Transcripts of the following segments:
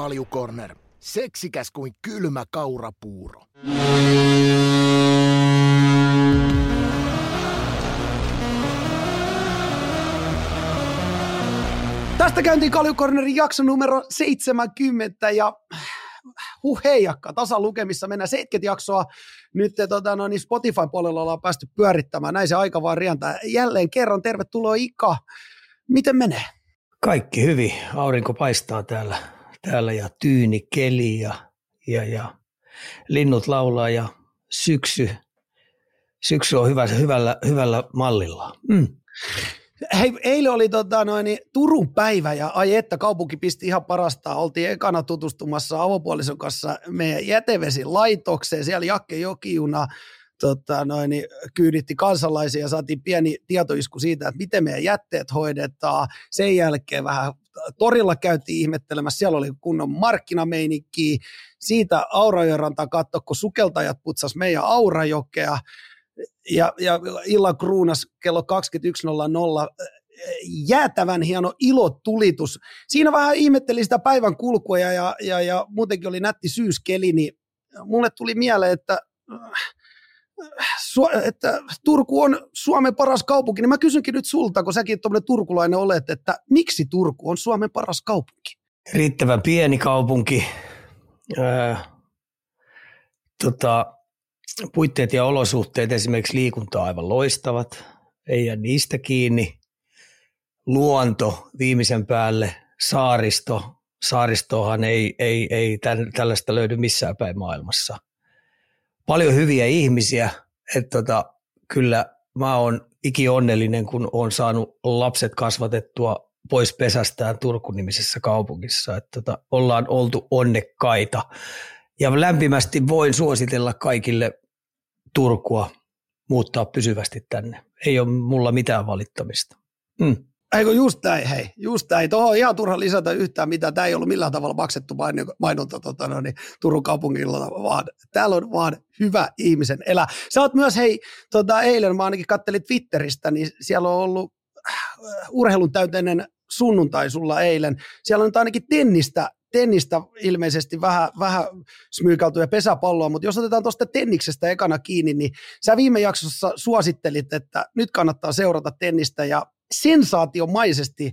kaljukorner. Seksikäs kuin kylmä kaurapuuro. Tästä käyntiin Kaljukornerin jakso numero 70 ja huh heijakka, tasalukemissa mennään 70 jaksoa. Nyt tota, no, niin Spotify-puolella ollaan päästy pyörittämään, näin se aika vaan rientää. Jälleen kerran tervetuloa Ika. Miten menee? Kaikki hyvin. Aurinko paistaa täällä, täällä ja tyyni keli ja, ja, ja linnut laulaa ja syksy, syksy on hyvä, hyvällä, hyvällä mallilla. Mm. Hei, eilen oli tota, noin, niin Turun päivä ja ai että kaupunki pisti ihan parasta. Oltiin ekana tutustumassa avopuolison kanssa meidän jätevesilaitokseen. Siellä Jakke Jokijuna tota, noin, niin kyyditti kansalaisia ja saatiin pieni tietoisku siitä, että miten meidän jätteet hoidetaan. Sen jälkeen vähän torilla käytiin ihmettelemässä, siellä oli kunnon markkinameinikki. Siitä Aurajoen rantaa katso, kun sukeltajat putsas meidän Aurajokea ja, ja illan kruunas kello 21.00 jäätävän hieno ilotulitus. Siinä vähän ihmettelin sitä päivän kulkua ja, ja, ja, ja muutenkin oli nätti syyskeli, niin mulle tuli mieleen, että, että Turku on Suomen paras kaupunki. Niin mä kysynkin nyt sulta, kun säkin tuommoinen turkulainen olet, että miksi Turku on Suomen paras kaupunki? Riittävän pieni kaupunki. Öö, tota, puitteet ja olosuhteet, esimerkiksi liikunta aivan loistavat, ei jää niistä kiinni. Luonto viimeisen päälle, saaristo, saaristohan ei, ei, ei tällaista löydy missään päin maailmassa. Paljon hyviä ihmisiä, että tota, kyllä mä oon iki onnellinen, kun on saanut lapset kasvatettua pois pesästään Turku-nimisessä kaupungissa. Että tota, ollaan oltu onnekkaita. Ja lämpimästi voin suositella kaikille Turkua muuttaa pysyvästi tänne. Ei ole mulla mitään valittamista. Mm. Eikö just näin, hei, just näin. Tuohon on ihan turha lisätä yhtään mitään. Tämä ei ollut millään tavalla maksettu mainonta tota, no, niin, Turun kaupungilla, vaan täällä on vaan hyvä ihmisen elä. Sä oot myös, hei, tota, eilen mä ainakin kattelin Twitteristä, niin siellä on ollut äh, urheilun täyteinen sunnuntai sulla eilen. Siellä on nyt ainakin tennistä tennistä ilmeisesti vähän, vähän smyykaltuja pesäpalloa, mutta jos otetaan tuosta tenniksestä ekana kiinni, niin sä viime jaksossa suosittelit, että nyt kannattaa seurata tennistä ja sensaatiomaisesti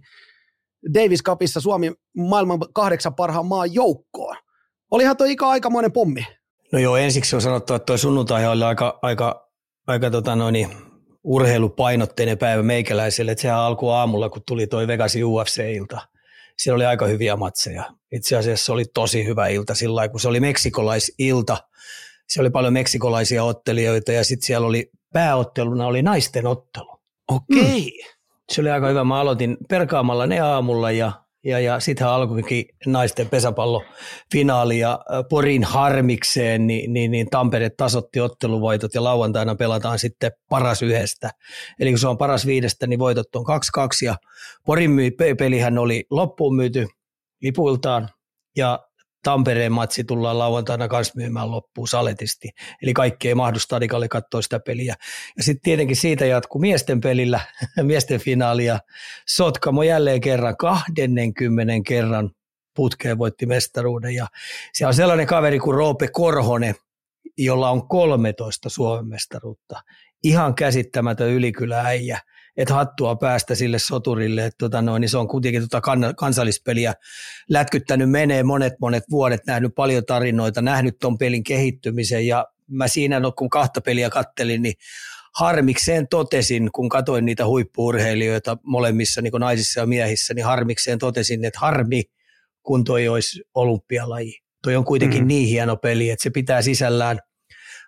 Davis Cupissa Suomi maailman kahdeksan parhaan maan joukkoon. Olihan tuo ikä aikamoinen pommi. No joo, ensiksi on sanottu, että tuo sunnuntai oli aika, aika, aika tota noin, urheilupainotteinen päivä meikäläiselle, että sehän alkoi aamulla, kun tuli toi Vegasin UFC-ilta siellä oli aika hyviä matseja. Itse asiassa se oli tosi hyvä ilta sillä lailla, kun se oli meksikolaisilta. Siellä oli paljon meksikolaisia ottelijoita ja sitten siellä oli pääotteluna oli naisten ottelu. Okei. Okay. Mm. Se oli aika hyvä. Mä aloitin perkaamalla ne aamulla ja ja, ja sittenhän alkoikin naisten pesäpallofinaali ja Porin harmikseen, niin, niin, niin Tampere tasotti otteluvoitot ja lauantaina pelataan sitten paras yhdestä. Eli kun se on paras viidestä, niin voitot on 2-2 ja Porin pelihän oli loppuun myyty lipuiltaan ja Tampereen matsi tullaan lauantaina kanssa myymään loppuun saletisti. Eli kaikki ei mahdu stadikalle katsoa sitä peliä. Ja sitten tietenkin siitä jatkuu miesten pelillä, miesten finaalia. Sotkamo jälleen kerran, 20 kerran putkeen voitti mestaruuden. Ja siellä on sellainen kaveri kuin Roope Korhonen, jolla on 13 Suomen mestaruutta. Ihan käsittämätön ylikylääijä että hattua päästä sille soturille, että tota noin, niin se on kuitenkin tota kansallispeliä lätkyttänyt menee monet monet vuodet, nähnyt paljon tarinoita, nähnyt ton pelin kehittymisen ja mä siinä, no, kun kahta peliä kattelin, niin harmikseen totesin, kun katoin niitä huippuurheilijoita molemmissa niin naisissa ja miehissä, niin harmikseen totesin, että harmi, kun toi olisi olympialaji. Toi on kuitenkin mm. niin hieno peli, että se pitää sisällään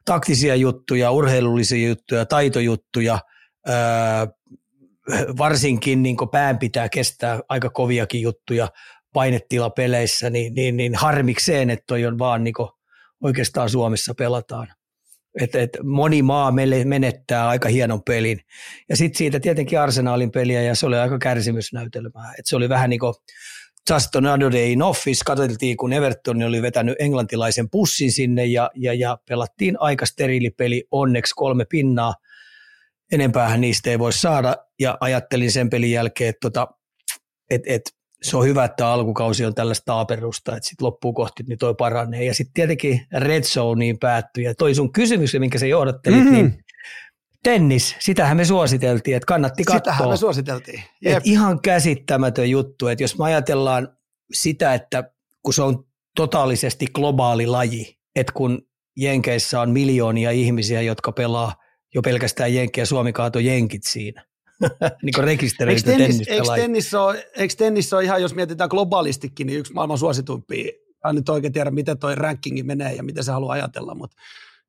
taktisia juttuja, urheilullisia juttuja, taitojuttuja, varsinkin niin pään pitää kestää aika koviakin juttuja painetilapeleissä, niin, niin, niin harmikseen, että toi on vaan niin oikeastaan Suomessa pelataan. Et, et moni maa menettää aika hienon pelin. Ja sitten siitä tietenkin arsenaalin peliä, ja se oli aika kärsimysnäytelmää. Et se oli vähän niin kuin just another day in office. Katseltiin, kun Everton oli vetänyt englantilaisen pussin sinne, ja, ja, ja pelattiin aika steriilipeli, onneksi kolme pinnaa – enempäähän niistä ei voi saada, ja ajattelin sen pelin jälkeen, että tota, et, et, se on hyvä, että alkukausi on tällaista taaperusta, että sitten loppuun kohti niin toi paranee. Ja sitten tietenkin Red Zoneen päättyi. Ja toi sun kysymys, minkä sä johdattelit, mm-hmm. niin tennis, sitähän me suositeltiin, että kannatti katsoa. Sitähän me suositeltiin. Et ihan käsittämätön juttu, että jos me ajatellaan sitä, että kun se on totaalisesti globaali laji, että kun Jenkeissä on miljoonia ihmisiä, jotka pelaa jo pelkästään Jenkkiä, Suomi kaatoi Jenkit siinä. niin kuin rekisteröity eikö tennis, eikö, tennis ole, eikö tennis ole ihan, jos mietitään globaalistikin, niin yksi maailman suosituimpia. En nyt oikein tiedä, miten toi rankingi menee ja miten se haluaa ajatella, mutta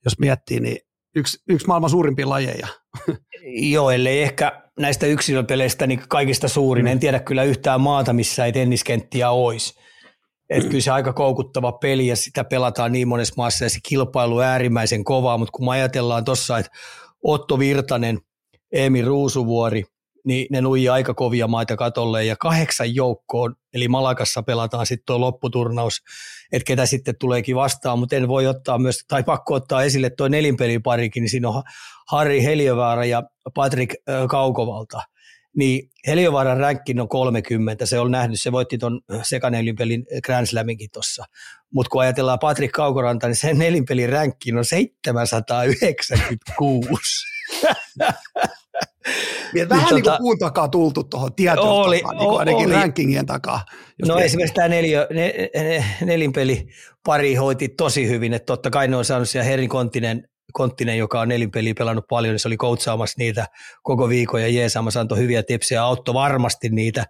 jos miettii, niin yksi, yksi maailman suurimpia lajeja. Joo, ellei ehkä näistä yksilöpeleistä niin kaikista suurin. Mm. En tiedä kyllä yhtään maata, missä ei tenniskenttiä olisi. Et kyllä se aika koukuttava peli ja sitä pelataan niin monessa maassa ja se kilpailu on äärimmäisen kovaa, mutta kun me ajatellaan tuossa, että Otto Virtanen, Eemi Ruusuvuori, niin ne nuijii aika kovia maita katolle ja kahdeksan joukkoon, eli Malakassa pelataan sitten tuo lopputurnaus, että ketä sitten tuleekin vastaan, mutta en voi ottaa myös, tai pakko ottaa esille tuo nelinpeliparikin, niin siinä on Harri Heliövaara ja Patrick Kaukovalta. Niin Heliövaaran ränkkin on 30, se on nähnyt, se voitti tuon sekanelinpelin Grand Slaminkin tuossa. Mutta kun ajatellaan Patrick Kaukoranta, niin sen nelinpelin ränkkin on 796. Niin, vähän niin, niin kuin puun takaa tultu tuohon tietoon oli, takaa, niin kuin ainakin oli. rankingien takaa. No tiedät. esimerkiksi tämä neljö, ne, ne, nelinpeli pari hoiti tosi hyvin, että totta kai ne on saanut siellä Herin Konttinen, Konttinen, joka on nelinpeliä pelannut paljon, niin se oli koutsaamassa niitä koko viikon ja jeesaamassa antoi hyviä tipsejä, auttoi varmasti niitä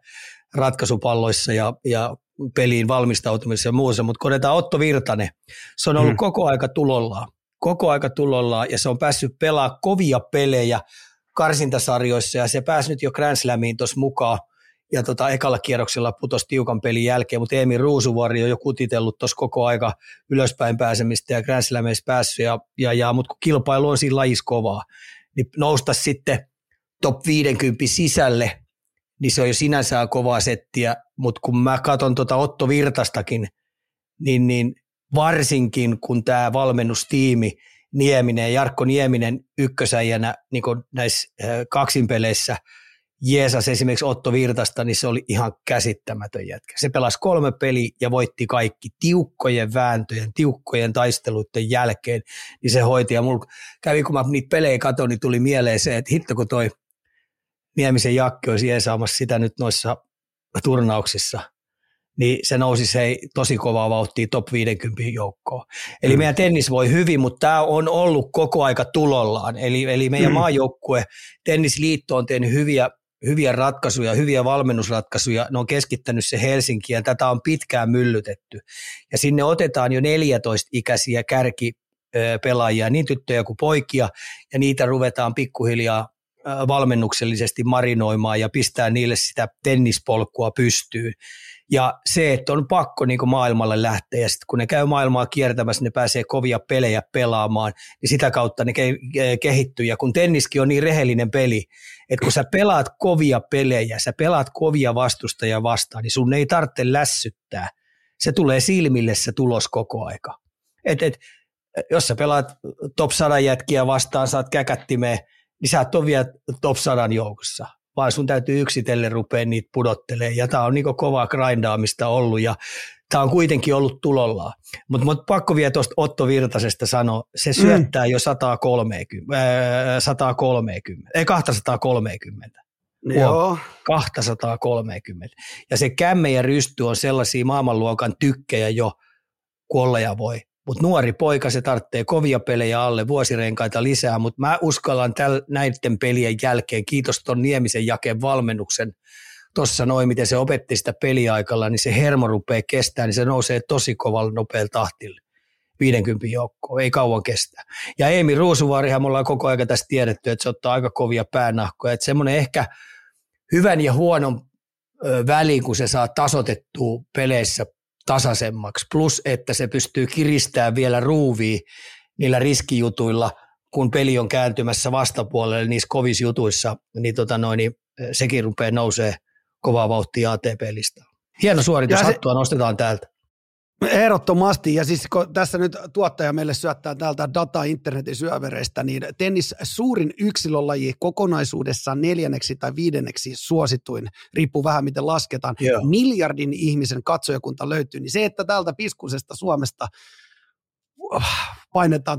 ratkaisupalloissa ja, ja peliin valmistautumisessa ja muussa, mutta kun Otto Virtanen, se on ollut hmm. koko aika tulollaan, koko aika tulollaan ja se on päässyt pelaamaan kovia pelejä, karsintasarjoissa ja se pääsi nyt jo Grand Slamiin tuossa mukaan ja tota, ekalla kierroksella putosi tiukan pelin jälkeen, mutta Eemi Ruusuvuori on jo kutitellut tuossa koko aika ylöspäin pääsemistä ja Grand Slameissa päässyt, ja, ja, ja, mutta kun kilpailu on siinä lajissa kovaa, niin nousta sitten top 50 sisälle, niin se on jo sinänsä kovaa settiä, mutta kun mä katson tuota Otto Virtastakin, niin, niin varsinkin kun tämä valmennustiimi – Nieminen, Jarkko Nieminen ykkösäjänä niin näissä kaksinpeleissä jeesas esimerkiksi Otto Virtasta, niin se oli ihan käsittämätön jätkä. Se pelasi kolme peliä ja voitti kaikki tiukkojen vääntöjen, tiukkojen taisteluiden jälkeen, niin se hoiti. Ja mulla kävi, kun mä niitä pelejä katsoin, niin tuli mieleen se, että hitto kun toi Niemisen Jakki olisi jeesaamassa sitä nyt noissa turnauksissa – niin se nousi se tosi kovaa vauhtia top 50 joukkoon. Eli mm. meidän tennis voi hyvin, mutta tämä on ollut koko aika tulollaan. Eli, eli meidän mm. maajoukkue, tennisliitto on tehnyt hyviä, hyviä ratkaisuja, hyviä valmennusratkaisuja. Ne on keskittänyt se Helsinkiin ja tätä on pitkään myllytetty. Ja sinne otetaan jo 14-ikäisiä kärki pelaajia, niin tyttöjä kuin poikia, ja niitä ruvetaan pikkuhiljaa valmennuksellisesti marinoimaan ja pistää niille sitä tennispolkua pystyyn. Ja se, että on pakko niin maailmalle lähteä, ja sitten kun ne käy maailmaa kiertämässä, ne pääsee kovia pelejä pelaamaan, niin sitä kautta ne kehittyy. Ja kun tenniskin on niin rehellinen peli, että kun sä pelaat kovia pelejä, sä pelaat kovia vastustajia vastaan, niin sun ei tarvitse lässyttää. Se tulee silmille se tulos koko aika. Et, et, jos sä pelaat top 100 jätkiä vastaan, saat käkättimeen, niin sä et ole vielä top 100 joukossa vaan sun täytyy yksitellen rupea niitä pudottelemaan. Ja tämä on niin kovaa grindaamista ollut ja tämä on kuitenkin ollut tulollaan. Mutta mut pakko vielä tuosta Otto Virtasesta sanoa, se syöttää mm. jo 130, äh, 130, ei 230. Joo. 230. Ja se kämme ja rysty on sellaisia maailmanluokan tykkejä jo, kun ja voi. Mutta nuori poika, se tarvitsee kovia pelejä alle, vuosirenkaita lisää, mutta mä uskallan täl, näiden pelien jälkeen, kiitos ton Niemisen jakeen valmennuksen, tuossa noin, miten se opetti sitä peliaikalla, niin se hermo rupeaa kestää, niin se nousee tosi kovalla nopealla tahtilla. 50 joukkoa, ei kauan kestä. Ja Eemi Ruusuvaarihan me ollaan koko ajan tässä tiedetty, että se ottaa aika kovia päänahkoja, että semmoinen ehkä hyvän ja huonon väliin, kun se saa tasotettua peleissä tasaisemmaksi, plus että se pystyy kiristämään vielä ruuvia niillä riskijutuilla, kun peli on kääntymässä vastapuolelle niissä kovissa jutuissa, niin, tota noin, niin sekin rupeaa nousee kovaa vauhtia ATP-listaan. Hieno suoritus, se, hattua nostetaan täältä. Ehdottomasti, ja siis kun tässä nyt tuottaja meille syöttää täältä dataa internetin syövereistä, niin tennis suurin yksilölaji kokonaisuudessaan neljänneksi tai viidenneksi suosituin, riippuu vähän miten lasketaan, Joo. miljardin ihmisen katsojakunta löytyy, niin se, että täältä piskuisesta Suomesta painetaan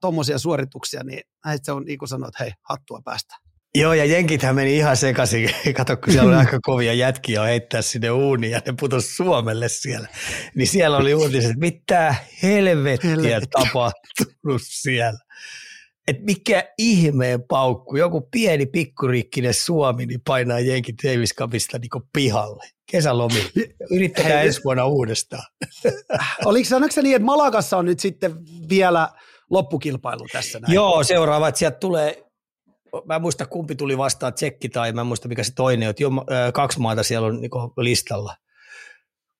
tuommoisia suorituksia, niin se on niin kuin sanoit, hei, hattua päästä. Joo, ja jenkithän meni ihan sekaisin. Kato, kun siellä oli aika kovia jätkiä heittää sinne uuniin ja ne putosi Suomelle siellä. Niin siellä oli uutiset, että mitä helvettiä Helvetti. tapahtunut siellä. Et mikä ihmeen paukku, joku pieni pikkuriikkinen Suomi niin painaa jenkit Davis Cupista niin pihalle kesälomille. Yrittäkää ensi vuonna uudestaan. Oliko se niin, että Malakassa on nyt sitten vielä loppukilpailu tässä näin? Joo, seuraava, että sieltä tulee mä en muista kumpi tuli vastaan, tsekki tai mä en muista mikä se toinen, että jo, kaksi maata siellä on niin listalla.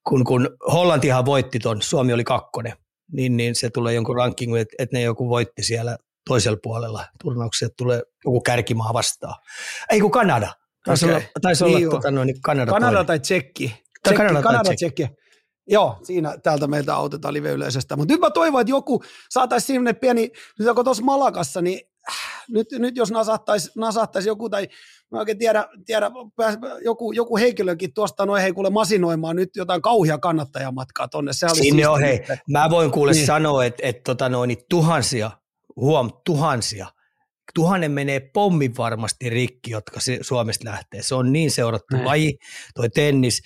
Kun, kun Hollantihan voitti ton, Suomi oli kakkonen, niin, niin se tulee jonkun rankingu, että, että ne joku voitti siellä toisella puolella turnauksia, että tulee joku kärkimaa vastaan. Ei kun Kanada. Taisi okay. olla, taisi olla niin tuota, noin, niin Kanada, Kanada toinen. tai Tsekki. Tai Kanada, Kanada tai Tsekki. Tsekki. Joo, siinä täältä meiltä autetaan live-yleisöstä. Mutta nyt mä toivon, että joku saataisiin sinne pieni, nyt kun tuossa Malakassa, niin nyt, nyt jos nasattaisi, nasattaisi joku tai mä oikein tiedä, tiedä joku, joku henkilökin tuosta noin hei kuule masinoimaan nyt jotain kauhia kannattajamatkaa tonne. Se Sinne on hei, mä voin kuule niin. sanoa, että, että tota noin, niin tuhansia, huom, tuhansia, tuhannen menee pommin varmasti rikki, jotka Suomesta lähtee. Se on niin seurattu Näin. laji, toi tennis,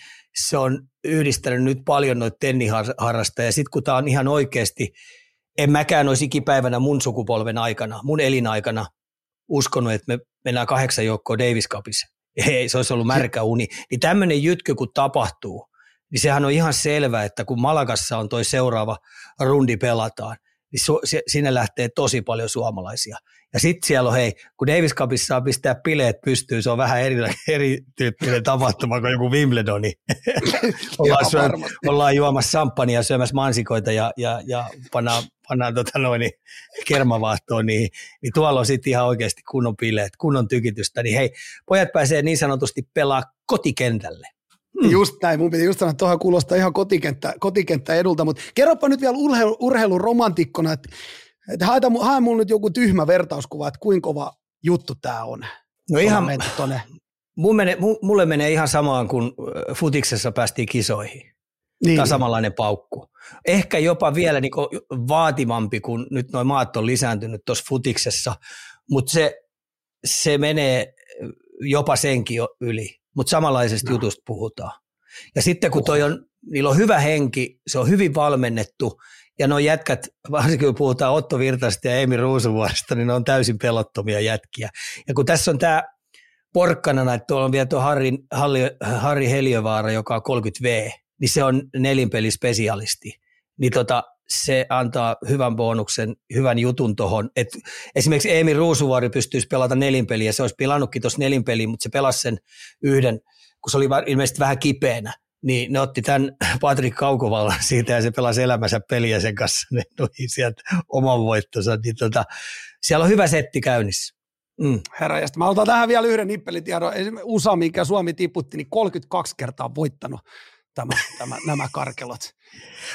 se on yhdistänyt nyt paljon noita tenniharrastajia. Sitten kun tämä on ihan oikeasti – en mäkään olisi ikipäivänä mun sukupolven aikana, mun elinaikana uskonut, että me mennään kahdeksan joukkoa Davis Cupissa. Ei, se olisi ollut märkä uni. Niin tämmöinen jytky, kun tapahtuu, niin sehän on ihan selvä, että kun Malagassa on toi seuraava rundi pelataan, niin su, se, sinne lähtee tosi paljon suomalaisia. Ja sitten siellä on, hei, kun Davis Cupissa saa pistää bileet pystyyn, se on vähän eri, erityyppinen tapahtuma kuin joku Wimbledoni. ollaan, syö, ollaan juomassa samppania syömässä mansikoita ja, ja, ja pannaan, pannaan tota noin, niin kermavaahtoon, niin, niin tuolla on sitten ihan oikeasti kunnon bileet, kunnon tykitystä. Niin hei, pojat pääsee niin sanotusti pelaa kotikentälle. Hmm. Just näin, mun piti just sanoa, että tuohon kuulostaa ihan kotikenttä, kotikenttä edulta, mutta kerropa nyt vielä urheilu, urheilun romantikkona, että että hae, hae mulle nyt joku tyhmä vertauskuva, että kuinka kova juttu tämä on. No ihan, mun mene, mulle menee ihan samaan kuin futiksessa päästiin kisoihin. Niin. Tämä samanlainen paukku. Ehkä jopa vielä niin vaativampi, kun nyt noin maat on lisääntynyt tuossa futiksessa, mutta se, se menee jopa senkin jo yli, mutta samanlaisesta no. jutusta puhutaan. Ja sitten kun toi on, niillä on hyvä henki, se on hyvin valmennettu ja nuo jätkät, varsinkin kun puhutaan Otto Virtasta ja Eemi Ruusuvuoresta, niin ne on täysin pelottomia jätkiä. Ja kun tässä on tämä porkkanana, että tuolla on vielä tuo Harri, Harri, Harri Heliövaara, joka on 30V, niin se on nelinpelispesialisti. Niin tota, se antaa hyvän bonuksen, hyvän jutun tuohon. Esimerkiksi Eemi Ruusuvuori pystyisi pelata nelinpeliä, se olisi pelannutkin tuossa nelinpeliä, mutta se pelasi sen yhden, kun se oli ilmeisesti vähän kipeänä niin ne otti tämän Patrik Kaukovallan siitä ja se pelasi elämänsä peliä sen kanssa, ne tuli sieltä oman voittonsa, niin tota, siellä on hyvä setti käynnissä. Mm. Herra, ja mä otan tähän vielä yhden nippelitiedon. USA, mikä Suomi tiputti, niin 32 kertaa voittanut tämä, tämä, nämä karkelot.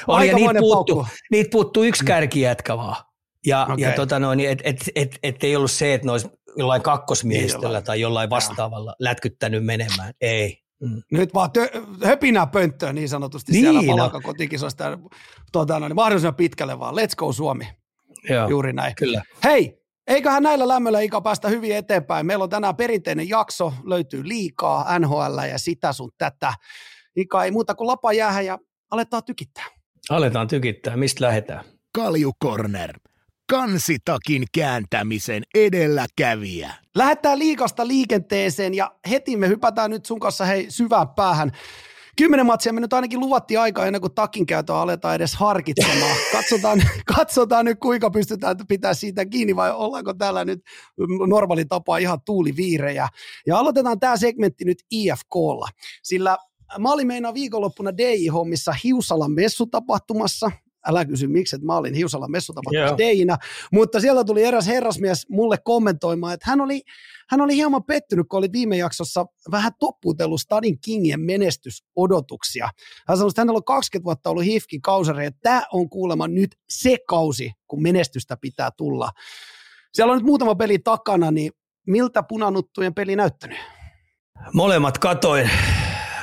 Oli, ja niitä puuttuu, niitä puuttuu yksi kärkijätkä vaan. Ja, okay. ja tota noin, et, et, et, et, ei ollut se, että ne olisi jollain kakkosmiehistöllä tai jollain vastaavalla ja. lätkyttänyt menemään. Ei, Mm. Nyt vaan tö- höpinää pönttöä niin sanotusti niin, siellä palaka no. kotikisosta. Tuota, no, niin mahdollisimman pitkälle vaan. Let's go Suomi. Joo, Juuri näin. Kyllä. Hei, eiköhän näillä lämmöllä Ika päästä hyvin eteenpäin. Meillä on tänään perinteinen jakso, löytyy liikaa, NHL ja sitä sun tätä. Ika ei muuta kuin lapa jäähä ja aletaan tykittää. Aletaan tykittää. Mistä lähdetään? Kalju Corner kansitakin kääntämisen edelläkävijä. Lähdetään liikasta liikenteeseen ja heti me hypätään nyt sun kanssa hei syvään päähän. Kymmenen matsia me nyt ainakin luvattiin aikaa ennen kuin takin käytöä aletaan edes harkitsemaan. Katsotaan, katsotaan nyt kuinka pystytään pitää siitä kiinni vai ollaanko täällä nyt normaali tapa ihan tuuliviirejä. Ja aloitetaan tämä segmentti nyt IFKlla, sillä Mä olin meinaa viikonloppuna DI-hommissa Hiusalan messutapahtumassa, älä kysy miksi, että mä olin Hiusalla messutapahtumassa Deina, mutta siellä tuli eräs herrasmies mulle kommentoimaan, että hän oli, hän oli hieman pettynyt, kun oli viime jaksossa vähän topputellut Stadin Kingien menestysodotuksia. Hän sanoi, että hänellä on 20 vuotta ollut hifkin kausari, että tämä on kuulemma nyt se kausi, kun menestystä pitää tulla. Siellä on nyt muutama peli takana, niin miltä punanuttujen peli näyttänyt? Molemmat katoin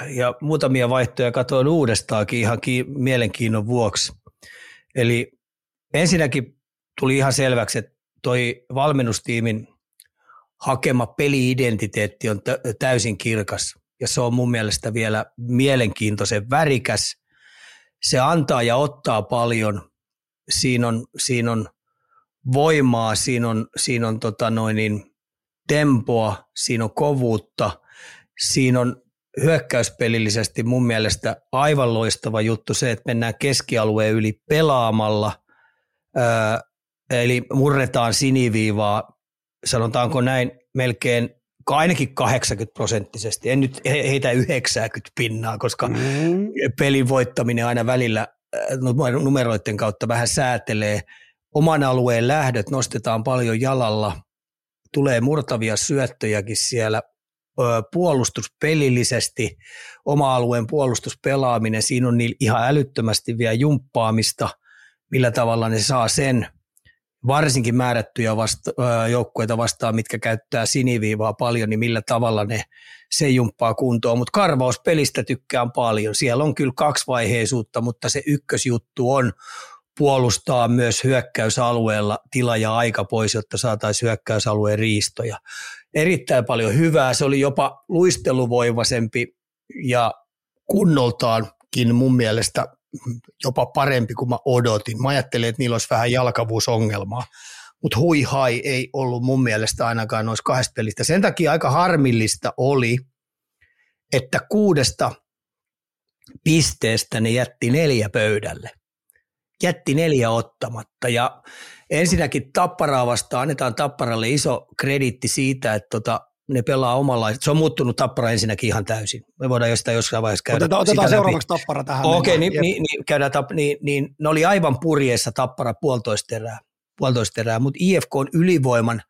ja muutamia vaihtoja katoin uudestaankin ihan ki- mielenkiinnon vuoksi. Eli ensinnäkin tuli ihan selväksi, että toi valmennustiimin hakema peliidentiteetti on täysin kirkas ja se on mun mielestä vielä mielenkiintoisen värikäs. Se antaa ja ottaa paljon. Siinä on, siinä on voimaa, siinä on, siinä on tota noin niin, tempoa, siinä on kovuutta, siinä on hyökkäyspelillisesti mun mielestä aivan loistava juttu se, että mennään keskialueen yli pelaamalla, eli murretaan siniviivaa, sanotaanko näin, melkein ainakin 80 prosenttisesti. En nyt heitä 90 pinnaa, koska mm. pelin voittaminen aina välillä numeroiden kautta vähän säätelee. Oman alueen lähdöt nostetaan paljon jalalla, tulee murtavia syöttöjäkin siellä puolustuspelillisesti, oma alueen puolustuspelaaminen, siinä on niin ihan älyttömästi vielä jumppaamista, millä tavalla ne saa sen, varsinkin määrättyjä vasta, joukkueita vastaan, mitkä käyttää siniviivaa paljon, niin millä tavalla ne se jumppaa kuntoon. Mutta karvauspelistä tykkään paljon. Siellä on kyllä kaksivaiheisuutta, mutta se ykkösjuttu on puolustaa myös hyökkäysalueella tila ja aika pois, jotta saataisiin hyökkäysalueen riistoja. Erittäin paljon hyvää, se oli jopa luisteluvoivaisempi ja kunnoltaankin mun mielestä jopa parempi kuin mä odotin. Mä ajattelin, että niillä olisi vähän jalkavuusongelmaa, mutta hui hai ei ollut mun mielestä ainakaan noissa kahdesta pelistä. Sen takia aika harmillista oli, että kuudesta pisteestä ne jätti neljä pöydälle jätti neljä ottamatta ja ensinnäkin Tapparaa vastaan annetaan Tapparalle iso krediitti siitä, että tota, ne pelaa omalla. Se on muuttunut Tappara ensinnäkin ihan täysin. Me voidaan jostain jossain vaiheessa käydä Otetaan, otetaan seuraavaksi Tappara tähän. Okei, okay, niin, niin, niin, käydään, niin, niin, ne oli aivan purjeessa Tappara puolitoista erää, puolitoista erää mutta IFK on ylivoiman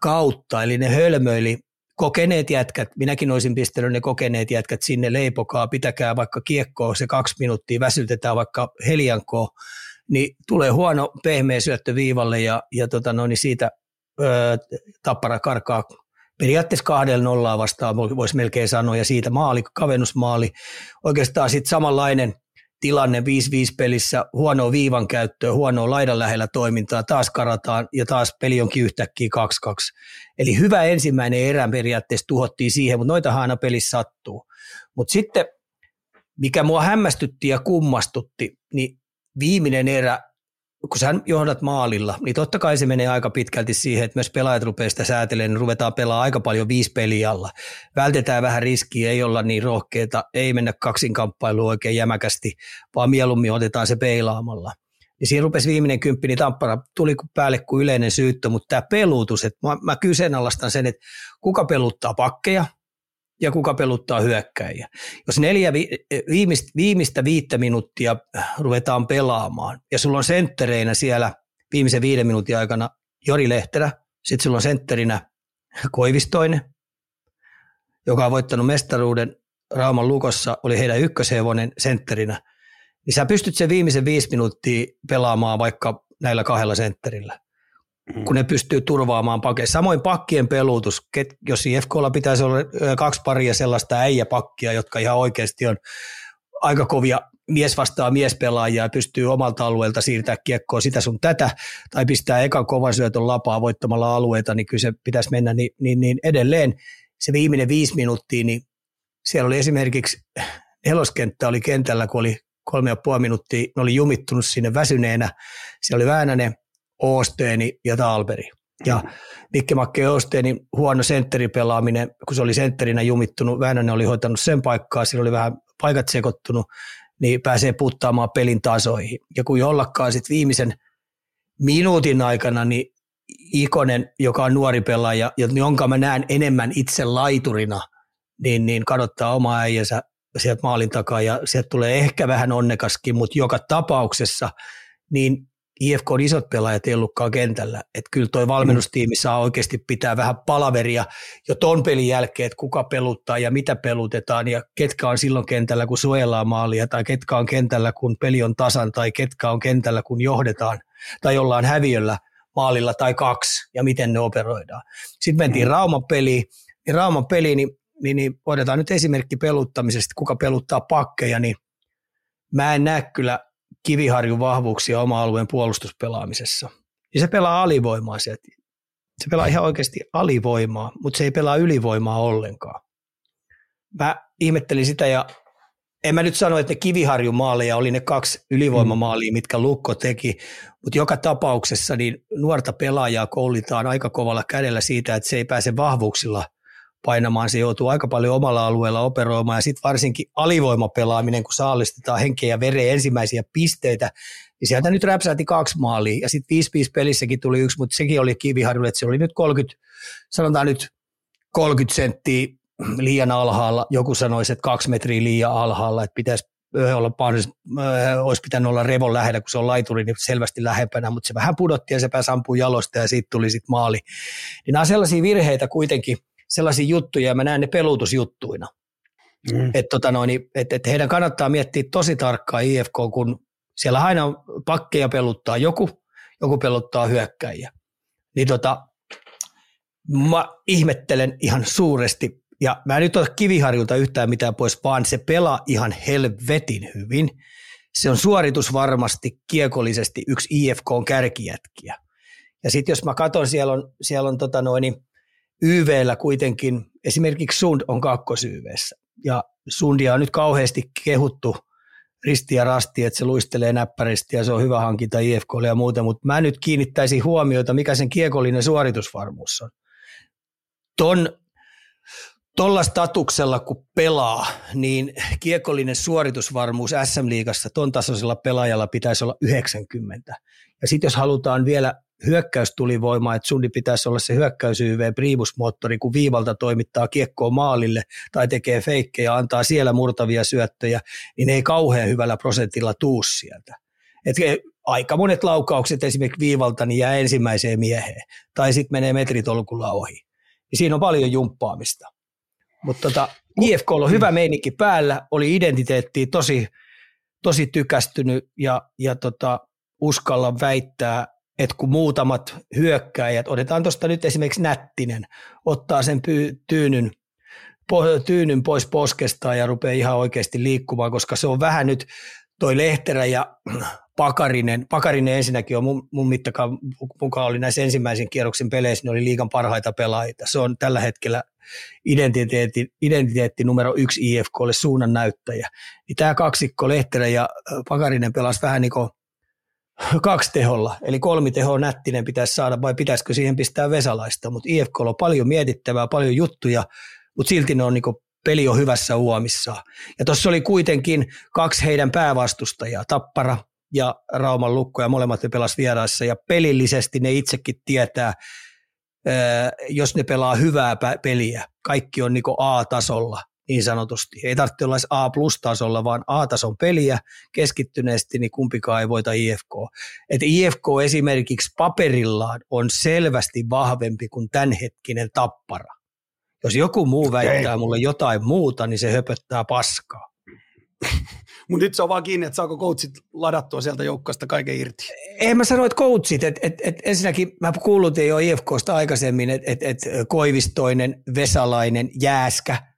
kautta, eli ne hölmöili kokeneet jätkät, minäkin olisin pistänyt ne kokeneet jätkät sinne leipokaa, pitäkää vaikka kiekkoa se kaksi minuuttia, väsytetään vaikka heliankoa, niin tulee huono pehmeä syöttö viivalle ja, ja tota no, niin siitä ö, tappara karkaa periaatteessa kahdella nollaa vastaan, voisi melkein sanoa, ja siitä maali, kavennusmaali. Oikeastaan sitten samanlainen – tilanne 5-5 pelissä, huonoa viivan käyttöä, huonoa laidan lähellä toimintaa, taas karataan ja taas peli onkin yhtäkkiä 2-2. Eli hyvä ensimmäinen erä periaatteessa tuhottiin siihen, mutta noita aina pelissä sattuu. Mutta sitten, mikä mua hämmästytti ja kummastutti, niin viimeinen erä kun sä johdat maalilla, niin totta kai se menee aika pitkälti siihen, että myös pelaajat rupeaa sitä säätelemään, niin ruvetaan pelaamaan aika paljon viisi peliä alla. Vältetään vähän riskiä, ei olla niin rohkeita, ei mennä kaksinkamppailuun oikein jämäkästi, vaan mieluummin otetaan se peilaamalla. Niin siinä rupesi viimeinen kymppi, niin Tampara tuli päälle kuin yleinen syyttö, mutta tämä pelutus, että mä, mä kyseenalaistan sen, että kuka peluttaa pakkeja, ja kuka peluttaa hyökkäjiä. Jos neljä vi- viimeistä, viimeistä viittä minuuttia ruvetaan pelaamaan ja sulla on senttereinä siellä viimeisen viiden minuutin aikana Jori Lehterä, sitten sulla on sentterinä Koivistoinen, joka on voittanut mestaruuden Rauman lukossa, oli heidän ykköshevonen sentterinä, niin sä pystyt sen viimeisen viisi minuuttia pelaamaan vaikka näillä kahdella sentterillä. Kun ne pystyy turvaamaan pakkeja. Samoin pakkien pelutus, jos IFKlla pitäisi olla kaksi paria sellaista äijäpakkia, jotka ihan oikeasti on aika kovia mies vastaa miespelaajia ja pystyy omalta alueelta siirtää kiekkoa sitä sun tätä, tai pistää ekan kovan syötön lapaa voittamalla alueita, niin kyllä se pitäisi mennä niin, niin, niin edelleen. Se viimeinen viisi minuuttia, niin siellä oli esimerkiksi neloskenttä oli kentällä, kun oli kolme ja puoli minuuttia, ne oli jumittunut sinne väsyneenä. Siellä oli Väänänen, Oosteeni ja Talberi. Ja Mikke Makke Oosteenin huono sentteripelaaminen, kun se oli sentterinä jumittunut, Väänänen oli hoitanut sen paikkaa, siinä oli vähän paikat sekoittunut, niin pääsee puttaamaan pelin tasoihin. Ja kun jollakaan sitten viimeisen minuutin aikana, niin Ikonen, joka on nuori pelaaja, jonka mä näen enemmän itse laiturina, niin, niin kadottaa oma äijänsä sieltä maalin takaa ja sieltä tulee ehkä vähän onnekaskin, mutta joka tapauksessa niin IFK on isot pelaajat ei ollutkaan kentällä. Että kyllä toi valmennustiimi saa oikeasti pitää vähän palaveria jo ton pelin jälkeen, että kuka peluttaa ja mitä pelutetaan ja ketkä on silloin kentällä, kun suojellaan maalia tai ketkä on kentällä, kun peli on tasan tai ketkä on kentällä, kun johdetaan tai ollaan häviöllä maalilla tai kaksi ja miten ne operoidaan. Sitten mentiin mm. Rauman peliin, niin Rauman peli, niin, niin, niin otetaan nyt esimerkki peluttamisesta, kuka peluttaa pakkeja, niin mä en näe kyllä Kiviharjun vahvuuksia oma-alueen puolustuspelaamisessa. Ja se pelaa alivoimaa sieltä. Se pelaa ihan oikeasti alivoimaa, mutta se ei pelaa ylivoimaa ollenkaan. Mä ihmettelin sitä ja en mä nyt sano, että ne Kiviharjun maaleja oli ne kaksi ylivoimamaalia, mitkä Lukko teki, mutta joka tapauksessa niin nuorta pelaajaa koulitaan aika kovalla kädellä siitä, että se ei pääse vahvuuksilla – painamaan, se joutuu aika paljon omalla alueella operoimaan. Ja sitten varsinkin alivoimapelaaminen, kun saalistetaan henkeä ja vereen ensimmäisiä pisteitä, niin sieltä nyt räpsähti kaksi maalia. Ja sitten 5-5 pelissäkin tuli yksi, mutta sekin oli kiviharjulle, että se oli nyt 30, sanotaan nyt 30 senttiä liian alhaalla, joku sanoisi, että kaksi metriä liian alhaalla, että pitäisi olla olisi pitänyt olla revon lähellä, kun se on laituri, niin selvästi lähempänä, mutta se vähän pudotti ja se pääsi ampumaan jalosta ja siitä tuli sitten maali. Niin nämä on sellaisia virheitä kuitenkin, sellaisia juttuja ja mä näen ne pelutusjuttuina. Mm. Että tota et, et heidän kannattaa miettiä tosi tarkkaan IFK, kun siellä aina pakkeja peluttaa joku, joku peluttaa hyökkäjiä. Niin tota, mä ihmettelen ihan suuresti, ja mä en nyt ole kiviharjulta yhtään mitään pois, vaan se pelaa ihan helvetin hyvin. Se on suoritus varmasti kiekollisesti yksi IFK on kärkijätkiä. Ja sitten jos mä katson, siellä on, siellä on tota noin, YVllä kuitenkin, esimerkiksi Sund on kakkosYVssä, ja Sundia on nyt kauheasti kehuttu risti ja rasti, että se luistelee näppäristi ja se on hyvä hankinta IFKlle ja muuta, mutta mä nyt kiinnittäisin huomiota, mikä sen kiekollinen suoritusvarmuus on. Ton, tolla statuksella kun pelaa, niin kiekollinen suoritusvarmuus SM-liigassa ton tasoisella pelaajalla pitäisi olla 90. Ja sitten jos halutaan vielä hyökkäystulivoimaa, että Sundi pitäisi olla se hyökkäys YV primusmoottori, kun viivalta toimittaa kiekkoa maalille tai tekee feikkejä antaa siellä murtavia syöttöjä, niin ei kauhean hyvällä prosentilla tuu sieltä. Et aika monet laukaukset esimerkiksi viivalta niin jää ensimmäiseen mieheen tai sitten menee metritolkulla ohi. Ja siinä on paljon jumppaamista. Mutta tota, IFK on hyvä meininki päällä, oli identiteetti tosi, tosi tykästynyt ja, ja tota, uskalla väittää, että kun muutamat hyökkäjät, otetaan tuosta nyt esimerkiksi Nättinen, ottaa sen pyy- tyynyn, po- tyynyn pois poskesta ja rupeaa ihan oikeasti liikkumaan, koska se on vähän nyt toi Lehterä ja Pakarinen, Pakarinen ensinnäkin on mun, mun mittakaan mukaan oli näissä ensimmäisen kierroksen peleissä, ne oli liikan parhaita pelaajia. Se on tällä hetkellä identiteetti, identiteetti numero yksi IFKlle suunnan näyttäjä. Niin tämä kaksikko Lehterä ja Pakarinen pelasi vähän niin kuin kaksi teholla, eli kolmi tehoa nättinen pitäisi saada, vai pitäisikö siihen pistää Vesalaista, mutta IFK on paljon mietittävää, paljon juttuja, mutta silti ne on niin peli on hyvässä uomissa. Ja tuossa oli kuitenkin kaksi heidän päävastustajaa, Tappara ja Rauman Lukko, ja molemmat ne pelas vieraissa, ja pelillisesti ne itsekin tietää, jos ne pelaa hyvää peliä, kaikki on niin A-tasolla, niin sanotusti. Ei tarvitse olla A-plus-tasolla, vaan A-tason peliä keskittyneesti, niin kumpikaan ei voita IFK. Et IFK esimerkiksi paperillaan on selvästi vahvempi kuin tämänhetkinen tappara. Jos joku muu väittää okay. mulle jotain muuta, niin se höpöttää paskaa. Mutta nyt se on vaan kiinni, että saako coachit ladattua sieltä joukkoista kaiken irti. En mä sano, että coachit. Et, et, et ensinnäkin mä kuulutin jo IFKsta aikaisemmin, että et, et Koivistoinen, Vesalainen, Jääskä –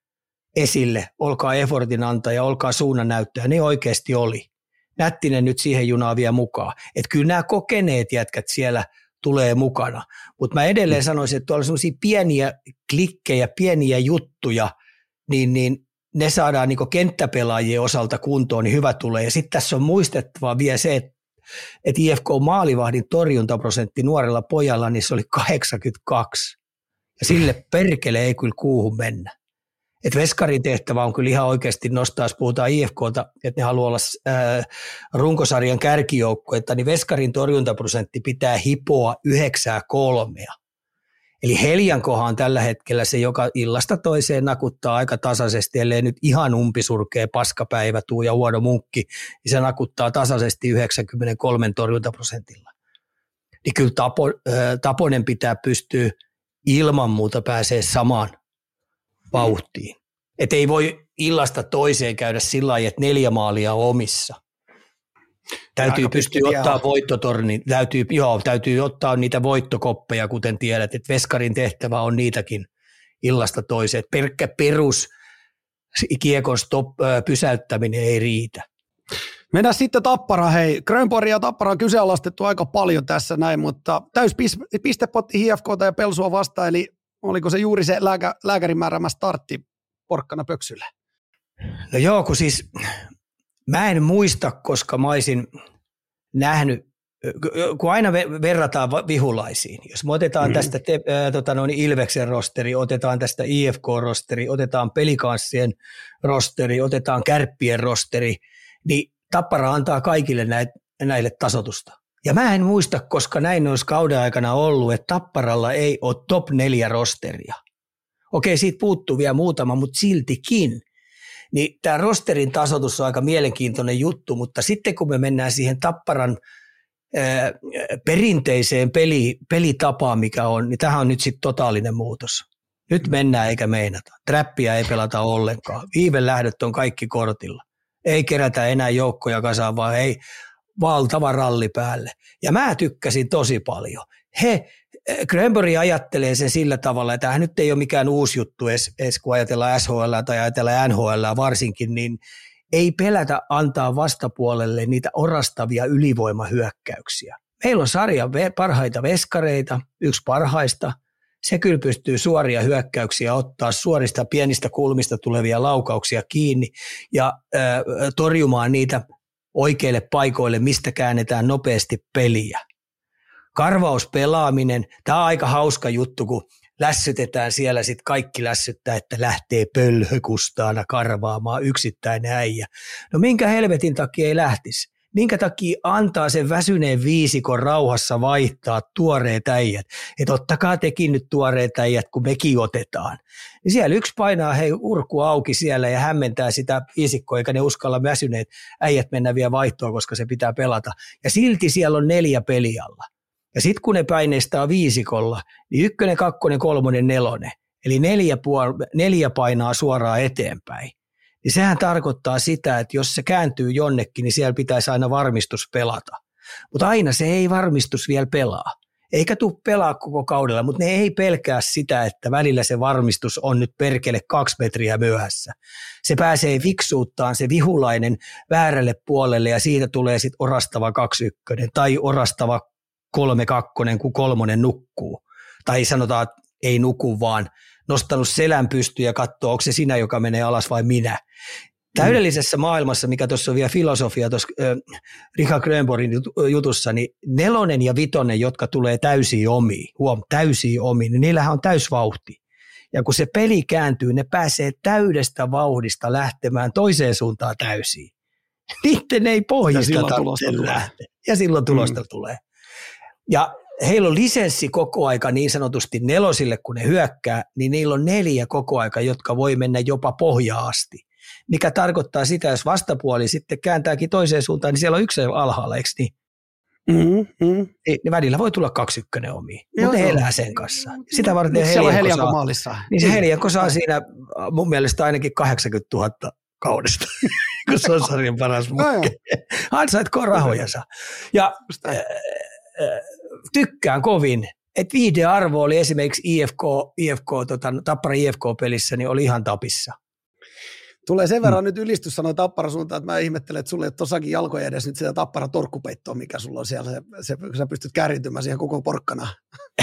esille, olkaa effortin antaja, olkaa suunnannäyttäjä, ne oikeasti oli. Nättinen nyt siihen junaan vielä mukaan. Että kyllä nämä kokeneet jätkät siellä tulee mukana. Mutta mä edelleen sanoisin, että tuolla sellaisia pieniä klikkejä, pieniä juttuja, niin, niin ne saadaan niin kenttäpelaajien osalta kuntoon, niin hyvä tulee. Ja sitten tässä on muistettava vielä se, että että IFK maalivahdin torjuntaprosentti nuorella pojalla, niin se oli 82. Ja sille perkele ei kyllä kuuhun mennä. Että Veskarin tehtävä on kyllä ihan oikeasti nostaa, jos puhutaan IFKta, että ne haluaa olla ää, runkosarjan kärkijoukkuetta, niin Veskarin torjuntaprosentti pitää hipoa yhdeksää kolmea. Eli Heljankohan on tällä hetkellä se, joka illasta toiseen nakuttaa aika tasaisesti, ellei nyt ihan umpisurkea paskapäivä tuu ja huono munkki, niin se nakuttaa tasaisesti 93 torjuntaprosentilla. Niin kyllä Tapo, Taponen pitää pystyä ilman muuta pääsee samaan vauhtiin. Että ei voi illasta toiseen käydä sillä lailla, että neljä maalia on omissa – Täytyy pystyä ottaa voittotorni, täytyy, joo, täytyy ottaa niitä voittokoppeja, kuten tiedät, että Veskarin tehtävä on niitäkin illasta toiseen. Pelkkä perus kiekon stop, pysäyttäminen ei riitä. Mennään sitten Tappara. Hei, Grönborg ja Tappara on kyseenalaistettu aika paljon tässä näin, mutta täys pistepotti HFK ja Pelsua vastaan, eli oliko se juuri se lääkä, lääkärin määräämä startti porkkana pöksylle? No joo, kun siis Mä en muista, koska mä olisin nähnyt, kun aina verrataan vihulaisiin, jos me otetaan mm-hmm. tästä te, äh, tota noin Ilveksen rosteri, otetaan tästä IFK-rosteri, otetaan pelikanssien rosteri, otetaan kärppien rosteri, niin Tappara antaa kaikille näille tasotusta. Ja mä en muista, koska näin olisi kauden aikana ollut, että Tapparalla ei ole top neljä rosteria. Okei, siitä puuttuu vielä muutama, mutta siltikin. Niin tämä rosterin tasoitus on aika mielenkiintoinen juttu, mutta sitten kun me mennään siihen Tapparan ää, perinteiseen peli, pelitapaan, mikä on, niin tähän on nyt sitten totaalinen muutos. Nyt mennään eikä meinata. Trappia ei pelata ollenkaan. Viivelähdöt on kaikki kortilla. Ei kerätä enää joukkoja kasaan, vaan ei valtava ralli päälle. Ja mä tykkäsin tosi paljon. He Grönberg ajattelee sen sillä tavalla, että tämä nyt ei ole mikään uusi juttu edes, edes kun ajatellaan SHL tai ajatellaan NHL varsinkin, niin ei pelätä antaa vastapuolelle niitä orastavia ylivoimahyökkäyksiä. Meillä on sarja parhaita veskareita, yksi parhaista. Se kyllä pystyy suoria hyökkäyksiä ottaa suorista pienistä kulmista tulevia laukauksia kiinni ja äh, torjumaan niitä oikeille paikoille, mistä käännetään nopeasti peliä karvauspelaaminen, tämä on aika hauska juttu, kun lässytetään siellä sitten kaikki lässyttää, että lähtee pölhökustaana karvaamaan yksittäinen äijä. No minkä helvetin takia ei lähtisi? Minkä takia antaa sen väsyneen viisikon rauhassa vaihtaa tuoreet äijät? Että ottakaa tekin nyt tuoreet äijät, kun mekin otetaan. Ja siellä yksi painaa hei urku auki siellä ja hämmentää sitä viisikkoa, eikä ne uskalla väsyneet äijät mennä vielä vaihtoa, koska se pitää pelata. Ja silti siellä on neljä pelialla. Ja sitten kun ne paineistaa viisikolla, niin ykkönen, kakkonen, kolmonen, nelonen, eli neljä, puol- neljä painaa suoraan eteenpäin. Niin sehän tarkoittaa sitä, että jos se kääntyy jonnekin, niin siellä pitäisi aina varmistus pelata. Mutta aina se ei varmistus vielä pelaa. Eikä tuu pelaa koko kaudella, mutta ne ei pelkää sitä, että välillä se varmistus on nyt perkele kaksi metriä myöhässä. Se pääsee fiksuuttaan se vihulainen väärälle puolelle ja siitä tulee sitten orastava kaksi ykkönen tai orastava kolme kakkonen, kun kolmonen nukkuu. Tai sanotaan, että ei nuku, vaan nostanut selän pystyyn ja katsoo, onko se sinä, joka menee alas vai minä. Täydellisessä maailmassa, mikä tuossa on vielä filosofia tuossa äh, Richard Grönborgin jutussa, niin nelonen ja vitonen, jotka tulee täysiin omiin, huom, täysiin omiin, niin niillähän on täysvauhti. Ja kun se peli kääntyy, ne pääsee täydestä vauhdista lähtemään toiseen suuntaan täysiin. Niiden ei pohjista ja silloin lähteä. Ja silloin tulosta mm. tulee. Ja heillä on lisenssi koko aika niin sanotusti nelosille, kun ne hyökkää, niin niillä on neljä koko aika, jotka voi mennä jopa pohjaa asti. Mikä tarkoittaa sitä, jos vastapuoli sitten kääntääkin toiseen suuntaan, niin siellä on yksi alhaalla, eikö niin? Mm-hmm. Niin, niin välillä voi tulla kaksi ykkönen omiin, mutta ne elää sen kanssa. Sitä varten niin Helianko saa, maalissa. Niin se Helianko saa siinä mun mielestä ainakin 80 000 kaudesta, kun se on sarjan paras mukke. Ansaitko rahojansa. Ja tykkään kovin, että viihdearvo oli esimerkiksi IFK, IFK tota, Tappara IFK-pelissä, niin oli ihan tapissa. Tulee sen verran hmm. nyt ylistys sanoa Tappara suuntaan, että mä ihmettelen, että sulla ei tossakin jalkoja edes nyt sitä Tappara torkkupeittoa, mikä sulla on siellä, se, se, sä pystyt kärjintymään siihen koko porkkana.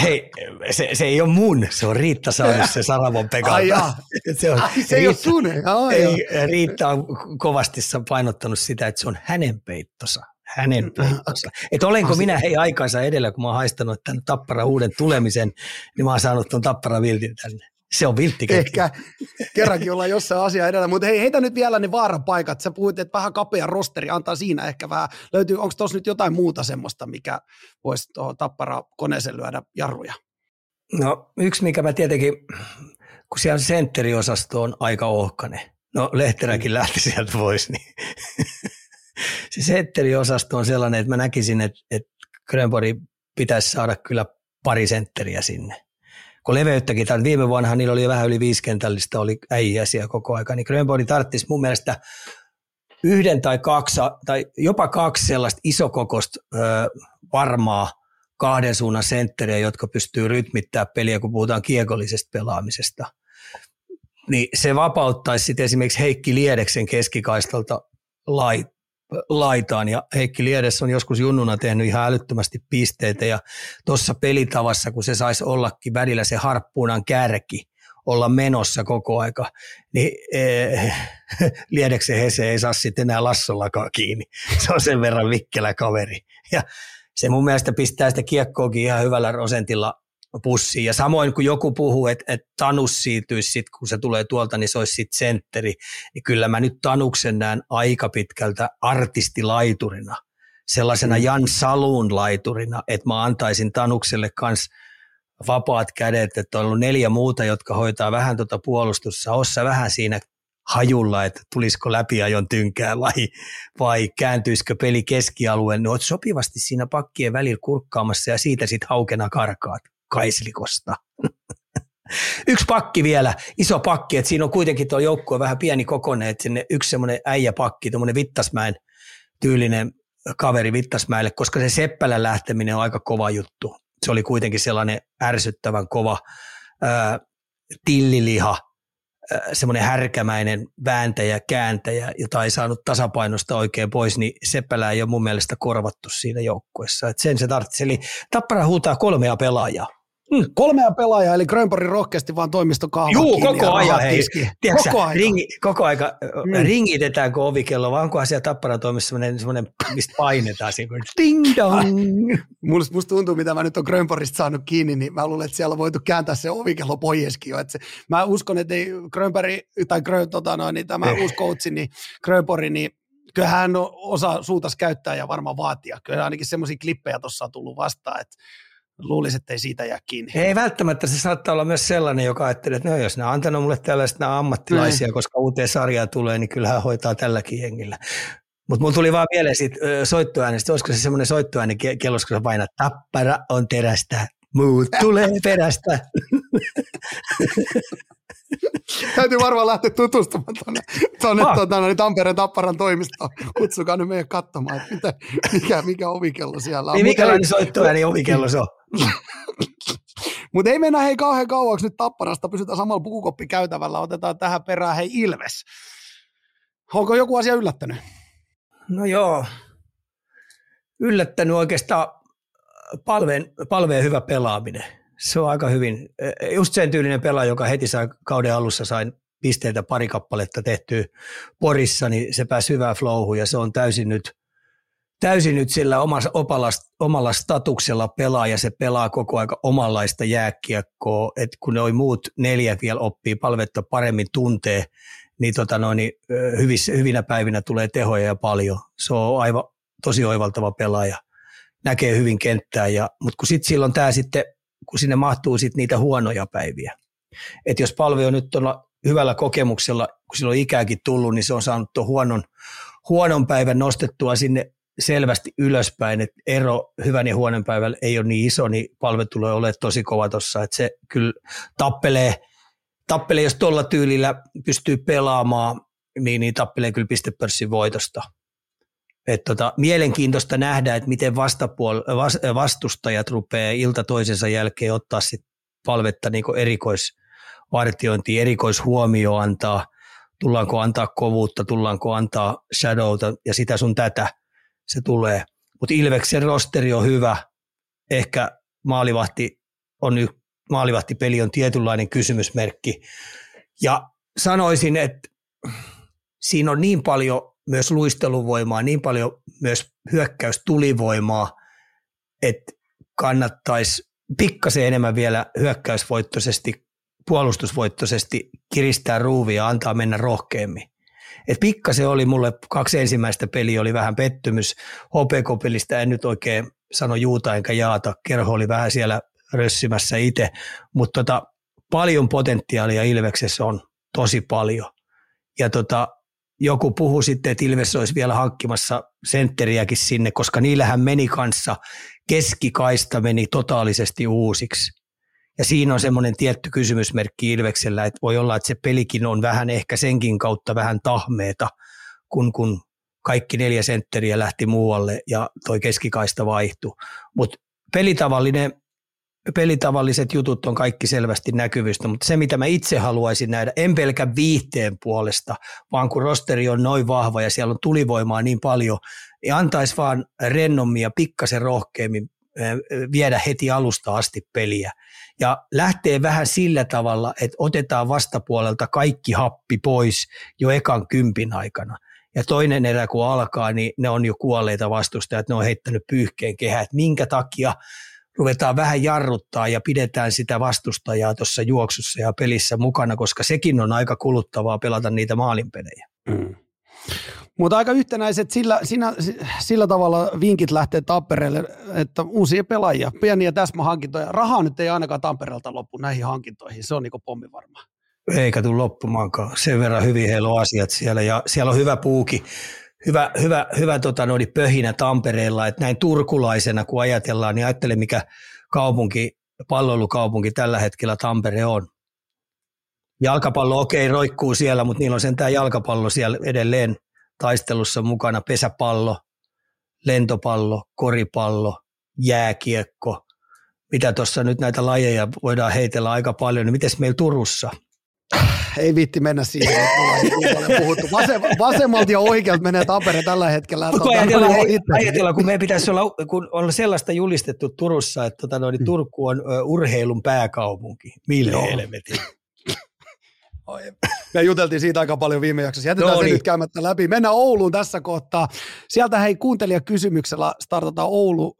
Hei, se, se ei ole mun, se on Riitta saanut se Saravon Pekalta. Ai, se, on, Ai, se Riitta, ei ole sun. Ai, ei, Riitta on kovasti painottanut sitä, että se on hänen peittosa hänen mm, peittonsa. Että olenko minä hei aikansa edellä, kun mä oon haistanut tämän Tappara uuden tulemisen, niin mä oon saanut tuon Tappara viltin tänne. Se on viltti. Ehkä kerrankin ollaan jossain asia edellä, mutta hei, heitä nyt vielä ne vaarapaikat. Sä puhuit, että vähän kapea rosteri antaa siinä ehkä vähän. Löytyy, onko tuossa nyt jotain muuta semmoista, mikä voisi tuohon Tappara koneeseen lyödä jarruja? No yksi, mikä mä tietenkin, kun siellä sentteriosasto on aika ohkane. No Lehteräkin lähti sieltä pois, niin se sentteriosasto on sellainen, että mä näkisin, että, että Grönborg pitäisi saada kyllä pari sentteriä sinne. Kun leveyttäkin, tai viime vuonna niillä oli vähän yli viisikentällistä, oli äijä siellä koko aika, niin Grönborg tarvitsisi mun mielestä yhden tai kaksi, tai jopa kaksi sellaista isokokosta varmaa kahden suunnan sentteriä, jotka pystyy rytmittämään peliä, kun puhutaan kiekollisesta pelaamisesta. Niin se vapauttaisi sitten esimerkiksi Heikki Liedeksen keskikaistalta lait, laitaan ja Heikki Liedes on joskus junnuna tehnyt ihan älyttömästi pisteitä ja tuossa pelitavassa, kun se saisi ollakin välillä se harppuunan kärki, olla menossa koko aika, niin eh, Liedeksen Hese ei saa sitten enää Lassollakaan kiinni. Se on sen verran vikkelä kaveri. Ja se mun mielestä pistää sitä kiekkoakin ihan hyvällä prosentilla pussiin. Ja samoin kun joku puhuu, että, että Tanus siirtyisi sit, kun se tulee tuolta, niin se olisi sitten sentteri, niin kyllä mä nyt Tanuksen näen aika pitkältä artistilaiturina, sellaisena mm. Jan Saluun laiturina, että mä antaisin Tanukselle kans vapaat kädet, että on ollut neljä muuta, jotka hoitaa vähän tuota puolustussa. Ossa vähän siinä hajulla, että tulisiko läpiajon tynkää vai, vai kääntyisikö peli keskialueen. No oot sopivasti siinä pakkien välillä kurkkaamassa ja siitä sitten haukena karkaat kaislikosta. Yksi pakki vielä, iso pakki, että siinä on kuitenkin tuo joukkue vähän pieni kokoinen, että sinne yksi semmoinen äijäpakki, tuommoinen Vittasmäen tyylinen kaveri Vittasmäelle, koska se Seppälän lähteminen on aika kova juttu. Se oli kuitenkin sellainen ärsyttävän kova ää, tilliliha, semmoinen härkämäinen vääntäjä, kääntäjä, jota ei saanut tasapainosta oikein pois, niin Seppälä ei ole mun mielestä korvattu siinä joukkuessa. Et sen se tarvitsi. Eli Tappara huutaa kolmea pelaajaa. Mm. Kolmea pelaajaa, eli Grönborg rohkeasti vaan toimisto Juu, koko ajan. Hei. Tiedätkö, koko aika. Ringi, koko aika mm. ringitetäänkö ovikello, vai onkohan siellä Tapparan toimissa semmoinen, semmoinen mistä painetaan siinä, ding dong. Musta, musta tuntuu, mitä mä nyt on Grönborgista saanut kiinni, niin mä luulen, että siellä on voitu kääntää se ovikello poieskin jo. Että se, mä uskon, että ei Grönberg, tai Grön, tota noin, niin tämä eh. uusi coachi, niin Grönborg, niin kyllä hän osaa suutas käyttää ja varmaan vaatia. Kyllä ainakin semmoisia klippejä tuossa on tullut vastaan, että luulisin, että ei siitä jää kiinni. Ei välttämättä, se saattaa olla myös sellainen, joka ajattelee, että no jos ne on antanut mulle tällaiset nämä ammattilaisia, mm. koska uuteen sarjaa tulee, niin kyllähän hoitaa tälläkin jengillä. Mutta mulla tuli vaan mieleen siitä soittoäänestä, olisiko se semmoinen soittoääni kellos, kun sä painat, tappara on terästä, muut tulee perästä. Täytyy varmaan lähteä tutustumaan tuonne, tuonne ah. tuota, niin Tampereen Tapparan toimistoon. Kutsukaa nyt meidän katsomaan, että mitä, mikä, mikä ovikello siellä on. Niin, mikälainen soittoääni ovikello se on? Mutta ei mennä hei kauhean kauaksi nyt Tapparasta, pysytään samalla pukukoppikäytävällä, otetaan tähän perään hei Ilves. Onko joku asia yllättänyt? No joo, yllättänyt oikeastaan palveen, palveen hyvä pelaaminen. Se on aika hyvin, just sen tyylinen pelaaja, joka heti sai kauden alussa sain pisteitä pari kappaletta tehtyä Porissa, niin se pääsi hyvään flowhun ja se on täysin nyt, täysin nyt sillä omassa, opalla, omalla statuksella pelaa ja se pelaa koko aika omanlaista jääkiekkoa, että kun ne muut neljä vielä oppii palvetta paremmin tuntee, niin, tota noin, niin hyvissä, hyvinä päivinä tulee tehoja ja paljon. Se on aivan tosi oivaltava pelaaja. Näkee hyvin kenttää, ja, mutta kun sitten silloin tämä sitten, kun sinne mahtuu sitten niitä huonoja päiviä. Että jos palve on nyt tuolla hyvällä kokemuksella, kun sillä on ikääkin tullut, niin se on saanut tuon huonon, huonon päivän nostettua sinne selvästi ylöspäin, että ero hyvän ja huonon päivän ei ole niin iso, niin palve tulee olemaan tosi kova tuossa, että se kyllä tappelee – tappelee, jos tuolla tyylillä pystyy pelaamaan, niin, niin tappelee kyllä pistepörssin voitosta. Et tota, mielenkiintoista nähdä, että miten vastapuol- vastustajat rupeaa ilta toisensa jälkeen ottaa sit palvetta niin erikoisvartiointia, erikoishuomio antaa, tullaanko antaa kovuutta, tullaanko antaa shadowta ja sitä sun tätä se tulee. Mutta Ilveksen rosteri on hyvä, ehkä maalivahti on y- maalivahtipeli on tietynlainen kysymysmerkki. Ja sanoisin, että siinä on niin paljon myös luisteluvoimaa, niin paljon myös hyökkäystulivoimaa, että kannattaisi pikkasen enemmän vielä hyökkäysvoittoisesti, puolustusvoittoisesti kiristää ruuvia ja antaa mennä rohkeammin. Et pikkasen oli mulle, kaksi ensimmäistä peliä oli vähän pettymys. HPK-pelistä en nyt oikein sano juuta enkä jaata. Kerho oli vähän siellä rössimässä itse, mutta tota, paljon potentiaalia Ilveksessä on, tosi paljon. Ja tota, joku puhu sitten, että Ilves olisi vielä hankkimassa sentteriäkin sinne, koska niillähän meni kanssa, keskikaista meni totaalisesti uusiksi. Ja siinä on semmoinen tietty kysymysmerkki Ilveksellä, että voi olla, että se pelikin on vähän ehkä senkin kautta vähän tahmeeta, kun, kun kaikki neljä sentteriä lähti muualle ja toi keskikaista vaihtui. Mutta pelitavallinen pelitavalliset jutut on kaikki selvästi näkyvistä, mutta se mitä mä itse haluaisin nähdä, en pelkä viihteen puolesta, vaan kun rosteri on noin vahva ja siellä on tulivoimaa niin paljon, niin antaisi vaan rennommin ja pikkasen rohkeammin viedä heti alusta asti peliä. Ja lähtee vähän sillä tavalla, että otetaan vastapuolelta kaikki happi pois jo ekan kympin aikana. Ja toinen erä kun alkaa, niin ne on jo kuolleita vastustajat, ne on heittänyt pyyhkeen kehää, että minkä takia ruvetaan vähän jarruttaa ja pidetään sitä vastustajaa tuossa juoksussa ja pelissä mukana, koska sekin on aika kuluttavaa pelata niitä maalinpelejä. Mm. Mutta aika yhtenäiset sillä, siinä, sillä tavalla vinkit lähtee Tampereelle, että uusia pelaajia, pieniä täsmähankintoja. Rahaa nyt ei ainakaan Tampereelta loppu näihin hankintoihin, se on niin pommi varmaan. Eikä tule loppumaankaan. Sen verran hyvin heillä on asiat siellä ja siellä on hyvä puuki hyvä, hyvä, hyvä tota, noin pöhinä Tampereella, että näin turkulaisena kun ajatellaan, niin ajattele mikä kaupunki, palloilukaupunki tällä hetkellä Tampere on. Jalkapallo okei okay, roikkuu siellä, mutta niillä on sentään jalkapallo siellä edelleen taistelussa mukana, pesäpallo, lentopallo, koripallo, jääkiekko. Mitä tuossa nyt näitä lajeja voidaan heitellä aika paljon, niin miten meillä Turussa – ei viitti mennä siihen, että niin puhuttu. Vasem, vasemmalta ja oikealta menee Tampere tällä hetkellä. Kun tuota, ajatellaan, kun meidän pitäisi olla, kun on sellaista julistettu Turussa, että tota, no, niin Turku on uh, urheilun pääkaupunki. Mille helvetin? Me juteltiin siitä aika paljon viime jaksossa. Jätetään no, se niin. nyt käymättä läpi. Mennään Ouluun tässä kohtaa. Sieltä hei kuuntelijakysymyksellä startataan Oulu.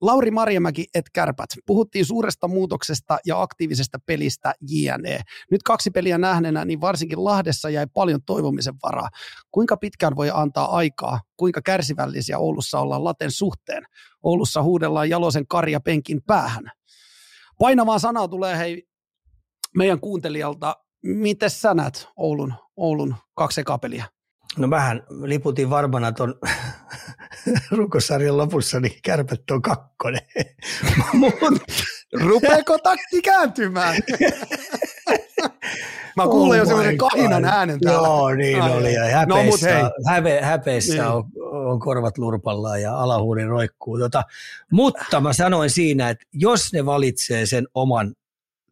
Lauri Marjamäki et kärpät. Puhuttiin suuresta muutoksesta ja aktiivisesta pelistä JNE. Nyt kaksi peliä nähneenä, niin varsinkin Lahdessa jäi paljon toivomisen varaa. Kuinka pitkään voi antaa aikaa? Kuinka kärsivällisiä Oulussa ollaan laten suhteen? Oulussa huudellaan Jalosen karja penkin päähän. Painavaa sanaa tulee hei meidän kuuntelijalta Miten sä näet Oulun, Oulun kaksi ekapeliä? No vähän liputin varmana tuon rukosarjan lopussa, niin kärpät on kakkonen. Rupeeko takti kääntymään? Mä kuulen oh jo semmoisen kahinan äänen täällä. Joo, niin Ai, oli. Ja häpeissä, no, häpe, häpeissä niin. on, on, korvat lurpallaan ja alahuuri roikkuu. Tota, mutta mä sanoin siinä, että jos ne valitsee sen oman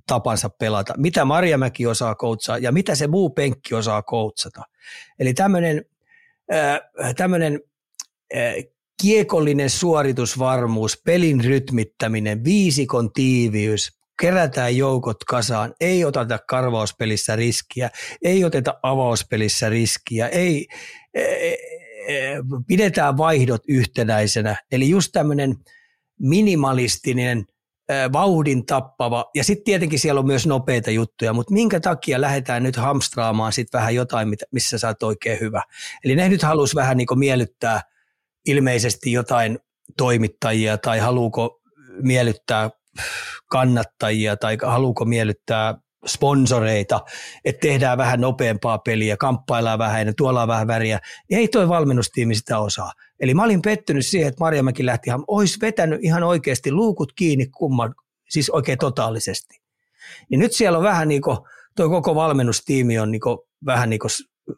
tapansa pelata, mitä Marjamäki osaa koutsaa ja mitä se muu penkki osaa koutsata. Eli tämmöinen äh, äh, kiekollinen suoritusvarmuus, pelin rytmittäminen, viisikon tiiviys, kerätään joukot kasaan, ei oteta karvauspelissä riskiä, ei oteta avauspelissä riskiä, ei, pidetään vaihdot yhtenäisenä. Eli just tämmöinen minimalistinen – vauhdin tappava, ja sitten tietenkin siellä on myös nopeita juttuja, mutta minkä takia lähdetään nyt hamstraamaan sitten vähän jotain, missä sä oot oikein hyvä. Eli ne nyt halusi vähän niin miellyttää ilmeisesti jotain toimittajia, tai haluuko miellyttää kannattajia, tai haluuko miellyttää sponsoreita, että tehdään vähän nopeampaa peliä, kamppaillaan vähän ja tuolla vähän väriä, ei toi valmennustiimi sitä osaa. Eli mä olin pettynyt siihen, että Marjamäki lähti ihan, olisi vetänyt ihan oikeasti luukut kiinni kumman, siis oikein totaalisesti. Niin nyt siellä on vähän niin kuin, tuo koko valmennustiimi on niin kuin, vähän niin kuin,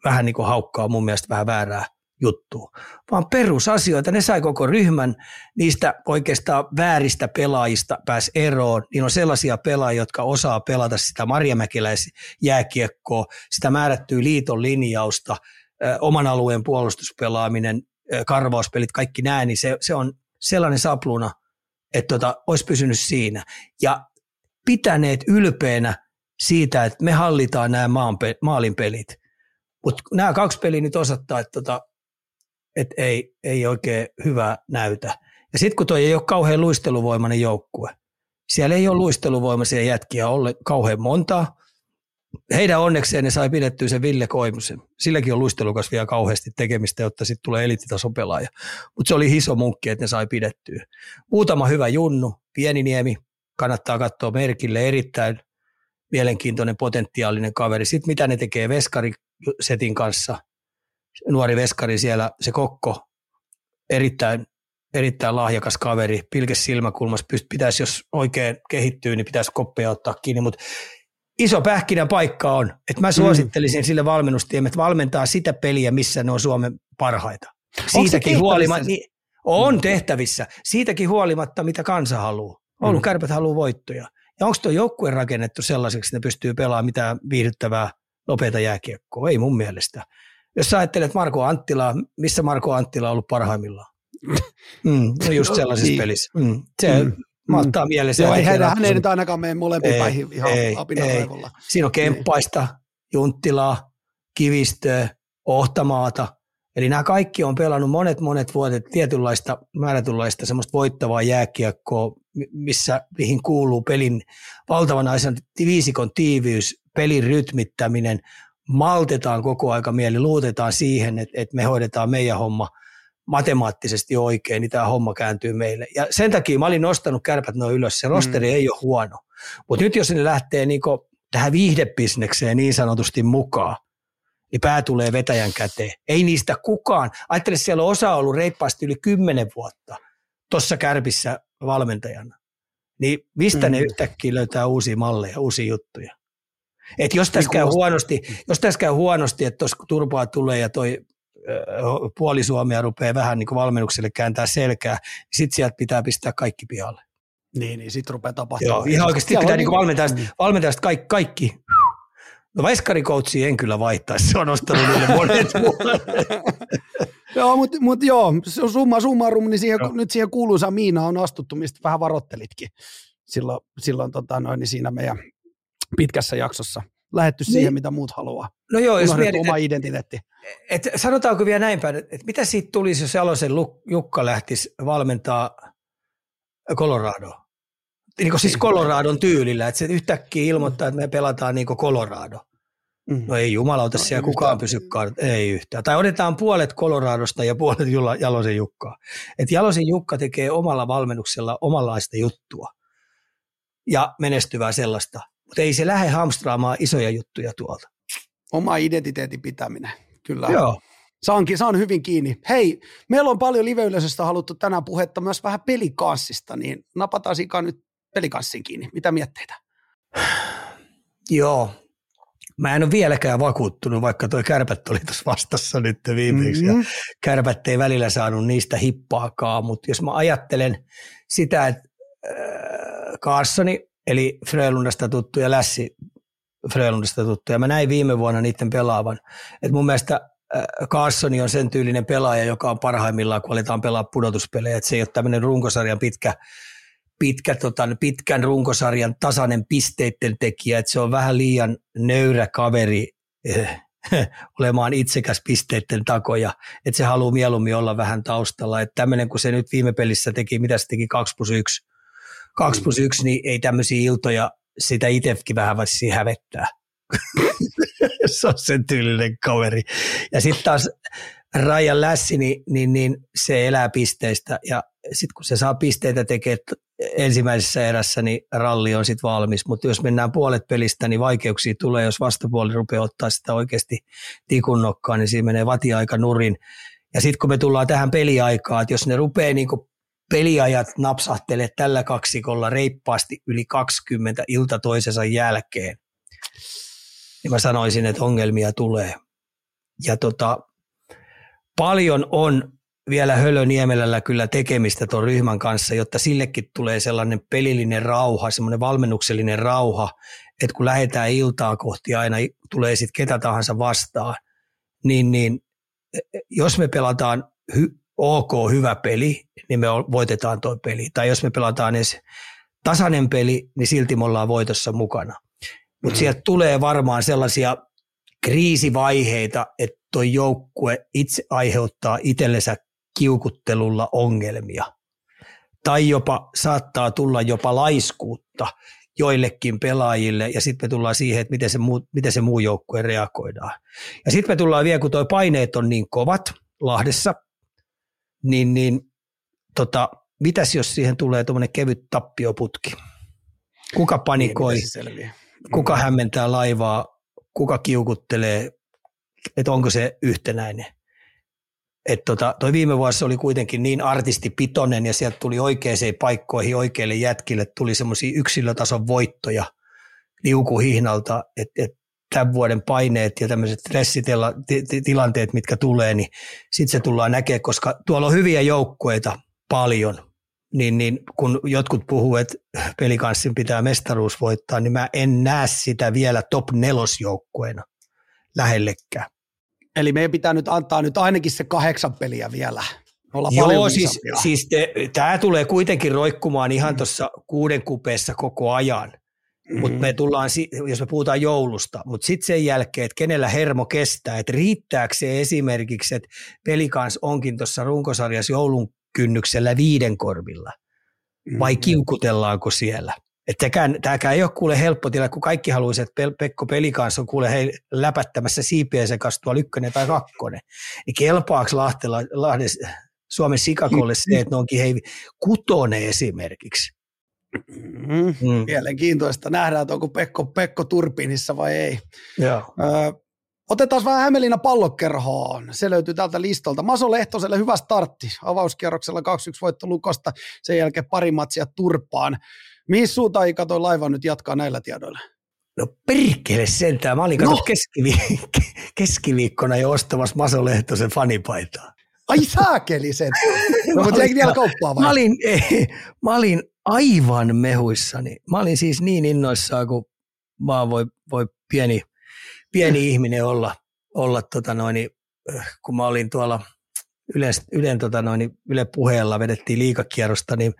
vähän niin kuin haukkaa mun mielestä vähän väärää juttua, vaan perusasioita. Ne sai koko ryhmän niistä oikeastaan vääristä pelaajista pääs eroon. Niin on sellaisia pelaajia, jotka osaa pelata sitä Marjamäkeläisjääkiekkoa, sitä määrättyä liiton linjausta, oman alueen puolustuspelaaminen, karvauspelit, kaikki nämä, niin se, se on sellainen sapluna, että tota, olisi pysynyt siinä. Ja pitäneet ylpeänä siitä, että me hallitaan nämä maalin pelit. Mutta nämä kaksi peliä nyt osoittaa, että tota, että ei, ei oikein hyvää näytä. Ja sitten kun toi ei ole kauhean luisteluvoimainen joukkue, siellä ei ole luisteluvoimaisia jätkiä ole kauhean montaa. Heidän onnekseen ne sai pidettyä sen Ville Koimusen. Silläkin on luistelukas vielä kauheasti tekemistä, jotta sitten tulee eliittitason pelaaja. Mutta se oli iso munkki, että ne sai pidettyä. Muutama hyvä junnu, Pieniniemi, kannattaa katsoa merkille, erittäin mielenkiintoinen potentiaalinen kaveri. Sitten mitä ne tekee Veskari-setin kanssa, nuori Veskari siellä, se Kokko, erittäin, erittäin lahjakas kaveri, pilkes silmäkulmassa, pitäisi, jos oikein kehittyy, niin pitäisi koppeja ottaa kiinni, mutta iso pähkinä paikka on, että mä mm. suosittelisin mm. sille valmennustiemme, että valmentaa sitä peliä, missä ne on Suomen parhaita. Siitäkin huolimatta, niin, on tehtävissä. Siitäkin huolimatta, mitä kansa haluaa. Oulun mm. kärpät haluaa voittoja. Ja onko tuo joukkue rakennettu sellaiseksi, että ne pystyy pelaamaan mitään viihdyttävää, nopeata jääkiekkoa? Ei mun mielestä. Jos sä ajattelet Marko Anttila, missä Marko Anttila on ollut parhaimmillaan? Mm, no just sellaisessa niin. pelissä. Mm. Se mm. Ottaa mielessä. Joo, ei, hän, hän ei nyt ainakaan mene molempiin ei, päihin ihan ei, ei. Siinä on Kemppaista, Junttilaa, Kivistöä, Ohtamaata – Eli nämä kaikki on pelannut monet monet vuodet tietynlaista määrätynlaista semmoista voittavaa jääkiekkoa, missä, mihin kuuluu pelin valtavan aisen viisikon tiiviys, pelin rytmittäminen, maltetaan koko aika mieli, luutetaan siihen, että, että me hoidetaan meidän homma matemaattisesti oikein, niin tämä homma kääntyy meille. Ja sen takia mä olin nostanut kärpät noin ylös, se rosteri mm. ei ole huono. Mutta nyt jos ne lähtee niinku tähän viihdebisnekseen niin sanotusti mukaan, niin pää tulee vetäjän käteen. Ei niistä kukaan. Ajattele, siellä on osa ollut reippaasti yli kymmenen vuotta tuossa kärpissä valmentajana. Niin mistä mm. ne yhtäkkiä löytää uusia malleja, uusia juttuja? Et jos tässä käy huonosti, jos tässä käy huonosti, että tuossa turpaa tulee ja toi puoli Suomea rupeaa vähän niin kuin valmennukselle kääntää selkää, niin sitten sieltä pitää pistää kaikki pihalle. Niin, niin sitten rupeaa tapahtumaan. Joo, ihan oikeasti pitää niin valmentajasta, valmentajasta kaikki, kaikki No veskarikoutsia en kyllä vaihtaisi, se on ostanut niille monet Joo, mutta mut joo, summa summarum, niin siihen, nyt siihen kuuluisa Miina on astuttu, mistä vähän varoittelitkin silloin, silloin tota noin, niin siinä meidän pitkässä jaksossa. Lähetty niin. siihen, mitä muut haluaa. No joo, jos mietit, oma identiteetti. Et, et, sanotaanko vielä näin päin, että et mitä siitä tulisi, jos Jalosen Jukka lähtisi valmentaa Coloradoa? niin kuin siis Coloradon tyylillä, että se yhtäkkiä ilmoittaa, että me pelataan niin kuin Colorado. Mm. No ei jumalauta, no, siellä kukaan pysy ei yhtään. Tai otetaan puolet Coloradosta ja puolet Jalosen Jukkaa. Että Jalosen Jukka tekee omalla valmennuksella omanlaista juttua ja menestyvää sellaista, mutta ei se lähde hamstraamaan isoja juttuja tuolta. Oma identiteetin pitäminen, kyllä. Joo. Saankin, saan hyvin kiinni. Hei, meillä on paljon liveyleisöstä haluttu tänään puhetta myös vähän pelikanssista, niin napataan nyt pelikanssin kiinni. Mitä mietteitä? Joo, mä en ole vieläkään vakuuttunut, vaikka tuo kärpät oli tuossa vastassa nyt viimeksi mm-hmm. ja kärpät ei välillä saanut niistä hippaakaan, mutta jos mä ajattelen sitä, että äh, Carsoni, eli Frölundasta tuttu ja Lässi Frölundasta tuttu, ja mä näin viime vuonna niiden pelaavan, että mun mielestä äh, Carsoni on sen tyylinen pelaaja, joka on parhaimmillaan, kun aletaan pelaa pudotuspelejä, että se ei ole tämmöinen runkosarjan pitkä pitkä, tota, pitkän runkosarjan tasainen pisteiden tekijä, että se on vähän liian nöyrä kaveri eh, olemaan itsekäs pisteiden takoja, että se haluaa mieluummin olla vähän taustalla. Että tämmöinen, kun se nyt viime pelissä teki, mitä se teki 2 plus 1, 2 plus 1, niin ei tämmöisiä iltoja sitä itsekin vähän varsin hävettää. se on sen tyylinen kaveri. Ja sitten taas Rajan Lässi, niin, niin, niin, se elää pisteistä ja sitten kun se saa pisteitä tekee ensimmäisessä erässä, niin ralli on sitten valmis. Mutta jos mennään puolet pelistä, niin vaikeuksia tulee, jos vastapuoli rupeaa ottaa sitä oikeasti tikun nokkaan, niin siinä menee vatiaika nurin. Ja sitten kun me tullaan tähän peliaikaan, että jos ne rupeaa niin peliajat napsahtelee tällä kaksikolla reippaasti yli 20 ilta toisensa jälkeen, niin mä sanoisin, että ongelmia tulee. Ja tota, paljon on vielä Hölöniemelällä kyllä tekemistä tuon ryhmän kanssa, jotta sillekin tulee sellainen pelillinen rauha, semmoinen valmennuksellinen rauha, että kun lähdetään iltaa kohti aina, tulee sitten ketä tahansa vastaan, niin, niin jos me pelataan hy, ok hyvä peli, niin me voitetaan tuo peli. Tai jos me pelataan edes tasainen peli, niin silti me ollaan voitossa mukana. Mutta mm. sieltä tulee varmaan sellaisia kriisivaiheita, että tuo joukkue itse aiheuttaa itsellensä kiukuttelulla ongelmia. Tai jopa saattaa tulla jopa laiskuutta joillekin pelaajille ja sitten me tullaan siihen, että miten se muu, miten se muu joukkue reagoidaan. Ja sitten me tullaan vielä, kun tuo paineet on niin kovat Lahdessa, niin, niin tota, mitäs jos siihen tulee tuommoinen kevyt tappioputki? Kuka panikoi, Niin, kuka hämmentää laivaa, kuka kiukuttelee, että onko se yhtenäinen. Et tota, toi viime vuosi oli kuitenkin niin artistipitoinen ja sieltä tuli oikeisiin paikkoihin, oikeille jätkille tuli semmoisia yksilötason voittoja liukuhihnalta, että et tämän vuoden paineet ja tämmöiset stressitilanteet, mitkä tulee, niin sitten se tullaan näkemään, koska tuolla on hyviä joukkueita paljon, niin, niin kun jotkut puhuu, että pelikanssin pitää mestaruus voittaa, niin mä en näe sitä vielä top nelosjoukkueena lähellekään. Eli meidän pitää nyt antaa nyt ainakin se kahdeksan peliä vielä. Olla Joo, paljon siis, siis tämä tulee kuitenkin roikkumaan ihan tuossa kuuden kupeessa koko ajan. Mhm. Mutta me tullaan, jos me puhutaan joulusta, mutta sitten sen jälkeen, että kenellä hermo kestää, että riittääkö se esimerkiksi, että pelikans onkin tuossa runkosarjassa joulun kynnyksellä viiden korvilla, vai Mhm. kiukutellaanko siellä? Tämäkään ei ole kuule helppo tilanne, kun kaikki haluaisi, että Pel- Pekko Pelikans on kuule hei, läpättämässä siipiensä kanssa tuolla ykkönen tai kakkonen. Niin kelpaako Lahtela, Lahdes, Suomen Sikakolle se, että ne onkin hei, kutonen esimerkiksi? Mm. Mm. Mielenkiintoista. Nähdään, että onko Pekko, Pekko Turpinissa vai ei. Joo. Öö, otetaan vähän Hämeenlinna pallokerhoon. Se löytyy tältä listolta. Maso Lehtoselle hyvä startti. Avauskierroksella 2-1 voitto Lukosta. Sen jälkeen pari matsia turpaan. Mihin suuntaan ei katoi laiva nyt jatkaa näillä tiedoilla? No perkele sentään. Mä olin. No. keskivi- keskiviikkona jo ostamassa Maso Lehtosen fanipaitaa. Ai saakeli sen. No, mutta jäikö vielä kauppaa vai? Mä olin, ei, mä olin aivan mehuissani. Mä olin siis niin innoissaan, kun vaan voi, voi pieni, pieni ihminen olla, olla tota noin, äh, kun mä olin tuolla Ylen, Ylen tota noin, Yle puheella vedettiin liikakierrosta, niin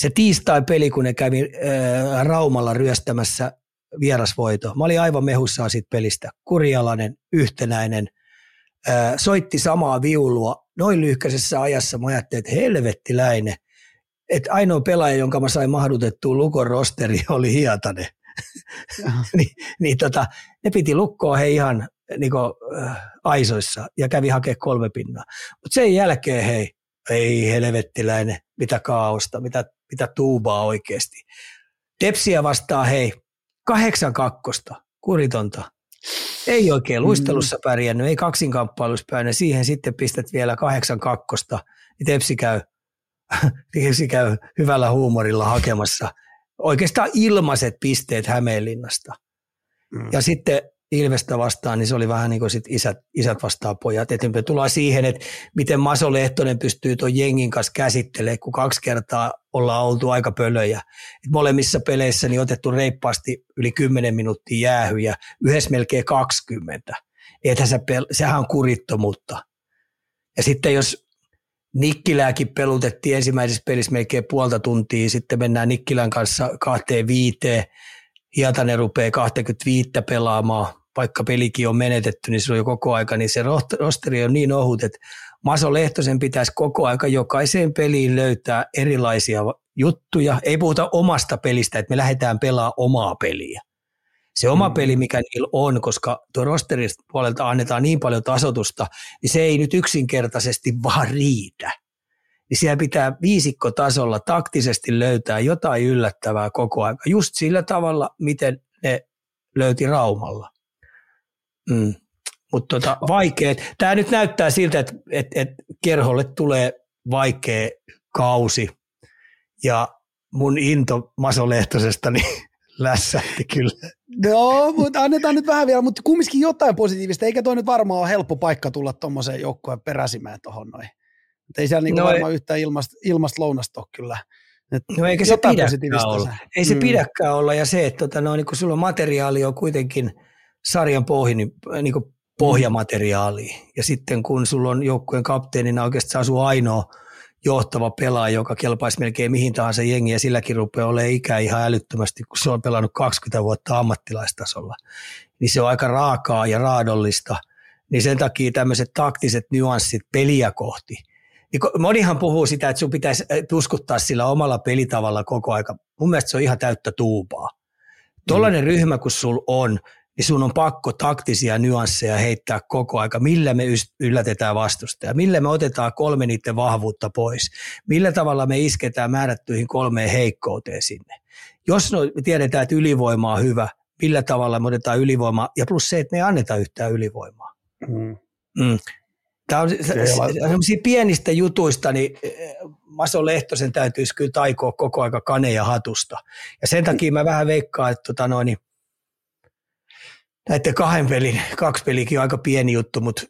se tiistai-peli, kun ne kävi äh, Raumalla ryöstämässä vierasvoito. Mä olin aivan mehussaan siitä pelistä. Kurjalainen, yhtenäinen, äh, soitti samaa viulua noin lyhkäisessä ajassa. Mä ajattelin, että helvettiläinen. Että ainoa pelaaja, jonka mä sain mahdutettua Lukon rosteri, oli Hietanen. niin, niin tota, ne piti lukkoa he ihan niin kuin, äh, aisoissa ja kävi hakea kolme pinnaa. Mutta sen jälkeen hei, ei helvettiläinen, mitä kaaosta, mitä, mitä tuubaa oikeasti. Tepsiä vastaa hei, kahdeksan kakkosta, kuritonta. Ei oikein luistelussa pärjännyt, ei kaksinkamppailussa pärjännyt, siihen sitten pistät vielä kahdeksan kakkosta, niin Tepsi käy, Tepsi käy hyvällä huumorilla hakemassa oikeastaan ilmaiset pisteet Hämeenlinnasta. Mm. Ja sitten Ilvestä vastaan, niin se oli vähän niin kuin sit isät, isät vastaan pojat. Et me tullaan siihen, että miten Maso Lehtonen pystyy tuon jengin kanssa käsittelemään, kun kaksi kertaa ollaan oltu aika pölöjä. Et molemmissa peleissä niin otettu reippaasti yli 10 minuuttia jäähyjä, yhdessä melkein 20. Ethän se pel- sehän on kurittomuutta. Ja sitten jos Nikkilääkin pelutettiin ensimmäisessä pelissä melkein puolta tuntia, sitten mennään Nikkilän kanssa kahteen viiteen, Hietanen rupeaa 25 pelaamaan, vaikka pelikin on menetetty, niin se on jo koko aika, niin se rosteri on niin ohut, että Maso Lehtosen pitäisi koko aika jokaiseen peliin löytää erilaisia juttuja. Ei puhuta omasta pelistä, että me lähdetään pelaamaan omaa peliä. Se oma Mm. peli, mikä niillä on, koska tuo rosterin puolelta annetaan niin paljon tasotusta, niin se ei nyt yksinkertaisesti vaan riitä. Niin siellä pitää viisikkotasolla taktisesti löytää jotain yllättävää koko ajan, just sillä tavalla, miten ne löyti Raumalla. Mm. Mutta tota, vaikeet. Tämä nyt näyttää siltä, että et, et kerholle tulee vaikea kausi. Ja mun into Maso Lehtosesta niin lässähti kyllä. No, mutta annetaan nyt vähän vielä, mutta kumminkin jotain positiivista. Eikä toi nyt varmaan ole helppo paikka tulla tuommoiseen joukkoon peräsimään tuohon noin. Et ei siellä niinku No no ei- varmaan yhtään ilmasta, ilmasta lounasta ole kyllä. Et No eikä se pidäkään positiivista olla. se- Ei se Mm. pidäkään olla. Ja se, että tota, no, niin kun sulla materiaali on kuitenkin sarjan pohji, niin, niin kuin pohjamateriaali. Ja sitten kun sulla on joukkueen kapteenina oikeastaan sun ainoa johtava pelaaja, joka kelpaisi melkein mihin tahansa jengiä, ja silläkin rupeaa olemaan ikä ihan älyttömästi, kun se on pelannut 20 vuotta ammattilaistasolla. Niin se on aika raakaa ja raadollista. Niin sen takia tämmöiset taktiset nyanssit peliä kohti. Niin monihan puhuu sitä, että sun pitäisi äh, tuskuttaa sillä omalla pelitavalla koko aika. Mun mielestä se on ihan täyttä tuupaa. Tuollainen mm. ryhmä, kun sul on, niin sun on pakko taktisia nyansseja heittää koko aika, millä me yllätetään vastustajaa, millä me otetaan kolme niiden vahvuutta pois, millä tavalla me isketään määrättyihin kolmeen heikkouteen sinne. Jos no, me tiedetään, että ylivoima on hyvä, millä tavalla me otetaan ylivoimaa, ja plus se, että me ei anneta yhtään ylivoimaa. Mm. Mm. Tämä on sellaisia pienistä jutuista, niin eh, Maso Lehtosen täytyisi kyllä taikoa koko aika kaneja hatusta. Ja sen takia mä vähän veikkaan, että tota noin, niin näiden kahden pelin, kaksi pelikin on aika pieni juttu, mutta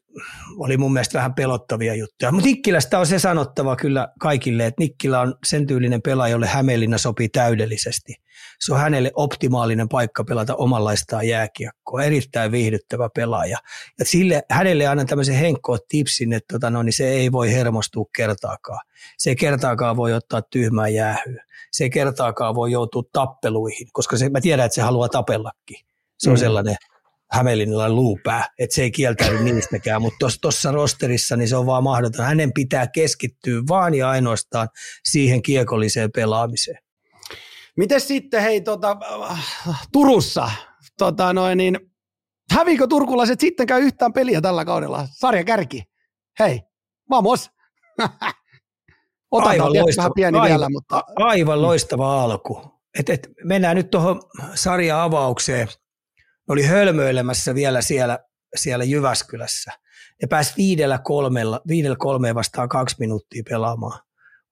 oli mun mielestä vähän pelottavia juttuja. Mutta Nikkilästä on se sanottava kyllä kaikille, että Nikkilä on sen tyylinen pelaaja, jolle Hämeenlinna sopii täydellisesti. Se on hänelle optimaalinen paikka pelata omanlaistaan jääkiekkoa, erittäin viihdyttävä pelaaja. Ja sille, hänelle annan tämmöisen henkkoot tipsin, että tota no, niin se ei voi hermostua kertaakaan. Se ei kertaakaan voi ottaa tyhmää jäähyä. Se ei kertaakaan voi joutua tappeluihin, koska se, mä tiedän, että se haluaa tapellakin. Se on mm. sellainen Hämeenlinnalla luupää, että se ei kieltäydy niistäkään, mutta tuossa rosterissa niin se on vaan mahdoton. Hänen pitää keskittyä vaan ja ainoastaan siihen kiekolliseen pelaamiseen. Miten sitten, hei, tota, Turussa, tota, noin, niin, häviikö turkulaiset sittenkään yhtään peliä tällä kaudella? Sarja kärki. Hei, vamos. Otetaan aivan loistava, vähän pieni aivan, vielä, mutta... Aivan loistava alku. Et, et, mennään nyt tuohon sarja-avaukseen – oli hölmöilemässä vielä siellä, siellä Jyväskylässä. Ja pääsi viidellä kolmella, viidellä kolmeen vastaan kaksi minuuttia pelaamaan.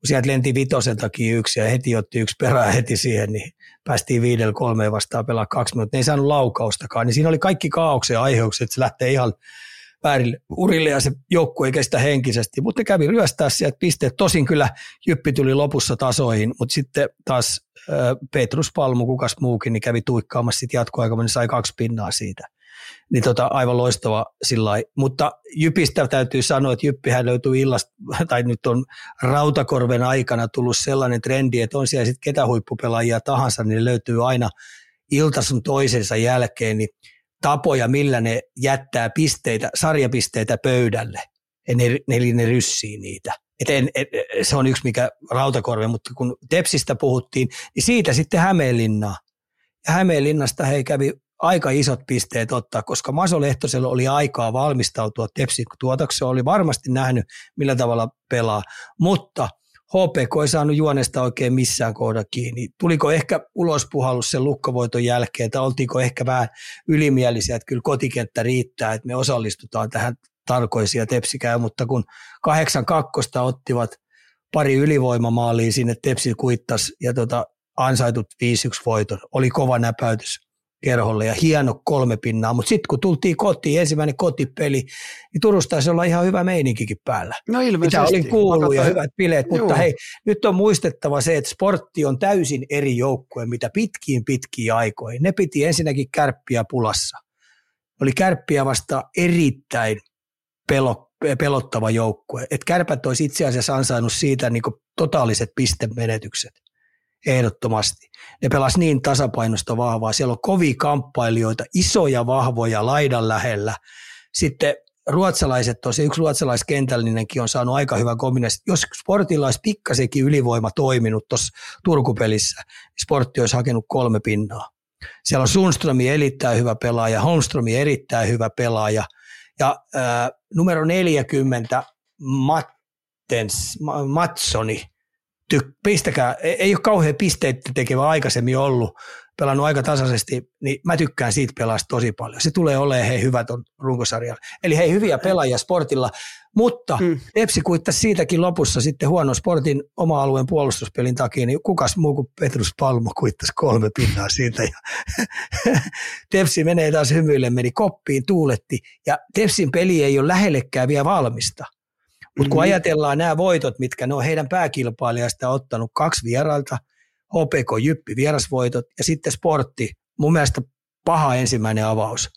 Kun sieltä lenti vitosen takia yksi ja heti otti yksi perää heti siihen, niin päästiin viidellä kolmeen vastaan pelaa kaksi minuuttia. Ne ei saanut laukaustakaan, niin siinä oli kaikki kaauksen aiheukset, että se lähtee ihan väärille urille ja se joukkue ei kestä henkisesti, mutta kävi ryöstää sieltä pisteet. Tosin kyllä Jyppi tuli lopussa tasoihin, mutta sitten taas Petrus Palmu, kukas muukin, niin kävi tuikkaamassa sitten jatkoaika, niin sai kaksi pinnaa siitä. Niin tota, aivan loistava sillä Mutta Jypistä täytyy sanoa, että Jyppihän löytyy illasta, tai nyt on Rautakorven aikana tullut sellainen trendi, että on siellä sitten ketä huippupelaajia tahansa, niin löytyy aina iltasun toisensa jälkeen, niin tapoja, millä ne jättää pisteitä, sarjapisteitä pöydälle. Ne, eli ne ryssii niitä. Et en, et, se on yksi mikä rautakorve, mutta kun Tepsistä puhuttiin, niin siitä sitten Hämeenlinnaa. Ja Hämeenlinnasta he kävi aika isot pisteet ottaa, koska Maso Lehtosella oli aikaa valmistautua Tepsin tuotokseen, oli varmasti nähnyt millä tavalla pelaa, mutta – HPK ei saanut juonesta oikein missään kohda kiinni. Tuliko ehkä ulospuhallus sen lukkovoiton jälkeen, tai oltiinko ehkä vähän ylimielisiä, että kyllä kotikenttä riittää, että me osallistutaan tähän tarkoisia tepsikään, mutta kun kahdeksan kakkosta ottivat pari ylivoimamaaliin sinne Tepsi kuittas ja tota, ansaitut 5-1 voiton, oli kova näpäytys kerholle ja hieno kolme pinnaa, mutta sitten kun tultiin kotiin, ensimmäinen kotipeli, niin Turussa taisi olla ihan hyvä meininkikin päällä. No ilmeisesti. Mitä oli kuullut ja hyvät bileet, mutta hei, nyt on muistettava se, että sportti on täysin eri joukkue, mitä pitkiin pitkiin aikoihin. Ne piti ensinnäkin kärppiä pulassa. Oli kärppiä vasta erittäin pelo, pelottava joukkue. Et kärpät olisi itse asiassa ansainnut siitä niin totaaliset pistemenetykset ehdottomasti. Ne pelas niin tasapainosta vahvaa. Siellä on kovia kamppailijoita, isoja vahvoja laidan lähellä. Sitten ruotsalaiset, tosi yksi ruotsalaiskentälinenkin on saanut aika hyvän kombinaation. Jos sportilla olisi pikkasenkin ylivoima toiminut tuossa Turkupelissä, niin sportti olisi hakenut kolme pinnaa. Siellä on Sundströmi erittäin hyvä pelaaja, Holmströmi erittäin hyvä pelaaja ja äh, numero 40 Mattens, Matsoni – ty- pistäkää, ei ole kauhean pisteitä tekevä aikaisemmin ollut, pelannut aika tasaisesti, niin mä tykkään siitä pelasta tosi paljon. Se tulee olemaan hei hyvä ton runkosarjalla. Eli hei hyviä pelaajia sportilla, mutta mm. Tepsi kuittasi siitäkin lopussa sitten huono sportin oma alueen puolustuspelin takia, niin kukas muu kuin Petrus Palmo kuittasi kolme pinnaa siitä. Ja Tepsi menee taas hymyille, meni koppiin, tuuletti ja Tepsin peli ei ole lähellekään vielä valmista. Mutta kun mm-hmm. ajatellaan nämä voitot, mitkä ne on heidän pääkilpailijasta ottanut kaksi vierailta, HPK Jyppi vierasvoitot ja sitten sportti, mun mielestä paha ensimmäinen avaus.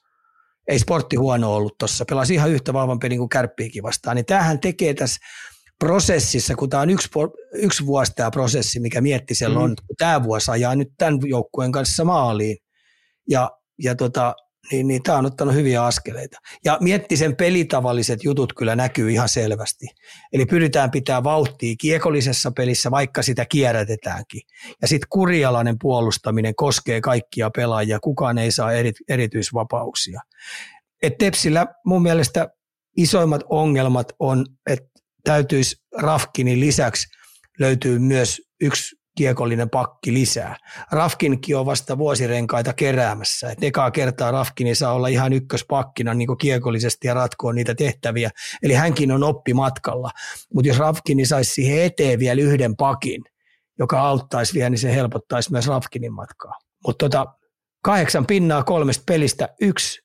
Ei sportti huono ollut tuossa, pelasi ihan yhtä vahvan pelin kuin kärppiikin vastaan. Niin tämähän tekee tässä prosessissa, kun tämä on yksi, yksi vuosi tämä prosessi, mikä mietti siellä mm. on, kun tämä vuosi ajaa nyt tämän joukkueen kanssa maaliin. Ja, ja tota, niin, niin tämä on ottanut hyviä askeleita. Ja mietti sen pelitavalliset jutut kyllä näkyy ihan selvästi. Eli pyritään pitää vauhtia kiekollisessa pelissä, vaikka sitä kierrätetäänkin. Ja sitten kurialainen puolustaminen koskee kaikkia pelaajia, kukaan ei saa eri, erityisvapauksia. Et Tepsillä mun mielestä isoimmat ongelmat on, että täytyisi Rafkinin lisäksi löytyy myös yksi kiekollinen pakki lisää. Rafkinkin on vasta vuosirenkaita keräämässä. Et ekaa kertaa Rafkini saa olla ihan ykköspakkina niin kiekollisesti ja ratkoa niitä tehtäviä. Eli hänkin on oppimatkalla. Mutta jos Rafkini saisi siihen eteen vielä yhden pakin, joka auttaisi vielä, niin se helpottaisi myös Rafkinin matkaa. Mutta tota, kahdeksan pinnaa kolmesta pelistä, yksi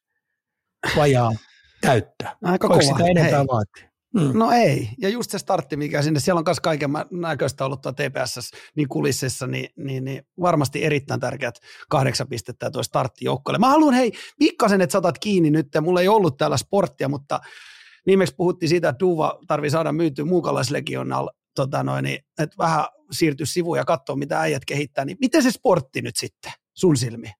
vajaa täyttä. Aika Voiko kova. sitä enempää Hei. Mm. No ei, ja just se startti, mikä sinne, siellä on myös kaiken näköistä ollut tuo TPS niin kulississa, niin, niin, niin, varmasti erittäin tärkeät kahdeksan pistettä tuo startti joukkoille. Mä haluan hei, pikkasen, että saatat kiinni nyt, mulla ei ollut täällä sporttia, mutta viimeksi puhuttiin siitä, että Duva tarvii saada myytyä muukalaislegional, tota noin, niin, että vähän siirtyä sivuun ja katsoa, mitä äijät kehittää, niin miten se sportti nyt sitten sun silmi?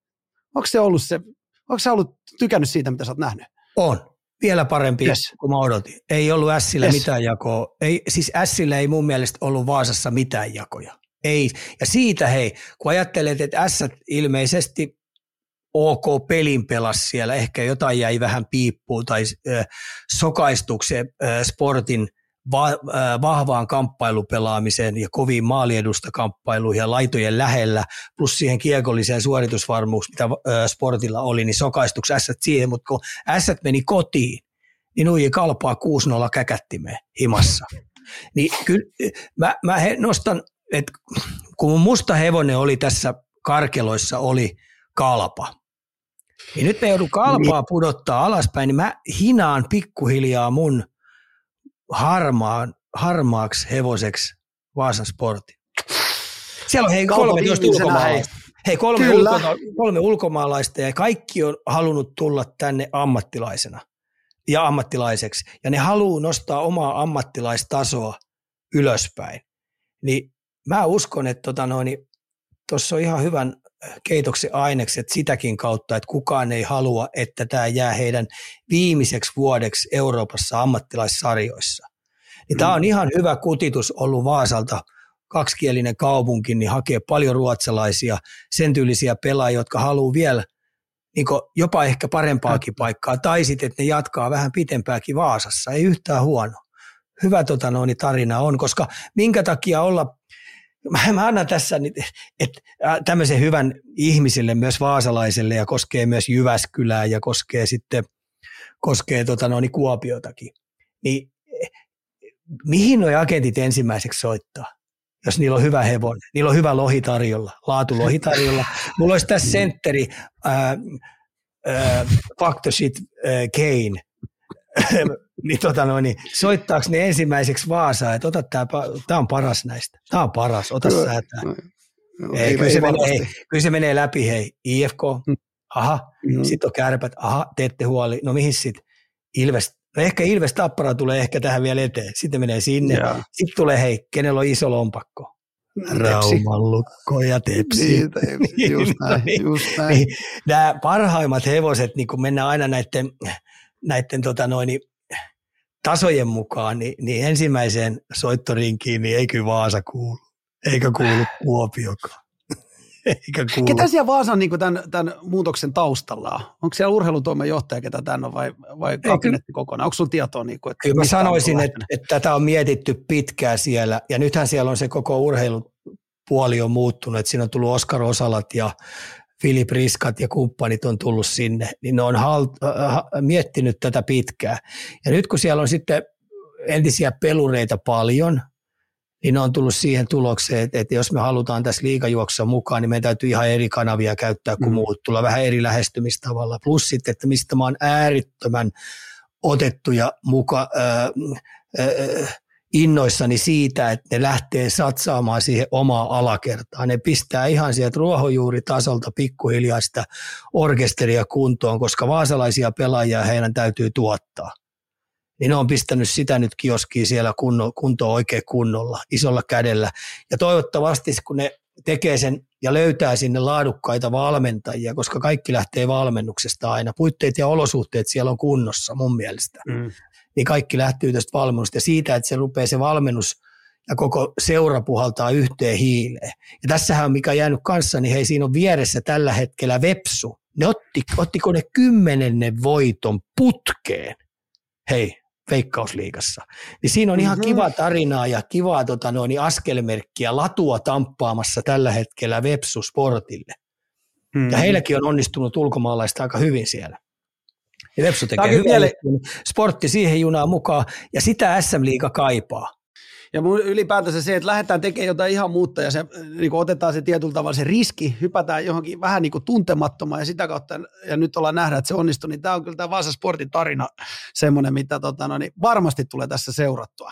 Onko se ollut se, onko sä ollut tykännyt siitä, mitä sä oot nähnyt? On. Vielä parempi Yes. kuin mä odotin. Ei ollut Sillä Yes. mitään jakoa. Ei, siis Sillä ei mun mielestä ollut Vaasassa mitään jakoja. Ei. Ja siitä hei, kun ajattelet, että S ilmeisesti OK pelin pelas siellä, ehkä jotain jäi vähän piippuun tai äh, sokaistukseen äh, sportin va, äh, vahvaan kamppailupelaamiseen ja koviin maaliedusta kamppailuihin ja laitojen lähellä, plus siihen kiekolliseen suoritusvarmuus, mitä äh, sportilla oli, niin sokaistuksi S siihen, mutta kun S meni kotiin, niin nuiji kalpaa 6-0 käkättimeen himassa. Niin kyllä mä, mä he, nostan, että kun mun musta hevonen oli tässä karkeloissa, oli kalpa. Niin nyt me joudun kalpaa pudottaa alaspäin, niin mä hinaan pikkuhiljaa mun harmaan, harmaaksi hevoseksi Vaasan sportin. Siellä on hei Kalpa 13 viimeisenä, ulkomaalaista. Hei, kolme, ulko, kolme ulkomaalaista ja kaikki on halunnut tulla tänne ammattilaisena ja ammattilaiseksi. Ja ne haluaa nostaa omaa ammattilaistasoa ylöspäin. Niin mä uskon, että tota noin, tuossa on ihan hyvän keitoksen ainekset sitäkin kautta, että kukaan ei halua, että tämä jää heidän viimeiseksi vuodeksi Euroopassa ammattilaissarjoissa. Niin tämä on ihan hyvä kutitus ollut Vaasalta, kaksikielinen kaupunki, niin hakee paljon ruotsalaisia, sen tyylisiä pelaajia, jotka haluaa vielä niin jopa ehkä parempaakin paikkaa, tai sitten, että ne jatkaa vähän pitempääkin Vaasassa, ei yhtään huono. Hyvä tota, noin, tarina on, koska minkä takia olla mä, mä annan tässä nyt, että tämmöisen hyvän ihmisille, myös vaasalaiselle ja koskee myös Jyväskylää ja koskee sitten koskee tota noin, Kuopiotakin. Niin mihin nuo agentit ensimmäiseksi soittaa? Jos niillä on hyvä hevonen, niillä on hyvä lohi tarjolla, laatu lohi tarjolla. Mulla olisi tässä sentteri ää, ää, Factor Shit ää, Kane, niin, tota noin, niin soittaako ne ensimmäiseksi Vaasaan, että ota tää, tää on paras näistä, tää on paras, ota Kyllä. säätää. No, Ei, ei, kyllä, se menee, ei, kyllä se menee läpi, hei, IFK, Mm. aha, Mm. sitten on kärpät, aha, teette huoli, no mihin sitten, Ilves, no ehkä Ilves Tappara tulee ehkä tähän vielä eteen, sitten menee sinne, Jaa. sitten tulee, hei, kenellä on iso lompakko, Tepsi. Raumallukko ja tepsi. Niin, tepsi, just näin, Niin, just näin. Niin, nämä parhaimmat hevoset, niin kun mennään aina näiden, näiden tota noin, tasojen mukaan, niin, niin ensimmäiseen soittorinkiin niin ei kyllä Vaasa kuulu. Eikä kuulu Kuopiokaan. Eikä kuulu. Ketä siellä Vaasan niin tämän, tämän muutoksen taustalla on? Onko siellä urheilutoimen johtaja, ketä tämän on, vai, vai kabinetti kokonaan? Onko sinulla tietoa? Niin kuin, että Kyllä mä sanoisin, että, että tätä on mietitty pitkään siellä, ja nythän siellä on se koko urheilupuoli on muuttunut, että siinä on tullut Oskar Osalat ja Filip Riskat ja kumppanit on tullut sinne, niin ne on halt, äh, miettinyt tätä pitkään. Ja nyt kun siellä on sitten entisiä pelureita paljon, niin ne on tullut siihen tulokseen, että, että jos me halutaan tässä liikajuoksussa mukaan, niin meidän täytyy ihan eri kanavia käyttää kuin Mm. muut, tulla vähän eri lähestymistavalla. Plus sitten, että mistä mä oon äärittömän otettuja muka, äh, äh, innoissani siitä, että ne lähtee satsaamaan siihen omaa alakertaan. Ne pistää ihan sieltä ruohonjuuritasolta pikkuhiljaa sitä orkesteria kuntoon, koska vaasalaisia pelaajia heidän täytyy tuottaa. Niin ne on pistänyt sitä nyt kioskiin siellä kunno, kuntoon oikein kunnolla, isolla kädellä. Ja toivottavasti kun ne tekee sen ja löytää sinne laadukkaita valmentajia, koska kaikki lähtee valmennuksesta aina. Puitteet ja olosuhteet siellä on kunnossa mun mielestä Mm. Niin kaikki lähtyy tästä valmennusta ja siitä, että se rupeaa se valmennus ja koko seura puhaltaa yhteen hiileen. Ja tässähän on mikä on jäänyt kanssa, niin hei siinä on vieressä tällä hetkellä Vepsu. Ne otti, ottiko ne kymmenennen voiton putkeen? Hei, Veikkausliigassa. Niin siinä on ihan mm-hmm. kiva tarinaa ja kivaa tota, noin, askelmerkkiä latua tamppaamassa tällä hetkellä Vepsu Sportille. Mm-hmm. Ja heilläkin on onnistunut ulkomaalaista aika hyvin siellä. Ja Vepsu tekee hyvää vielä... sportti siihen junaan mukaan, ja sitä SM-liiga kaipaa. Ja ylipäätänsä se, että lähdetään tekemään jotain ihan muuta ja se, niin kuin otetaan se tietyllä tavalla se riski, hypätään johonkin vähän niin kuin tuntemattomaan ja sitä kautta, ja nyt ollaan nähdä, että se onnistui, niin tämä on kyllä tämä Vaasa Sportin tarina semmoinen, mitä tota, no, niin varmasti tulee tässä seurattua.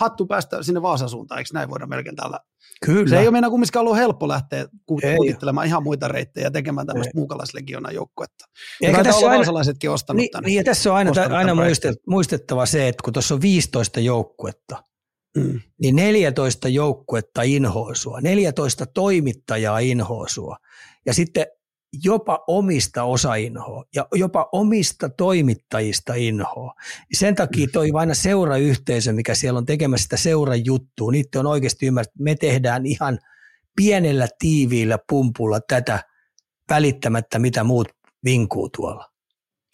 Hattu päästä sinne Vaasan suuntaan, eikö näin voida melkein tällä? Kyllä. Se ei ole meinaa kumminkaan ollut helppo lähteä kuutittelemaan ihan muita reittejä ja tekemään tämmöistä muukalaislegionan joukkuetta. Eikä tässä olla vaasalaisetkin ostanut niin, tänne. Niin, ja tässä on aina, aina muistettava se, että kun tuossa on 15 joukkuetta, mm. niin 14 joukkuetta inhoa sua, 14 toimittajaa inhoa sua. Ja sitten jopa omista osainhoa ja jopa omista toimittajista inhoa. Sen takia toi aina seurayhteisö, mikä siellä on tekemässä sitä seurajuttua, niitä on oikeasti ymmärretty, me tehdään ihan pienellä tiiviillä pumpulla tätä välittämättä, mitä muut vinkuu tuolla.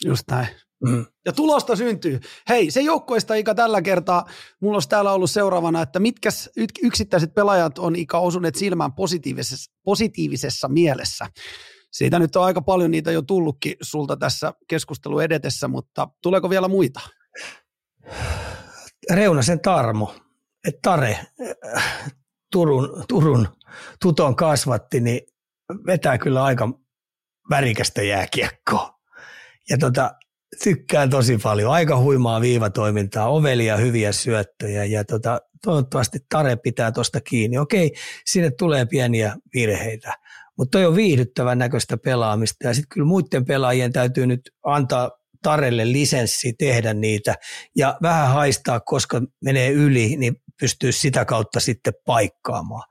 Just näin. Mm. Ja tulosta syntyy. Hei, se joukkoista Ika tällä kertaa, mulla olisi täällä ollut seuraavana, että mitkä yksittäiset pelaajat on Ika osuneet silmään positiivisessa, positiivisessa mielessä. Siitä nyt on aika paljon niitä jo tullutkin sulta tässä keskustelu edetessä, mutta tuleeko vielä muita? Reunasen Tarmo, Tare, Turun, Turun tuton kasvatti, niin vetää kyllä aika värikästä jääkiekkoa. Ja tota, tykkään tosi paljon. Aika huimaa viivatoimintaa, ovelia, hyviä syöttöjä ja tota, toivottavasti Tare pitää tuosta kiinni. Okei, sinne tulee pieniä virheitä, mutta toi on viihdyttävän näköistä pelaamista ja sitten kyllä muiden pelaajien täytyy nyt antaa Tarelle lisenssi tehdä niitä ja vähän haistaa, koska menee yli, niin pystyy sitä kautta sitten paikkaamaan.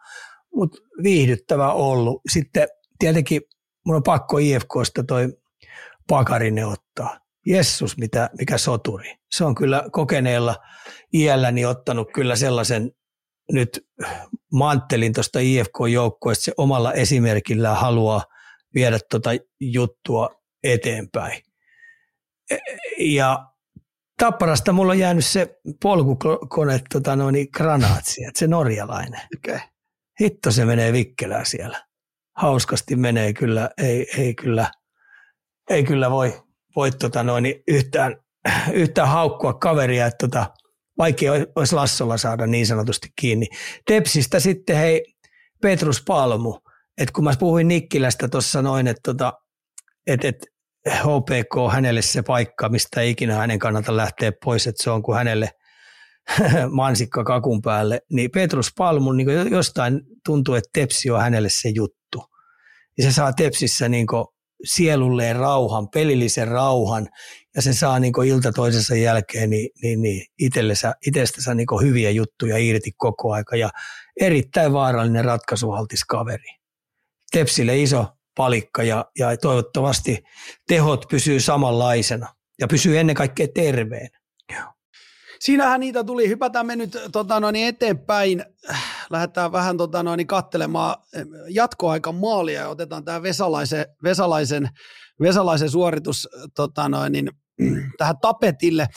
Mutta viihdyttävä ollut. Sitten tietenkin mun on pakko IFKsta toi Pakarinen ottaa. Jessus, mitä, mikä soturi. Se on kyllä kokeneella iälläni ottanut kyllä sellaisen nyt manttelin tuosta IFK-joukkueesta, se omalla esimerkillään haluaa viedä tuota juttua eteenpäin. E, ja Tapparasta mulla on jäänyt se polkukone tota noin, granaatsi, että se norjalainen. Okay. Hitto se menee vikkelää siellä. Hauskasti menee kyllä, ei, ei kyllä, ei kyllä voi, voi tota noin, yhtään, yhtään haukkua kaveria, että tota, vaikea olisi Lassolla saada niin sanotusti kiinni. Tepsistä sitten hei Petrus Palmu, että kun mä puhuin Nikkilästä tuossa noin, että tota, et, et HPK hänelle se paikka, mistä ei ikinä hänen kannata lähteä pois, että se on kuin hänelle mansikka kakun päälle, niin Petrus Palmu niin jostain tuntuu, että Tepsi on hänelle se juttu. Ja se saa Tepsissä niin sielulleen rauhan, pelillisen rauhan, ja se saa niin ilta toisensa jälkeen niin, niin, niin itsestänsä niin hyviä juttuja irti koko aika, ja erittäin vaarallinen ratkaisuhaltis kaveri. Tepsille iso palikka, ja, ja toivottavasti tehot pysyy samanlaisena, ja pysyy ennen kaikkea terveenä. Siinähän niitä tuli. Hypätään me nyt tota noin, eteenpäin. Lähdetään vähän tota noin, kattelemaan jatkoaikan maalia ja otetaan tämä Vesalaisen, Vesalaisen, Vesalaisen suoritus tota noin, tähän tapetille.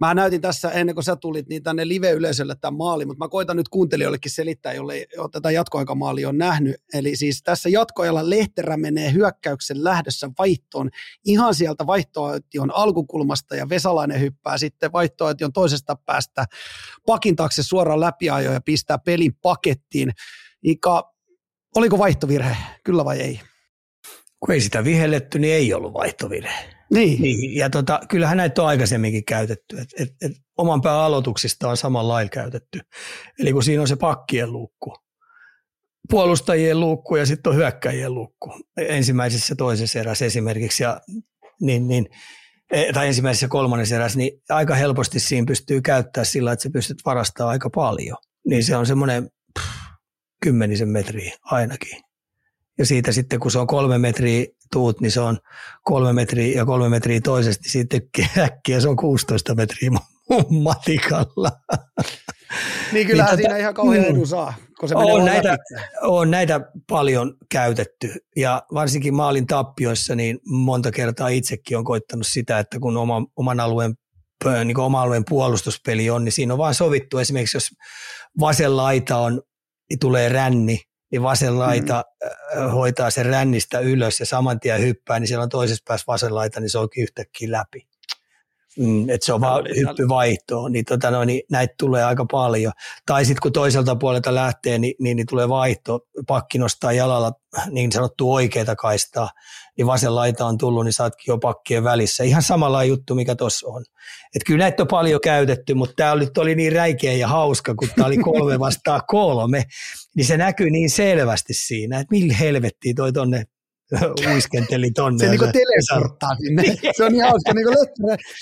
Mä näytin tässä ennen kuin sä tulit niin tänne live-yleisölle tämän maali, mutta mä koitan nyt kuuntelijoillekin selittää, jolle ei ole tätä jatkoaikamaali on nähnyt. Eli siis tässä jatkoajalla Lehterä menee hyökkäyksen lähdössä vaihtoon ihan sieltä vaihtoaition alkukulmasta ja Vesalainen hyppää sitten vaihtoaition toisesta päästä pakin taakse suoraan läpiajoon ja pistää pelin pakettiin. Ika, oliko vaihtovirhe, kyllä vai ei? Kun ei sitä vihelletty, niin ei ollut vaihtovirhe. Niin. niin ja tota, kyllähän näitä on aikaisemminkin käytetty. Et, et, et oman pään aloituksista on samalla lailla käytetty. Eli kun siinä on se pakkien luukku, puolustajien luukku ja sitten on hyökkäjien luukku. Ensimmäisessä toisessa erässä esimerkiksi. Ja, niin, niin, e, tai ensimmäisessä kolmannessa erässä, niin aika helposti siinä pystyy käyttää sillä, että sä pystyt varastamaan aika paljon. Niin se on semmoinen kymmenisen metriä ainakin. Ja siitä sitten, kun se on kolme metriä tuut, niin se on kolme metriä ja kolme metriä toisesti, niin sitten äkkiä se on 16 metriä matikalla. Niin kyllähän niin, siinä tota, ihan kauhean mm. edun saa, kun se on näitä, on näitä paljon käytetty ja varsinkin maalin tappioissa niin monta kertaa itsekin on koittanut sitä, että kun oma, oman alueen niin oma alueen puolustuspeli on, niin siinä on vaan sovittu esimerkiksi, jos vasen laita on, niin tulee ränni, niin vasen laita mm. hoitaa sen rännistä ylös ja saman tien hyppää, niin siellä on toisessa päässä vasen laita, niin se onkin yhtäkkiä läpi. Mm, että se on vaan hyppyvaihtoa, niin, tota no, niin näitä tulee aika paljon. Tai sitten kun toiselta puolelta lähtee, niin, niin, niin tulee vaihto, pakki nostaa jalalla niin sanottu oikeita kaistaa, niin vasen laita on tullut, niin saatkin jo pakkien välissä. Ihan samalla juttu, mikä tuossa on. Et kyllä näitä on paljon käytetty, mutta tämä oli, oli niin räikeä ja hauska, kun tämä oli kolme vastaan kolme, niin se näkyy niin selvästi siinä, että millä helvettiin toi tonne uiskenteli tonne. Se, niinku se teleporttaa sinne. Se on niin hauska, niin kuin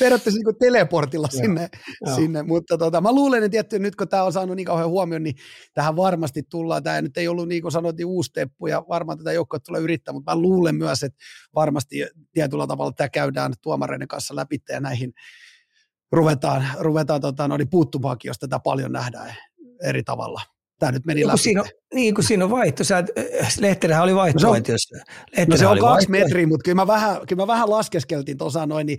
periaatteessa niin teleportilla sinne. sinne. Mutta tota, mä luulen, että tietty, nyt kun tämä on saanut niin kauhean huomioon, niin tähän varmasti tullaan. Tämä nyt ei ollut niin kuin sanottiin uusi teppu ja varmaan tätä joukkoa tulee yrittää, mutta mä luulen myös, että varmasti tietyllä tavalla tämä käydään tuomareiden kanssa läpi ja näihin ruvetaan, ruvetaan tota, no, niin puuttumaakin, jos tätä paljon nähdään eri tavalla tämä nyt meni läpi. Siinä on, niin kuin siinä on vaihto. Sä, Lehterähän oli vaihto. No se on, no se on kaksi metriä, mutta kyllä mä vähän, kyllä mä vähän laskeskeltiin tuossa noin, niin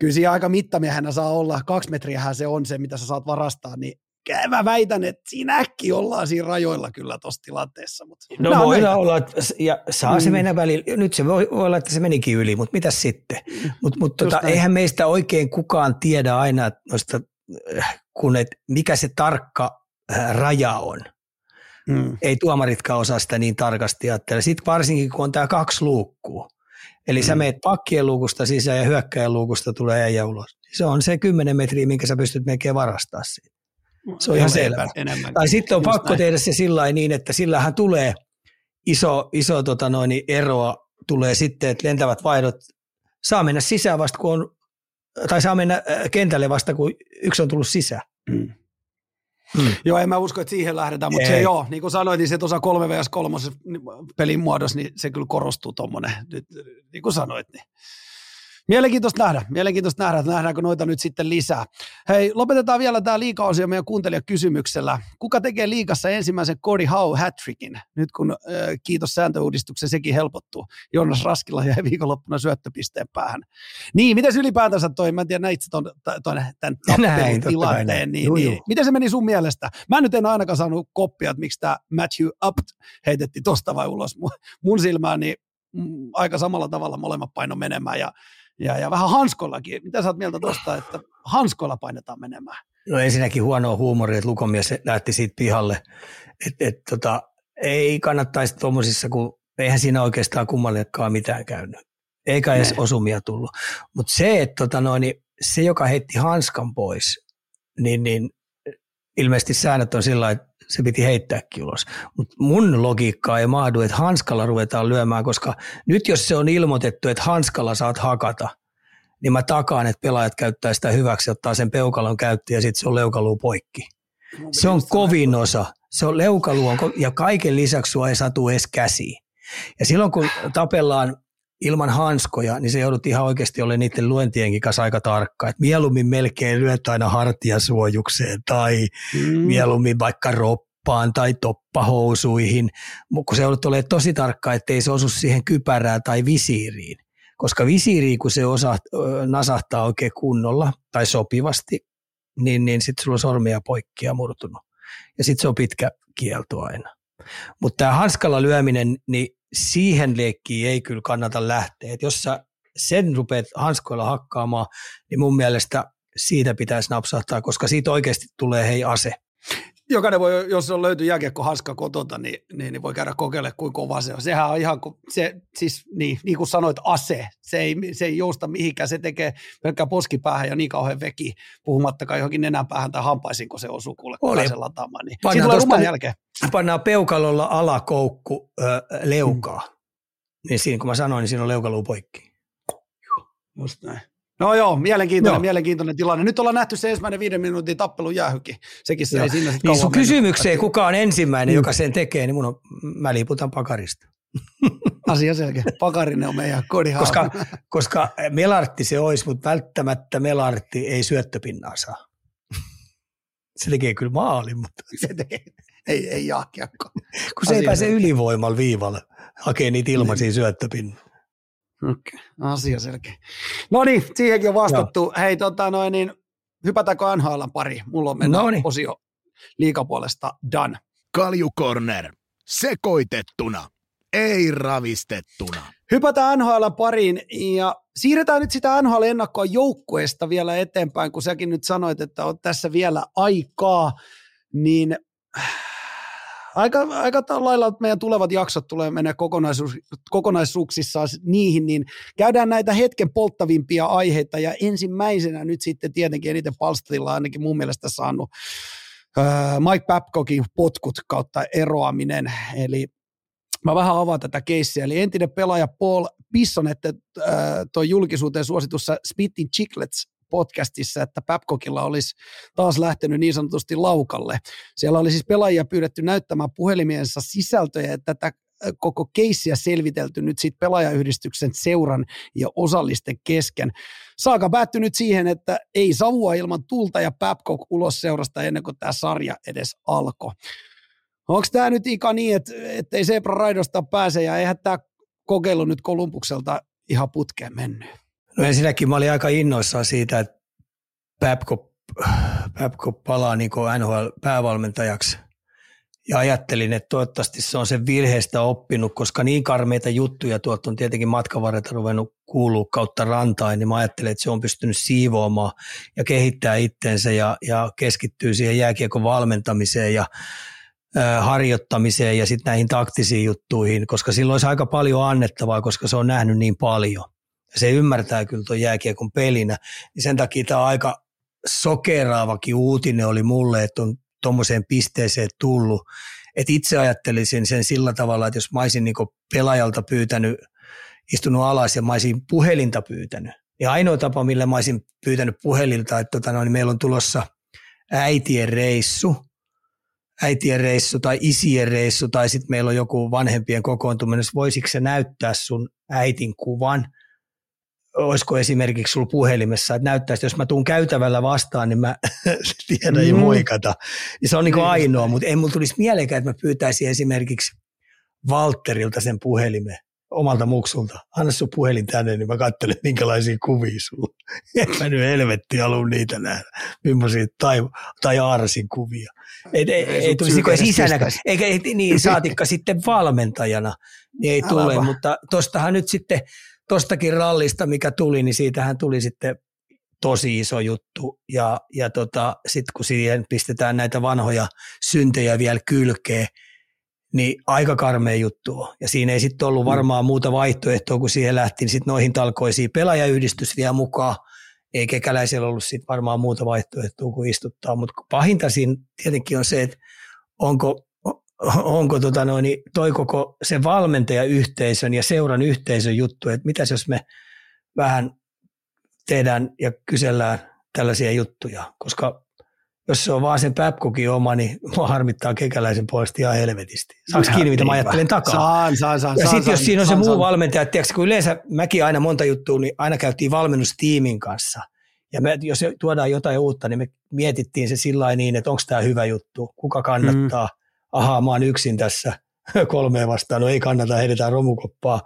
kyllä siinä aika mittamiehenä saa olla. Kaksi metriähän se on se, mitä sä saat varastaa, niin mä väitän, että siinä äkki ollaan siinä rajoilla kyllä tuossa tilanteessa. Mutta no voi olla, ja saa mm. se mennä välillä. Nyt se voi olla, että se menikin yli, mutta mitä sitten? Mm. Mutta mut tota, eihän meistä oikein kukaan tiedä aina noista, äh, kun et, mikä se tarkka raja on. Mm. Ei tuomaritkaan osaa sitä niin tarkasti ajatella. Sitten varsinkin, kun on tämä kaksi luukkua. Eli mm. sä meet pakkien luukusta sisään ja hyökkäjän luukusta tulee äijä ulos. Se on se 10 metriä, minkä sä pystyt melkein varastaa siitä. Se on ihan selvä. Enemmän. Tai sitten on Just pakko näin. tehdä se sillä niin, että sillähän tulee iso, iso tota noin, eroa tulee sitten, että lentävät vaihdot saa mennä sisään vasta kun on, tai saa mennä äh, kentälle vasta kun yksi on tullut sisään. Mm. Hmm. Joo, en mä usko, että siihen lähdetään, mutta Ei. se joo, niin kuin sanoit, niin se tuossa 3 vs 3 pelin muodossa, niin se kyllä korostuu tuommoinen, niin kuin sanoit. Niin. Mielenkiintoista nähdä, mielenkiintoista nähdä, että nähdäänkö noita nyt sitten lisää. Hei, lopetetaan vielä tämä liikaosio meidän kuuntelijakysymyksellä. Kuka tekee liikassa ensimmäisen Cody Howe hattrickin, nyt kun äh, kiitos sääntöuudistuksen sekin helpottuu. Jonas Raskilla jäi viikonloppuna syöttöpisteen päähän. Niin, miten ylipäätänsä toi, mä en tiedä näit ton, ton, tämän näin, tilanteen, niin, juu, niin, miten se meni sun mielestä? Mä nyt en ainakaan saanut koppia, että miksi tämä Matthew Up heitettiin tosta vai ulos. Mun silmään niin mm, aika samalla tavalla molemmat paino menemään ja ja, ja vähän hanskollakin. Mitä sä oot mieltä tuosta, että hanskolla painetaan menemään? No ensinnäkin huonoa huumoria, että lukomies lähti siitä pihalle. Et, et, tota, ei kannattaisi tuommoisissa, kun eihän siinä oikeastaan kummallekaan mitään käynyt. Eikä edes ne. osumia tullut. Mutta se, että tota noin, niin se, joka heitti hanskan pois, niin, niin ilmeisesti säännöt on sillä että se piti heittääkin ulos. Mutta mun logiikkaa ei mahdu, että hanskalla ruvetaan lyömään, koska nyt jos se on ilmoitettu, että hanskalla saat hakata, niin mä takaan, että pelaajat käyttää sitä hyväksi, ottaa sen peukalon käytti ja sitten se on leukaluu poikki. Se on kovin osa. Se on leukaluu ja kaiken lisäksi sua ei satu edes käsiin. Ja silloin kun tapellaan ilman hanskoja, niin se joudut ihan oikeasti olemaan niiden luentienkin kanssa aika tarkka. Et mieluummin melkein lyöt aina hartiasuojukseen tai mm. mieluummin vaikka roppaan tai toppahousuihin, mutta kun se joudut olemaan tosi tarkka, ettei se osu siihen kypärään tai visiiriin. Koska visiiri, kun se osa, nasahtaa oikein kunnolla tai sopivasti, niin, niin sitten sulla on sormia poikki ja murtunut. Ja sitten se on pitkä kielto aina. Mutta tämä hanskalla lyöminen, niin siihen leikkiin ei kyllä kannata lähteä. Et jos sä sen rupeat hanskoilla hakkaamaan, niin mun mielestä siitä pitäisi napsahtaa, koska siitä oikeasti tulee hei ase jokainen voi, jos on löyty jääkiekko hanska kotota, niin, niin, niin, voi käydä kokeile, kuinka kova se on. Sehän on ihan, se, siis niin, niin kuin sanoit, ase. Se ei, se ei jousta mihinkään, se tekee pelkkää poskipäähän ja niin kauhean veki, puhumattakaan johonkin nenänpäähän tai hampaisiin, kun se osuu kuule, kun se lataamaan. Niin. Siinä tulee ruman jälkeen. Pannaan peukalolla alakoukku ö, leukaa. Hmm. Niin siinä, kun mä sanoin, niin siinä on leukaluu poikki. Just näin. No joo, mielenkiintoinen, joo. mielenkiintoinen tilanne. Nyt ollaan nähty se ensimmäinen viiden minuutin tappelu jäähykin. Sekin se ei siinä niin sun kysymykseen, kuka on ensimmäinen, mm. joka sen tekee, niin mun on, mä liputan pakarista. Asia selkeä. Pakarinen on meidän kodihaa. Koska, koska Melartti se olisi, mutta välttämättä Melartti ei syöttöpinnaa saa. Se tekee kyllä maalin, mutta... Se tekee, ei, ei jahkiakko. Kun se ei pääse ylivoimalla viivalle, hakee niitä ilmaisia niin. Okei, okay. asia selkeä. No niin, siihenkin on vastattu. Joo. Hei, tota noin, niin hypätäänkö NHL pari? Mulla on mennä Noniin. osio liikapuolesta done. Kaljukorner, sekoitettuna, ei ravistettuna. Hypätään NHL pariin ja siirretään nyt sitä NHL-ennakkoa joukkueesta vielä eteenpäin, kun säkin nyt sanoit, että on tässä vielä aikaa, niin aika, aika lailla meidän tulevat jaksot tulee mennä kokonaisuus, kokonaisuuksissaan niihin, niin käydään näitä hetken polttavimpia aiheita ja ensimmäisenä nyt sitten tietenkin eniten palstilla ainakin mun mielestä saanut Mike Babcockin potkut kautta eroaminen, eli mä vähän avaan tätä keissiä. Eli entinen pelaaja Paul Pissonette äh, toi julkisuuteen suositussa Spitting Chicklets podcastissa, että Babcockilla olisi taas lähtenyt niin sanotusti laukalle. Siellä oli siis pelaajia pyydetty näyttämään puhelimiensa sisältöjä, että tätä koko keissiä selvitelty nyt sitten pelaajayhdistyksen seuran ja osallisten kesken. Saaka päättyi nyt siihen, että ei savua ilman tulta ja Babcock ulos seurasta ennen kuin tämä sarja edes alkoi. Onko tämä nyt Ika niin, että ei Zebra Raidosta pääse ja eihän tämä kokeilu nyt Kolumbukselta ihan putkeen mennyt? No ensinnäkin mä olin aika innoissaan siitä, että Babcock, Babcock palaa niin NHL-päävalmentajaksi. Ja ajattelin, että toivottavasti se on sen virheestä oppinut, koska niin karmeita juttuja tuolta on tietenkin matkavarreta ruvennut kuulua kautta rantain, niin mä ajattelin, että se on pystynyt siivoamaan ja kehittää itsensä ja, ja keskittyy siihen jääkiekon valmentamiseen ja harjoittamiseen ja sitten näihin taktisiin juttuihin, koska silloin olisi aika paljon annettavaa, koska se on nähnyt niin paljon. Ja se ymmärtää kyllä tuon jääkiekon pelinä. Niin sen takia tämä aika sokeraavakin uutinen oli mulle, että on tuommoiseen pisteeseen tullut. Et itse ajattelisin sen sillä tavalla, että jos mä olisin niinku pelaajalta pyytänyt, istunut alas ja mä olisin puhelinta pyytänyt, niin ainoa tapa, millä mä olisin pyytänyt puhelinta, että tota, no, niin meillä on tulossa äitien reissu, äitien reissu tai isien reissu tai sitten meillä on joku vanhempien kokoontuminen, voisiko se näyttää sun äitin kuvan, olisiko esimerkiksi sulla puhelimessa, että näyttäisi, että jos mä tuun käytävällä vastaan, niin mä tiedän mm. ja moikata. Ja se on niin ainoa, mutta ei mulla tulisi mieleenkään, että mä pyytäisin esimerkiksi Valterilta sen puhelimen omalta muksulta. Anna sun puhelin tänne, niin mä katselen, minkälaisia kuvia sulla. En mä nyt helvetti halua niitä nähdä. Millaisia tai, tai Aarsin kuvia. Ei, ei, ei, ei tulisi edes isänä, eikä ei, niin saatikka sitten valmentajana, niin ei Älä tule. Va. Mutta tostahan nyt sitten, tostakin rallista, mikä tuli, niin siitähän tuli sitten tosi iso juttu. Ja, ja tota, sitten kun siihen pistetään näitä vanhoja syntejä vielä kylkeen, niin aika karmea juttu on. Ja siinä ei sitten ollut mm. varmaan muuta vaihtoehtoa, kun siihen lähti niin sitten noihin talkoisiin pelaajayhdistys vielä mukaan. Ei kekäläisellä ollut sitten varmaan muuta vaihtoehtoa kuin istuttaa, mutta pahinta siinä tietenkin on se, että onko, onko tota noin, toi koko se valmentajayhteisön ja seuran yhteisön juttu, että mitäs jos me vähän tehdään ja kysellään tällaisia juttuja, koska jos se on vaan sen Babcockin oma, niin mua harmittaa kekäläisen puolesta ihan helvetisti. Saanko kiinni, mitä mä ajattelen takaa? Saan, saan, saan. Ja sitten jos siinä on saan, se muu saan. valmentaja, että tiedätkö, kun yleensä mäkin aina monta juttua, niin aina käytiin valmennustiimin kanssa. Ja me, jos tuodaan jotain uutta, niin me mietittiin se sillä niin, että onko tämä hyvä juttu, kuka kannattaa. Mm. Ahaa, mä oon yksin tässä kolmeen vastaan, no ei kannata, heitetään romukoppaa.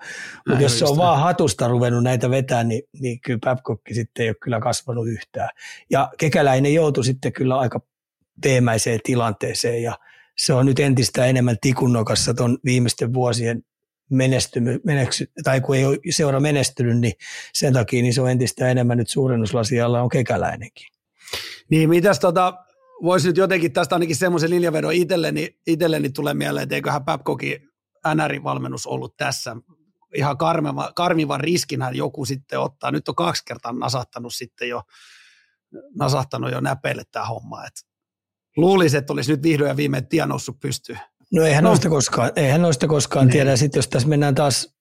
Mutta jos se on vaan hatusta ruvennut näitä vetää, niin, niin kyllä Babcock sitten ei ole kyllä kasvanut yhtään. Ja kekäläinen joutui sitten kyllä aika teemäiseen tilanteeseen ja se on nyt entistä enemmän tikunnokassa tuon viimeisten vuosien menestymy, meneksy, tai kun ei ole seura menestynyt, niin sen takia niin se on entistä enemmän nyt suurennuslasialla on kekäläinenkin. Niin, mitäs tota, voisi nyt jotenkin tästä ainakin semmoisen linjavedon itselleni, itselleni tulee mieleen, että eiköhän Babcockin NR-valmennus ollut tässä ihan karmiva, karmivan riskinhän joku sitten ottaa. Nyt on kaksi kertaa nasahtanut sitten jo, nasahtanut jo näpeille tämä homma. Et luulisi, että olisi nyt vihdoin ja viimein tie noussut pystyyn. No eihän no. noista koskaan, eihän noista koskaan niin. tiedä. Sitten jos tässä mennään taas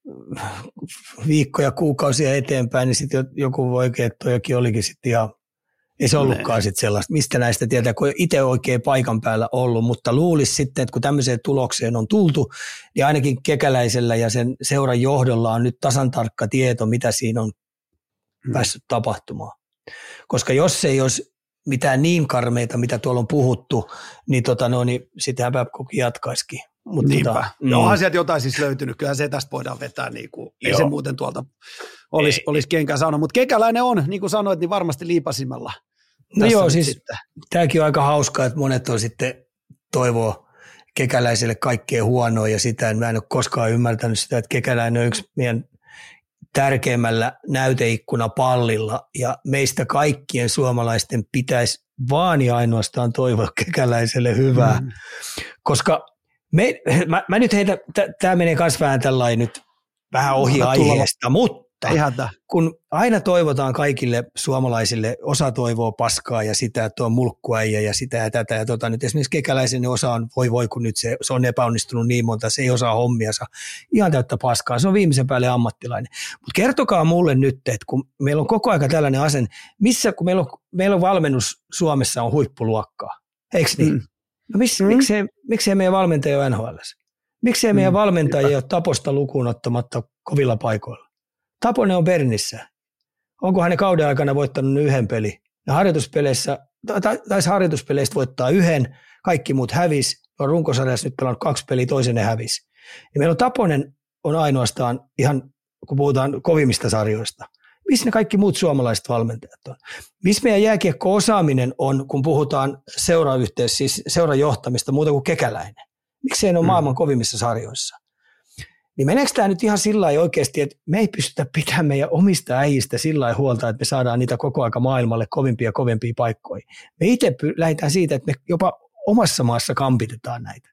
viikkoja, kuukausia eteenpäin, niin sitten joku voi että jokin olikin sitten ihan ei se ollutkaan sitten sellaista, mistä näistä tietää, kun itse oikein paikan päällä ollut, mutta luulisi sitten, että kun tämmöiseen tulokseen on tultu, niin ainakin kekäläisellä ja sen seuran johdolla on nyt tasan tarkka tieto, mitä siinä on hmm. päässyt tapahtumaan. Koska jos ei olisi mitään niin karmeita, mitä tuolla on puhuttu, niin, tota, no, niin sitähän Babcock jatkaisikin. Mut Niinpä. Tota, mm. No onhan sieltä jotain siis löytynyt, kyllä se tästä voidaan vetää, niin kuin, ei se muuten tuolta olisi, olisi kenkään saanut, mutta kekäläinen on, niin kuin sanoit, niin varmasti liipasimella No joo, siis sitten. tämäkin on aika hauskaa, että monet on sitten toivoo kekäläiselle kaikkea huonoa ja sitä, mä en ole koskaan ymmärtänyt sitä, että kekäläinen on yksi meidän tärkeimmällä näyteikkuna pallilla ja meistä kaikkien suomalaisten pitäisi vaan ja ainoastaan toivoa kekäläiselle hyvää, mm. koska me, mä, mä nyt heitä, tämä menee myös vähän tällainen nyt vähän ohi aiheesta, mutta mutta kun aina toivotaan kaikille suomalaisille, osa toivoo paskaa ja sitä, että on mulkkuäijä ja sitä ja tätä ja tota, nyt esimerkiksi kekäläisen osa on, voi voi kun nyt se, se on epäonnistunut niin monta, se ei osaa hommiansa, ihan täyttä paskaa, se on viimeisen päälle ammattilainen. Mutta kertokaa mulle nyt, että kun meillä on koko aika tällainen asen, missä kun meillä on, meillä on valmennus Suomessa on huippuluokkaa, eikö niin? Mm. No miss, mm. miksei, miksei meidän valmentaja ole NHL? Miksei meidän mm. valmentajia ole taposta lukuun ottamatta kovilla paikoilla? Taponen on Bernissä. Onko hän kauden aikana voittanut yhden peli? Ja harjoituspeleissä, taisi harjoituspeleistä voittaa yhden, kaikki muut hävis. On runkosarjassa nyt pelannut kaksi peliä, toisen ne hävis. Ja meillä on Taponen on ainoastaan ihan, kun puhutaan kovimmista sarjoista. Missä ne kaikki muut suomalaiset valmentajat on? Missä meidän jääkiekko-osaaminen on, kun puhutaan seurayhteys, siis seurajohtamista muuta kuin kekäläinen? Miksi ne on mm. maailman kovimmissa sarjoissa? Niin meneekö tämä nyt ihan sillä lailla oikeasti, että me ei pystytä pitämään meidän omista äijistä sillä lailla huolta, että me saadaan niitä koko aika maailmalle kovimpia ja kovempia paikkoja. Me itse lähdetään siitä, että me jopa omassa maassa kampitetaan näitä.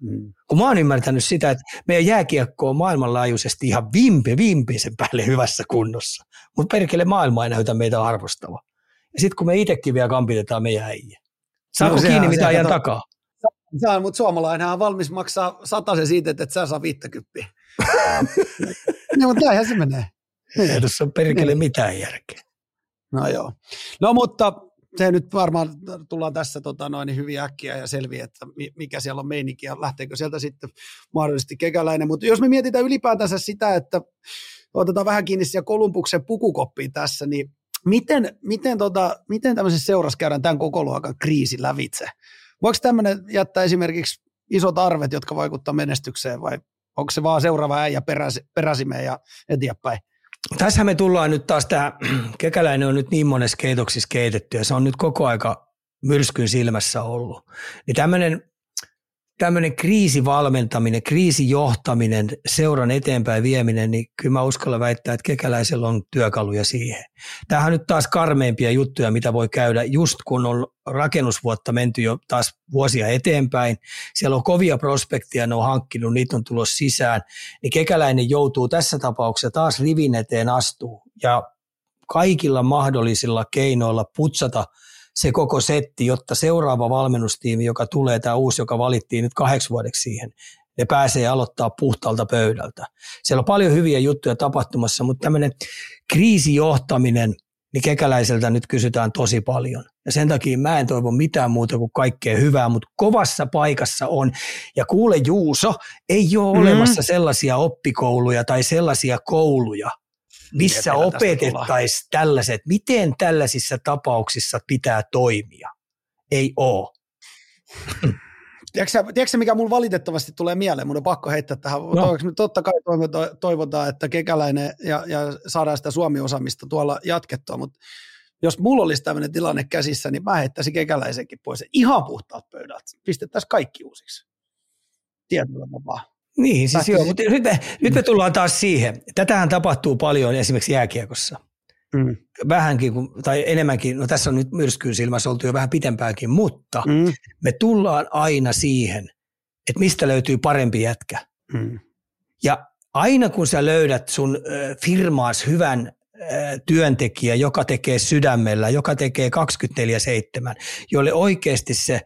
Mm. Kun mä oon ymmärtänyt sitä, että meidän jääkiekko on maailmanlaajuisesti ihan vimpi, vimpisen päälle hyvässä kunnossa. Mutta perkele maailma ei näytä meitä arvostava. Ja sitten kun me itsekin vielä kampitetaan meidän äijä. Saako no, kiinni mitä ajan takaa? Saan, mutta suomalainen on valmis maksaa se siitä, että et sä saa 50. no, mutta näinhän se menee. Ei tuossa on perkele niin. mitään järkeä. No joo. No mutta se nyt varmaan tullaan tässä tota, noin hyvin äkkiä ja selviä, että mikä siellä on meininki ja lähteekö sieltä sitten mahdollisesti kekäläinen. Mutta jos me mietitään ylipäätänsä sitä, että otetaan vähän kiinni siellä Kolumbuksen pukukoppiin tässä, niin miten, miten, tota, miten tämmöisessä seurassa käydään tämän koko luokan kriisi lävitse? Voiko tämmöinen jättää esimerkiksi isot arvet, jotka vaikuttavat menestykseen vai onko se vaan seuraava äijä peräsi, peräsimeen ja eteenpäin? Tässä me tullaan nyt taas tämä, kekäläinen on nyt niin monessa keitoksissa keitetty ja se on nyt koko aika myrskyn silmässä ollut. Niin tämmöinen tämmöinen kriisivalmentaminen, kriisijohtaminen, seuran eteenpäin vieminen, niin kyllä mä uskallan väittää, että kekäläisellä on työkaluja siihen. Tämähän on nyt taas karmeimpia juttuja, mitä voi käydä just kun on rakennusvuotta menty jo taas vuosia eteenpäin. Siellä on kovia prospekteja, ne on hankkinut, niitä on tulos sisään. Niin kekäläinen joutuu tässä tapauksessa taas rivin eteen astuu ja kaikilla mahdollisilla keinoilla putsata – se koko setti, jotta seuraava valmennustiimi, joka tulee, tämä uusi, joka valittiin nyt kahdeksi vuodeksi siihen, ne pääsee aloittaa puhtaalta pöydältä. Siellä on paljon hyviä juttuja tapahtumassa, mutta tämmöinen kriisijohtaminen, niin kekäläiseltä nyt kysytään tosi paljon. Ja sen takia mä en toivo mitään muuta kuin kaikkea hyvää, mutta kovassa paikassa on. Ja kuule Juuso, ei ole mm. olemassa sellaisia oppikouluja tai sellaisia kouluja, missä opetettaisiin tällaiset, miten tällaisissa tapauksissa pitää toimia. Ei ole. Tiedätkö, tiedätkö mikä mulla valitettavasti tulee mieleen? Mun on pakko heittää tähän. No. Totta kai toivotaan, että kekäläinen ja, ja saadaan sitä Suomi-osaamista tuolla jatkettua, mutta jos mulla olisi tämmöinen tilanne käsissä, niin mä heittäisin kekäläisenkin pois. Ihan puhtaat pöydät. Pistettäisiin kaikki uusiksi. Tietyllä tapaa. Niin, siis joo, mutta nyt me, nyt me tullaan taas siihen. Tätähän tapahtuu paljon esimerkiksi jääkiekossa. Mm. Vähänkin, tai enemmänkin, no tässä on nyt myrskyyn silmässä oltu jo vähän pitempäänkin, mutta mm. me tullaan aina siihen, että mistä löytyy parempi jätkä. Mm. Ja aina kun sä löydät sun firmaas hyvän työntekijä, joka tekee sydämellä, joka tekee 24-7, jolle oikeasti se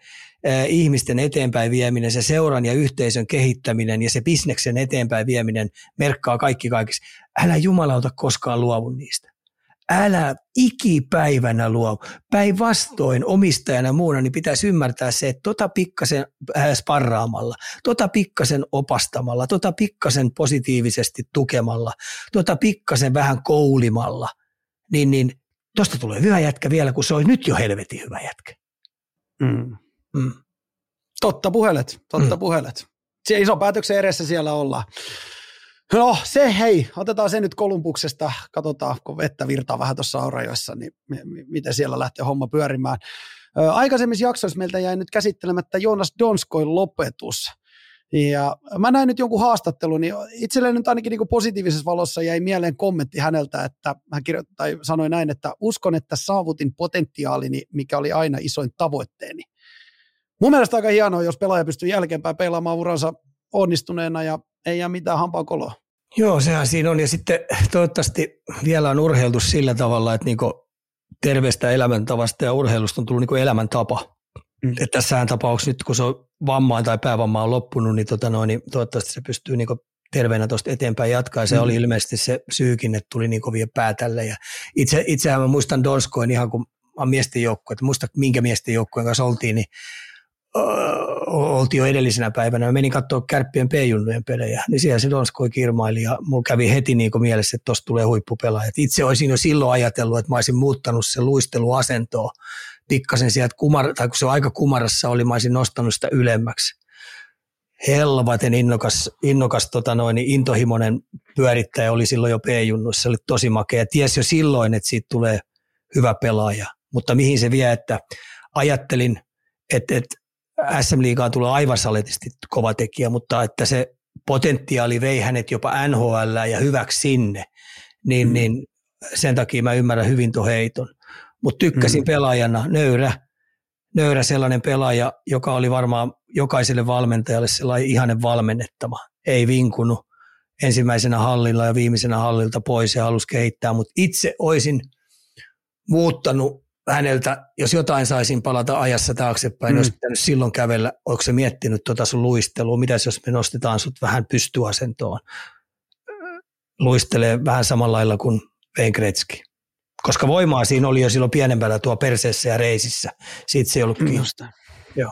ihmisten eteenpäin vieminen, se seuran ja yhteisön kehittäminen ja se bisneksen eteenpäin vieminen merkkaa kaikki kaikissa. Älä jumalauta koskaan luovu niistä. Älä ikipäivänä luovu. Päinvastoin omistajana muuna niin pitäisi ymmärtää se, että tota pikkasen sparraamalla, tota pikkasen opastamalla, tota pikkasen positiivisesti tukemalla, tota pikkasen vähän koulimalla, niin, niin tosta tulee hyvä jätkä vielä, kun se on nyt jo helvetin hyvä jätkä. Mm. Mm. Totta puhelet, totta mm. puhelet. Se iso päätöksen edessä siellä ollaan. No se hei, otetaan se nyt Kolumbuksesta, katsotaan kun vettä virtaa vähän tuossa Aurajoissa, niin miten siellä lähtee homma pyörimään. Aikaisemmissa jaksoissa meiltä jäi nyt käsittelemättä Jonas Donskoin lopetus. Ja mä näin nyt jonkun haastattelun, niin itselleen nyt ainakin niin positiivisessa valossa jäi mieleen kommentti häneltä, että hän kirjoitti, tai sanoi näin, että uskon, että saavutin potentiaalini, mikä oli aina isoin tavoitteeni. Mun mielestä aika hienoa, jos pelaaja pystyy jälkeenpäin pelaamaan uransa onnistuneena ja ei jää mitään hampaa koloa. Joo, sehän siinä on. Ja sitten toivottavasti vielä on urheiltu sillä tavalla, että niinku terveestä elämäntavasta ja urheilusta on tullut niinku elämäntapa. Mm. Että tässähän tapauksessa nyt, kun se on vammaan tai päävamma on loppunut, niin, tota noin, niin toivottavasti se pystyy niinku terveenä tuosta eteenpäin jatkaa. Se mm. oli ilmeisesti se syykin, että tuli niin kovia pää tälle. Ja itse, itsehän mä muistan Donskoin ihan kun mä miesten joukkue, että muista minkä miesten joukkueen kanssa oltiin, niin oltiin jo edellisenä päivänä. Mä menin katsoa kärppien P-junnujen pelejä, niin siellä se Donskoi kirmaili ja mulla kävi heti niin kuin mielessä, että tuosta tulee huippupelaajat. Itse olisin jo silloin ajatellut, että mä olisin muuttanut se luisteluasentoa pikkasen sieltä, kumar, tai kun se aika kumarassa oli, mä olisin nostanut sitä ylemmäksi. Helvaten innokas, innokas tota noin, niin intohimoinen pyörittäjä oli silloin jo P-junnuissa, se oli tosi makea. Ties jo silloin, että siitä tulee hyvä pelaaja, mutta mihin se vie, että ajattelin, että, että SM Liigaan tulee aivan saletisti kova tekijä, mutta että se potentiaali vei hänet jopa NHL ja hyväksi sinne, niin, mm. niin sen takia mä ymmärrän hyvin tuon heiton. Mutta tykkäsin mm. pelaajana, nöyrä, nöyrä sellainen pelaaja, joka oli varmaan jokaiselle valmentajalle sellainen ihanen valmennettava. Ei vinkunut ensimmäisenä hallilla ja viimeisenä hallilta pois ja halusi kehittää, mutta itse olisin muuttanut häneltä, jos jotain saisin palata ajassa taaksepäin, mm. olisi pitänyt silloin kävellä, onko se miettinyt tuota sun luistelua, mitä jos me nostetaan sut vähän pystyasentoon, luistelee vähän samalla lailla kuin Wayne Gretzky. Koska voimaa siinä oli jo silloin pienempänä tuo perseessä ja reisissä. Siitä se ei ollut kiinni. Joo.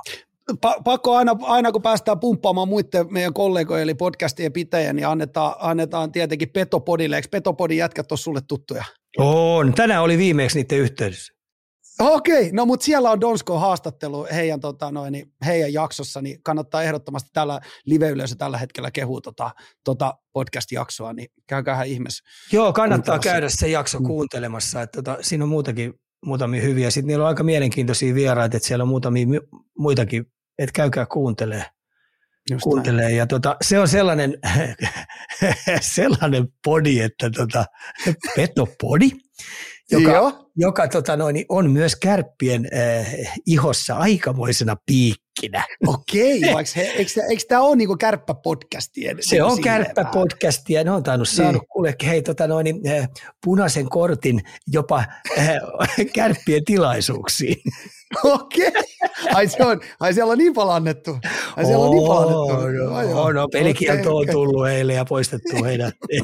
Pa- pakko aina, aina, kun päästään pumppaamaan muiden meidän kollegojen eli podcastien pitäjä, niin annetaan, annetaan tietenkin Petopodille. Eikö Petopodin jätkät ole sulle tuttuja? On. Tänään oli viimeksi niiden yhteydessä. Okei, no mutta siellä on Donsko haastattelu heidän, tota, noin, niin, heidän jaksossa, niin kannattaa ehdottomasti tällä live-yleisö tällä hetkellä kehua tota, tota podcast-jaksoa, niin käykäähän ihmeessä. Joo, kannattaa käydä se jakso mm. kuuntelemassa, että tota, siinä on muutakin, muutamia hyviä. Sitten niillä on aika mielenkiintoisia vieraita, että siellä on muutamia muitakin, että käykää kuuntelee. Just kuuntelee. Ja tota, se on sellainen, sellainen podi, että tota, petopodi, joka, Joo. joka tota noin, on myös kärppien äh, ihossa aikamoisena piikkinä. Okei, he, eikö, eikö tämä ole niinku kärppäpodcastien? Se on kärppäpodcasti ja ne on tainnut niin. saanut kuule, hei, tota noin, äh, punaisen kortin jopa äh, kärppien tilaisuuksiin. Okei. Ai, se on, ai siellä on niin palannettu. Ai siellä on, niin palannettu. Ai, no, no, pelikielto okay, on tullut eilen ja poistettu heidän.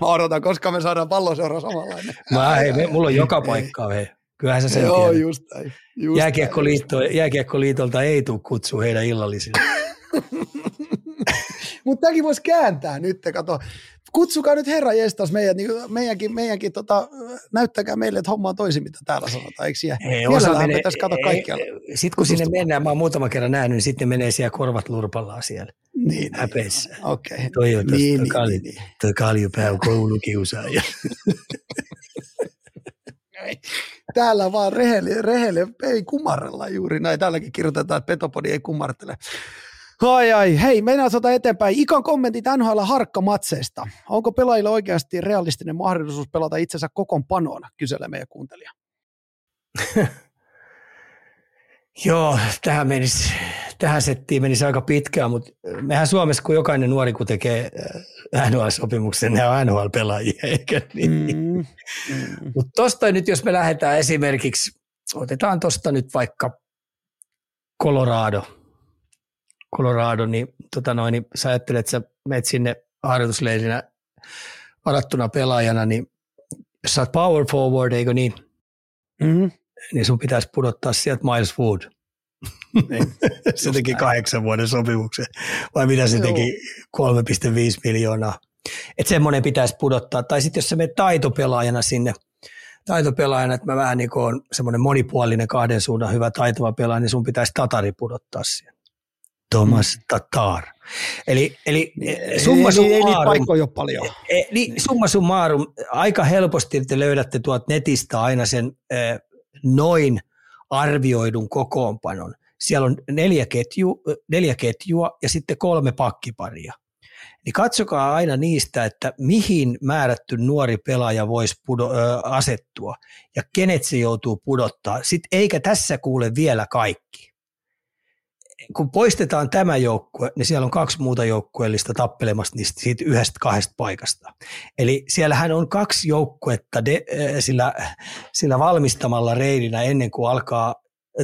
Mä odotan, koska me saadaan palloseura samanlainen. Mä, hei, me, mulla on joka paikka, hei. Kyllähän sä sen Joo, tiedät. just näin. Just Jääkiekkoliitto, Jääkiekkoliitolta ei tule kutsu heidän illallisille. Mutta tämäkin voisi kääntää nyt, kato. Kutsukaa nyt herra jestas meidät, niin meidänkin, meidänkin tota, näyttäkää meille, että homma on toisin, mitä täällä sanotaan, eikö siellä? Ei, osa menee, pitäisi kato kaikkialla. Sitten kun sinne mennään, mä oon muutama kerran nähnyt, niin sitten menee siellä korvat lurpallaan siellä. Niin, häpeissä. Niin, Okei. Okay. Toi on niin, toi, kalju, niin, niin. toi kaljupää on koulukiusaaja. Täällä vaan rehelle, rehelle ei kumarrella juuri näin. Täälläkin kirjoitetaan, että Petopodi ei kumartele. Ai ai, hei, mennään sota eteenpäin. Ikan kommentit NHL harkkamatseista. Onko pelaajilla oikeasti realistinen mahdollisuus pelata itsensä panoon, kyselee meidän kuuntelija. Joo, tähän, menisi, tähän settiin menisi aika pitkään, mutta mehän Suomessa, kun jokainen nuori, kun tekee äh, NHL-sopimuksen, ne on NHL-pelaajia, eikä niin? Mm, mm. Mutta tuosta nyt, jos me lähdetään esimerkiksi, otetaan tuosta nyt vaikka Colorado – Colorado, niin, tota noin, niin sä ajattelet, että sä menet sinne harjoitusleirinä varattuna pelaajana, niin jos sä oot power forward, eikö niin? Mm-hmm. Niin sun pitäisi pudottaa sieltä Miles Wood. Niin, se teki kahdeksan vuoden sopimuksen, vai mitä se Joo. teki 3,5 miljoonaa. Että semmoinen pitäisi pudottaa. Tai sitten jos sä menet taitopelaajana sinne, taitopelaajana, että mä vähän niin kuin semmoinen monipuolinen kahden suunnan hyvä taitova pelaaja, niin sun pitäisi tatari pudottaa siihen Thomas Tatar. Eli, eli summa summarum, ei paikkoja ole paljon. E, niin, summa summarum, aika helposti te löydätte tuolta netistä aina sen eh, noin arvioidun kokoonpanon. Siellä on neljä, ketju, neljä ketjua ja sitten kolme pakkiparia niin katsokaa aina niistä, että mihin määrätty nuori pelaaja voisi pudo, ö, asettua ja kenet se joutuu pudottaa. Sitten eikä tässä kuule vielä kaikki. Kun poistetaan tämä joukkue, niin siellä on kaksi muuta joukkueellista tappelemassa niistä siitä yhdestä kahdesta paikasta. Eli siellähän on kaksi joukkuetta de, sillä, sillä valmistamalla reidinä ennen kuin alkaa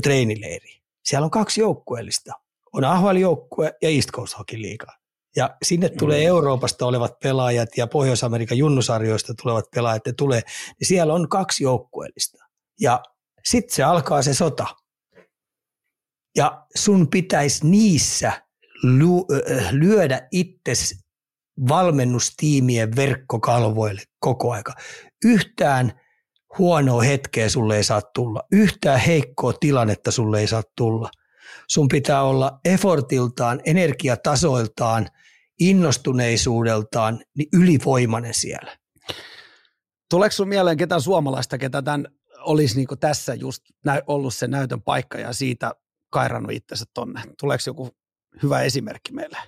treenileiri. Siellä on kaksi joukkueellista. On AHL-joukkue ja East Coast Hockey League. Ja sinne tulee mm. Euroopasta olevat pelaajat ja Pohjois-Amerikan junnusarjoista tulevat pelaajat, ne tulee, niin siellä on kaksi joukkueellista. Ja sitten se alkaa se sota. Ja sun pitäisi niissä lyödä itses valmennustiimien verkkokalvoille koko aika. Yhtään huonoa hetkeä sulle ei saa tulla. Yhtään heikkoa tilannetta sulle ei saa tulla. Sun pitää olla effortiltaan, energiatasoiltaan, innostuneisuudeltaan niin ylivoimainen siellä. Tuleeko sinulle mieleen ketään suomalaista, ketä tämän olisi niin tässä just ollut se näytön paikka ja siitä kairannut itsensä tonne? Tuleeko joku hyvä esimerkki meille,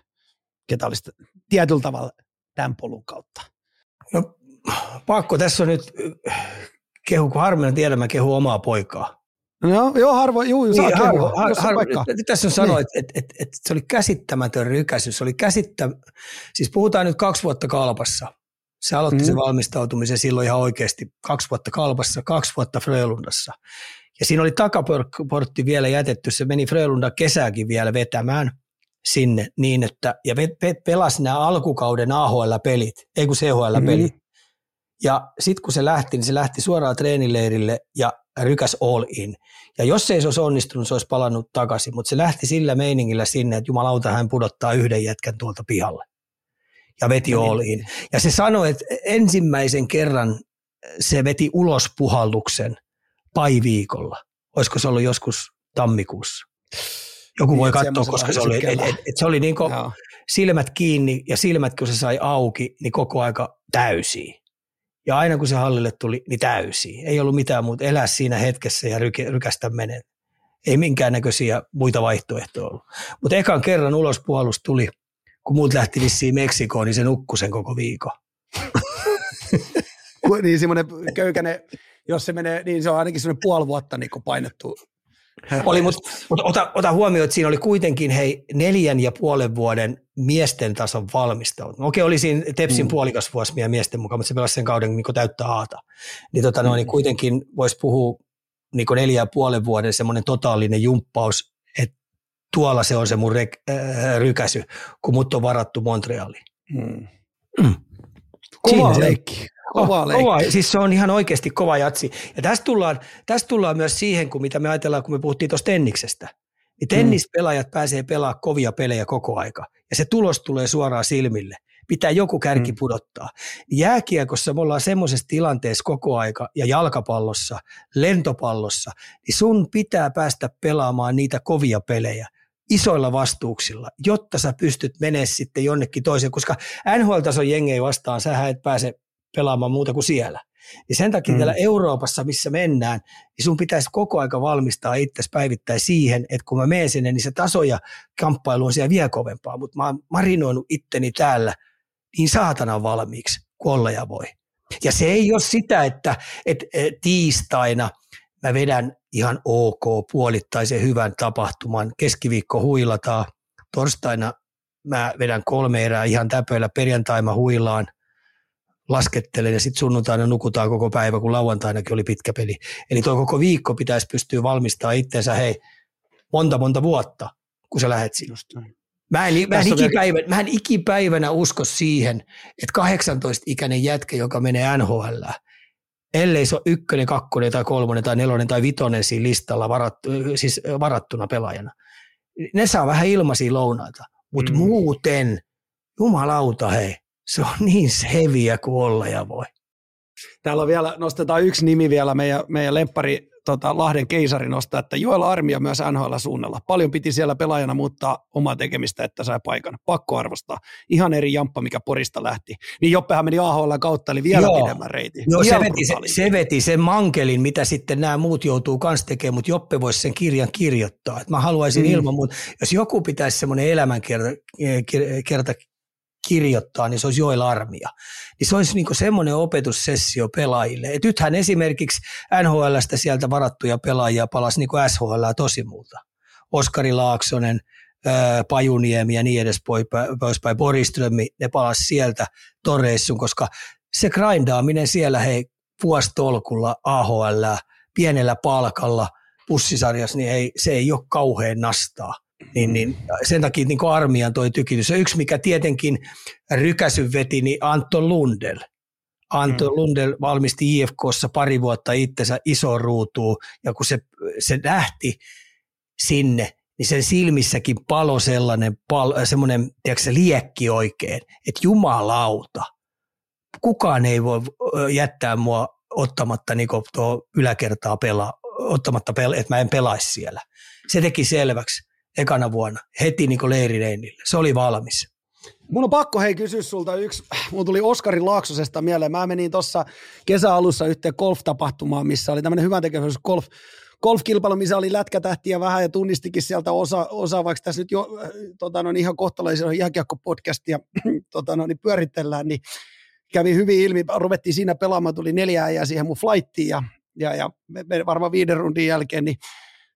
ketä olisi tietyllä tavalla tämän polun kautta? No pakko tässä on nyt kehu, kun harmina tiedä, mä kehu omaa poikaa. No, joo, harvoin, juu, niin, saa harvo, har, har, har, Tässä on sanoa, niin. että et, et, et se oli käsittämätön rykäsy. Se oli käsittä, siis puhutaan nyt kaksi vuotta kalpassa. Se aloitti mm. sen valmistautumisen silloin ihan oikeasti kaksi vuotta kalpassa, kaksi vuotta Frölundassa. Ja siinä oli takaportti vielä jätetty, se meni Frölunda kesääkin vielä vetämään sinne niin, että ja pe, pe, pelasi nämä alkukauden AHL-pelit, ei kun CHL-pelit. Mm. Ja sitten kun se lähti, niin se lähti suoraan treenileirille ja rykäs all in. Ja jos ei se olisi onnistunut, se olisi palannut takaisin, mutta se lähti sillä meiningillä sinne, että jumalauta hän pudottaa yhden jätkän tuolta pihalle. Ja veti no niin. all in. Ja se sanoi, että ensimmäisen kerran se veti ulos puhalluksen pai-viikolla. Olisiko se ollut joskus tammikuussa? Joku voi niin, katsoa, koska se oli, et, et, et se oli niin silmät kiinni ja silmät kun se sai auki, niin koko aika täysiä. Ja aina kun se hallille tuli, niin täysi. Ei ollut mitään muuta. Elää siinä hetkessä ja ryke, rykästä menee. Ei minkäännäköisiä muita vaihtoehtoja ollut. Mutta ekan kerran ulospuolus tuli, kun muut lähti vissiin Meksikoon, niin se nukkui sen koko viikon. niin semmoinen köykäinen, jos se menee, niin se on ainakin semmoinen puoli vuotta niin painettu oli, mutta mut ota, ota huomioon, että siinä oli kuitenkin hei neljän ja puolen vuoden miesten tason valmistautunut. Okei, oli siinä Tepsin mm. puolikas vuosi miesten mukaan, mutta se pelasi sen kauden niin täyttä aata. Niin, tota, no, niin mm. kuitenkin voisi puhua niin neljän ja puolen vuoden semmoinen totaalinen jumppaus, että tuolla se on se mun rek, äh, rykäsy, kun mut on varattu Montrealiin. Mm. Mm. Kova leikki. Kova, oh, kova, siis se on ihan oikeasti kova jatsi. Ja tästä tullaan, tästä tullaan myös siihen, kun mitä me ajatellaan, kun me puhuttiin tuosta tenniksestä. Niin tennispelaajat mm. pääsee pelaamaan kovia pelejä koko aika. Ja se tulos tulee suoraan silmille. Pitää joku kärki mm. pudottaa. Jääkiekossa me ollaan semmoisessa tilanteessa koko aika, ja jalkapallossa, lentopallossa, niin sun pitää päästä pelaamaan niitä kovia pelejä isoilla vastuuksilla, jotta sä pystyt menemään sitten jonnekin toiseen, koska NHL-tason jengei vastaan sä et pääse pelaamaan muuta kuin siellä. Ja sen takia mm. täällä Euroopassa, missä mennään, niin sun pitäisi koko aika valmistaa itse päivittäin siihen, että kun mä menen sinne, niin se taso ja kamppailu on siellä vielä kovempaa. Mutta mä oon marinoinut itteni täällä niin saatana valmiiksi, kun olla ja voi. Ja se ei ole sitä, että, että tiistaina mä vedän ihan ok puolittaisen hyvän tapahtuman, keskiviikko huilataan, torstaina mä vedän kolme erää ihan täpöillä, perjantaina huilaan – laskettelen ja sitten sunnuntaina nukutaan koko päivä, kun lauantainakin oli pitkä peli. Eli tuo koko viikko pitäisi pystyä valmistamaan itseensä, hei, monta monta vuotta, kun sä lähet sinusta. Mä en, mä, en ikipäivänä, mä en ikipäivänä usko siihen, että 18-ikäinen jätkä, joka menee NHL, ellei se ole ykkönen, kakkonen tai kolmonen tai nelonen tai vitonen siinä listalla varattu, siis varattuna pelaajana. Ne saa vähän ilmaisia lounaita, mutta mm. muuten, jumalauta hei, se on niin heviä kuin olla ja voi. Täällä on vielä, nostetaan yksi nimi vielä, meidän, meidän lemppari tota, Lahden keisari nostaa, että Joel Armia myös NHL suunnalla. Paljon piti siellä pelaajana muuttaa omaa tekemistä, että sai paikan. Pakko arvostaa. Ihan eri jamppa, mikä Porista lähti. Niin Joppehan meni AHL kautta, eli vielä Joo. pidemmän reitin. Joo, se veti, se, se veti sen mankelin, mitä sitten nämä muut joutuu kanssa tekemään, mutta Joppe voisi sen kirjan kirjoittaa. Et mä haluaisin mm. ilman muuta, jos joku pitäisi semmoinen elämänkerta kerta kirjoittaa, niin se olisi Joel Armia. Niin se olisi niin semmoinen opetussessio pelaajille. Et nythän esimerkiksi NHLstä sieltä varattuja pelaajia palasi niin SHL tosi muuta. Oskari Laaksonen, Pajuniemi ja niin edes poispäin, Boriströmi, ne palasi sieltä toreissun, koska se grindaaminen siellä hei vuostolkulla AHL pienellä palkalla pussisarjassa, niin ei, se ei ole kauhean nastaa. Niin, niin sen takia niin armian toi tykitys. Ja yksi, mikä tietenkin rykäsy veti, niin Anton Lundell. Anton mm. Lundell valmisti IFKssa pari vuotta itsensä iso ruutuun, ja kun se, se lähti sinne, niin sen silmissäkin palo sellainen pal, semmoinen tiedätkö, liekki oikein, että jumalauta, kukaan ei voi jättää mua ottamatta niin tuo yläkertaa pelaa, ottamatta, pela, että mä en pelaisi siellä. Se teki selväksi ekana vuonna, heti niin leirireinille. Se oli valmis. Mun on pakko hei kysyä sulta yksi. Mun tuli Oskari Laaksosesta mieleen. Mä menin tuossa kesäalussa yhteen golf-tapahtumaan, missä oli tämmöinen hyvän tekevyys golf, golfkilpailu, missä oli lätkätähtiä vähän ja tunnistikin sieltä osa, osa vaikka tässä nyt jo tota, no, ihan kohtalaisen jääkiekko-podcastia tota, no, niin pyöritellään, niin kävi hyvin ilmi, ruvettiin siinä pelaamaan, tuli neljä ja siihen mun flightiin ja, ja, ja me, me varmaan viiden rundin jälkeen, niin,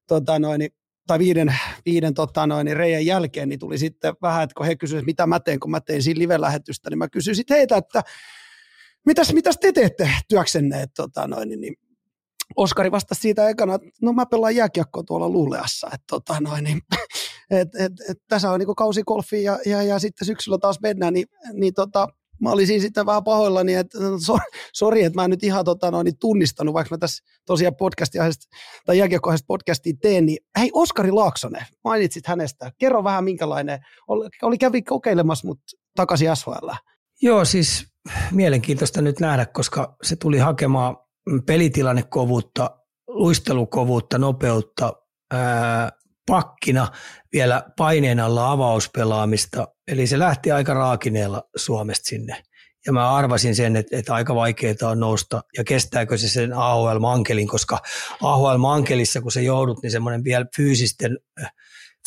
tota, no, niin tai viiden, viiden tota noin, niin reijän jälkeen, niin tuli sitten vähän, että kun he kysyivät, mitä mä teen, kun mä tein siinä live-lähetystä, niin mä kysyin sitten heitä, että mitäs, mitäs te teette työksenne, että tota noin, niin, niin Oskari vastasi siitä ekana, että no mä pelaan jääkiekkoa tuolla Luuleassa, että tota noin, niin, et, et, et, tässä on niin kausikolfi ja, ja, ja, sitten syksyllä taas mennään, niin, niin tota, mä olisin sitten vähän pahoillani, että so, sori, että mä en nyt ihan tota, noin, niin tunnistanut, vaikka mä tässä tosiaan podcastia tai jälkiakohdesta podcastia teen, niin hei Oskari Laaksonen, mainitsit hänestä. Kerro vähän minkälainen, oli, oli kävi kokeilemassa mut takaisin SHL. Joo, siis mielenkiintoista nyt nähdä, koska se tuli hakemaan pelitilannekovuutta, luistelukovuutta, nopeutta, ää, pakkina vielä paineen alla avauspelaamista. Eli se lähti aika raakineella Suomesta sinne. Ja mä arvasin sen, että, että aika vaikeaa on nousta ja kestääkö se sen AHL-mankelin, koska AHL-mankelissa kun se joudut, niin semmoinen vielä fyysisten,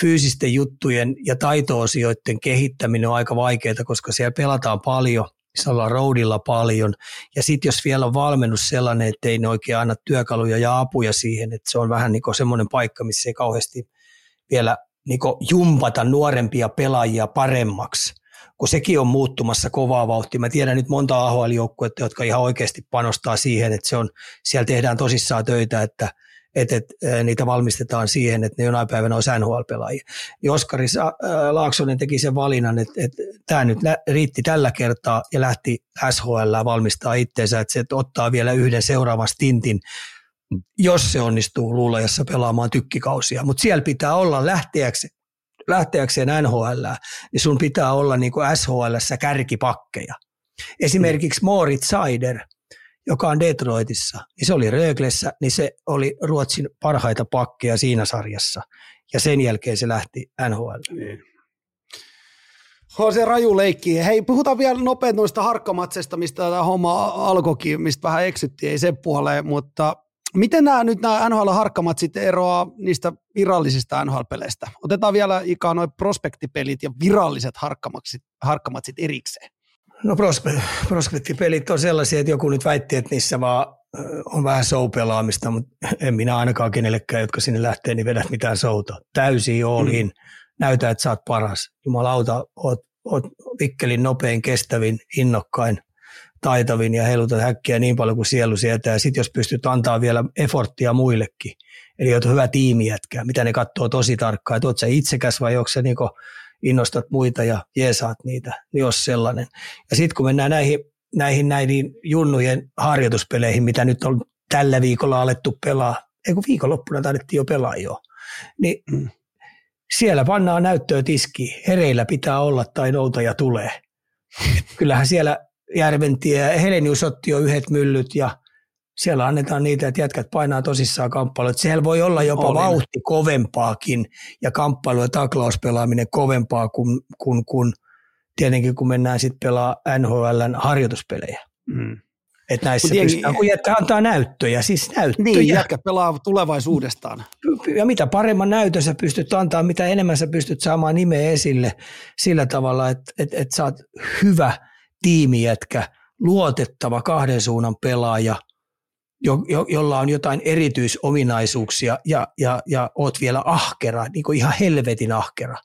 fyysisten juttujen ja taitoosioiden kehittäminen on aika vaikeaa, koska siellä pelataan paljon – missä ollaan roadilla paljon. Ja sitten jos vielä on valmennus sellainen, että ei ne oikein anna työkaluja ja apuja siihen, että se on vähän niin semmoinen paikka, missä ei kauheasti vielä niin jumpata nuorempia pelaajia paremmaksi, kun sekin on muuttumassa kovaa vauhtia. Mä tiedän nyt monta AHL-joukkuetta, jotka ihan oikeasti panostaa siihen, että se on, siellä tehdään tosissaan töitä, että – että, että niitä valmistetaan siihen, että ne jonain päivänä olisi NHL-pelaajia. Oskari Laaksonen teki sen valinnan, että, että tämä nyt riitti tällä kertaa ja lähti SHL valmistaa itseensä, että se ottaa vielä yhden seuraavan stintin, jos se onnistuu luulajassa pelaamaan tykkikausia. Mutta siellä pitää olla lähteäkseen lähteäkseen NHL, niin sun pitää olla niin kuin SHL kärkipakkeja. Esimerkiksi Moritz Seider – joka on Detroitissa, niin se oli Röglessä, niin se oli Ruotsin parhaita pakkeja siinä sarjassa. Ja sen jälkeen se lähti NHL. Niin. On se raju leikki. Hei, puhutaan vielä nopein noista harkkamatsesta, mistä tämä homma alkoikin, mistä vähän eksyttiin, ei sen puoleen, mutta miten nämä nyt nämä NHL-harkkamatsit eroaa niistä virallisista NHL-peleistä? Otetaan vielä ikään noin prospektipelit ja viralliset harkkamatsit, harkkamatsit erikseen. No prospektipelit on sellaisia, että joku nyt väitti, että niissä vaan on vähän show-pelaamista, mutta en minä ainakaan kenellekään, jotka sinne lähtee, niin vedät mitään souta. Täysin all in. Mm. Näytä, että sä oot paras. Jumalauta, oot, oot vikkelin nopein, kestävin, innokkain, taitavin ja heilutat häkkiä niin paljon kuin sielu sietää. Ja sitten jos pystyt antaa vielä efforttia muillekin, eli oot hyvä tiimi jätkää, mitä ne katsoo tosi tarkkaan, että oot sä itsekäs vai onko se niinku – innostat muita ja jeesaat niitä, niin jos sellainen. Ja sitten kun mennään näihin, näihin, näihin junnujen harjoituspeleihin, mitä nyt on tällä viikolla alettu pelaa, ei kun viikonloppuna taidettiin jo pelaa jo, niin mm. siellä pannaan näyttöä tiski, hereillä pitää olla tai noutaja tulee. Kyllähän siellä Järventie ja Helenius otti jo yhdet myllyt ja Siellä annetaan niitä, että jätkät painaa tosissaan kamppailu. Siellä voi olla jopa Olin. vauhti kovempaakin ja kamppailu- ja taklauspelaaminen kovempaa kuin, kuin, kuin tietenkin kun mennään sitten pelaa NHLn harjoituspelejä. Mm. Että näissä Mut pystytään, kun jätkä antaa näyttöjä, siis näyttöjä. Niin, jätkä pelaa tulevaisuudestaan. Ja mitä paremman näytön sä pystyt antaa, mitä enemmän sä pystyt saamaan nimeä esille sillä tavalla, että et, et sä oot hyvä tiimijätkä, luotettava kahden suunnan pelaaja, jo, jo, jolla on jotain erityisominaisuuksia ja, ja, ja oot vielä ahkera, niin kuin ihan helvetin ahkera,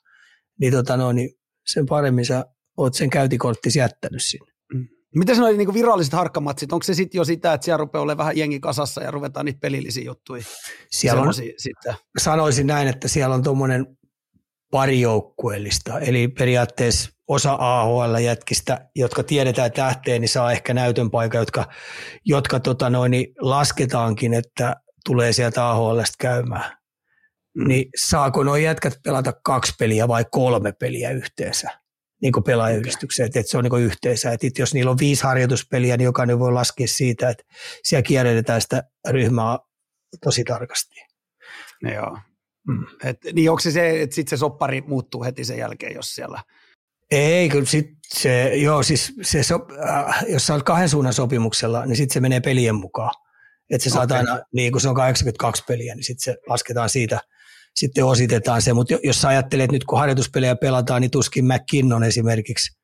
niin, tota no, niin sen paremmin sä oot sen käytikorttisi jättänyt sinne. Miten noin niin viralliset harkkamatsit, onko se sitten jo sitä, että siellä rupeaa olemaan vähän jengi kasassa ja ruvetaan niitä pelillisiä juttuja? Siellä on, sitten. Sanoisin näin, että siellä on tuommoinen pari joukkueellista, eli periaatteessa osa AHL-jätkistä, jotka tiedetään tähteen, niin saa ehkä näytön paikan, jotka, jotka tota noin, niin lasketaankin, että tulee sieltä AHLstä käymään. Mm. Niin saako nuo jätkät pelata kaksi peliä vai kolme peliä yhteensä? niin pelaajayhdistykseen, että, että se on niin yhteisö. Että jos niillä on viisi harjoituspeliä, niin jokainen voi laskea siitä, että siellä kierretään sitä ryhmää tosi tarkasti. No joo. Mm. Et, niin onko se se, että sitten se soppari muuttuu heti sen jälkeen, jos siellä... Ei, kyllä sit se, joo, siis se, so, äh, jos sä olet kahden suunnan sopimuksella, niin sitten se menee pelien mukaan. Että se okay. saat aina, niin kun se on 82 peliä, niin sitten se lasketaan siitä – sitten ositetaan se. Mutta jos sä ajattelet, että nyt kun harjoituspelejä pelataan, niin tuskin McKinnon esimerkiksi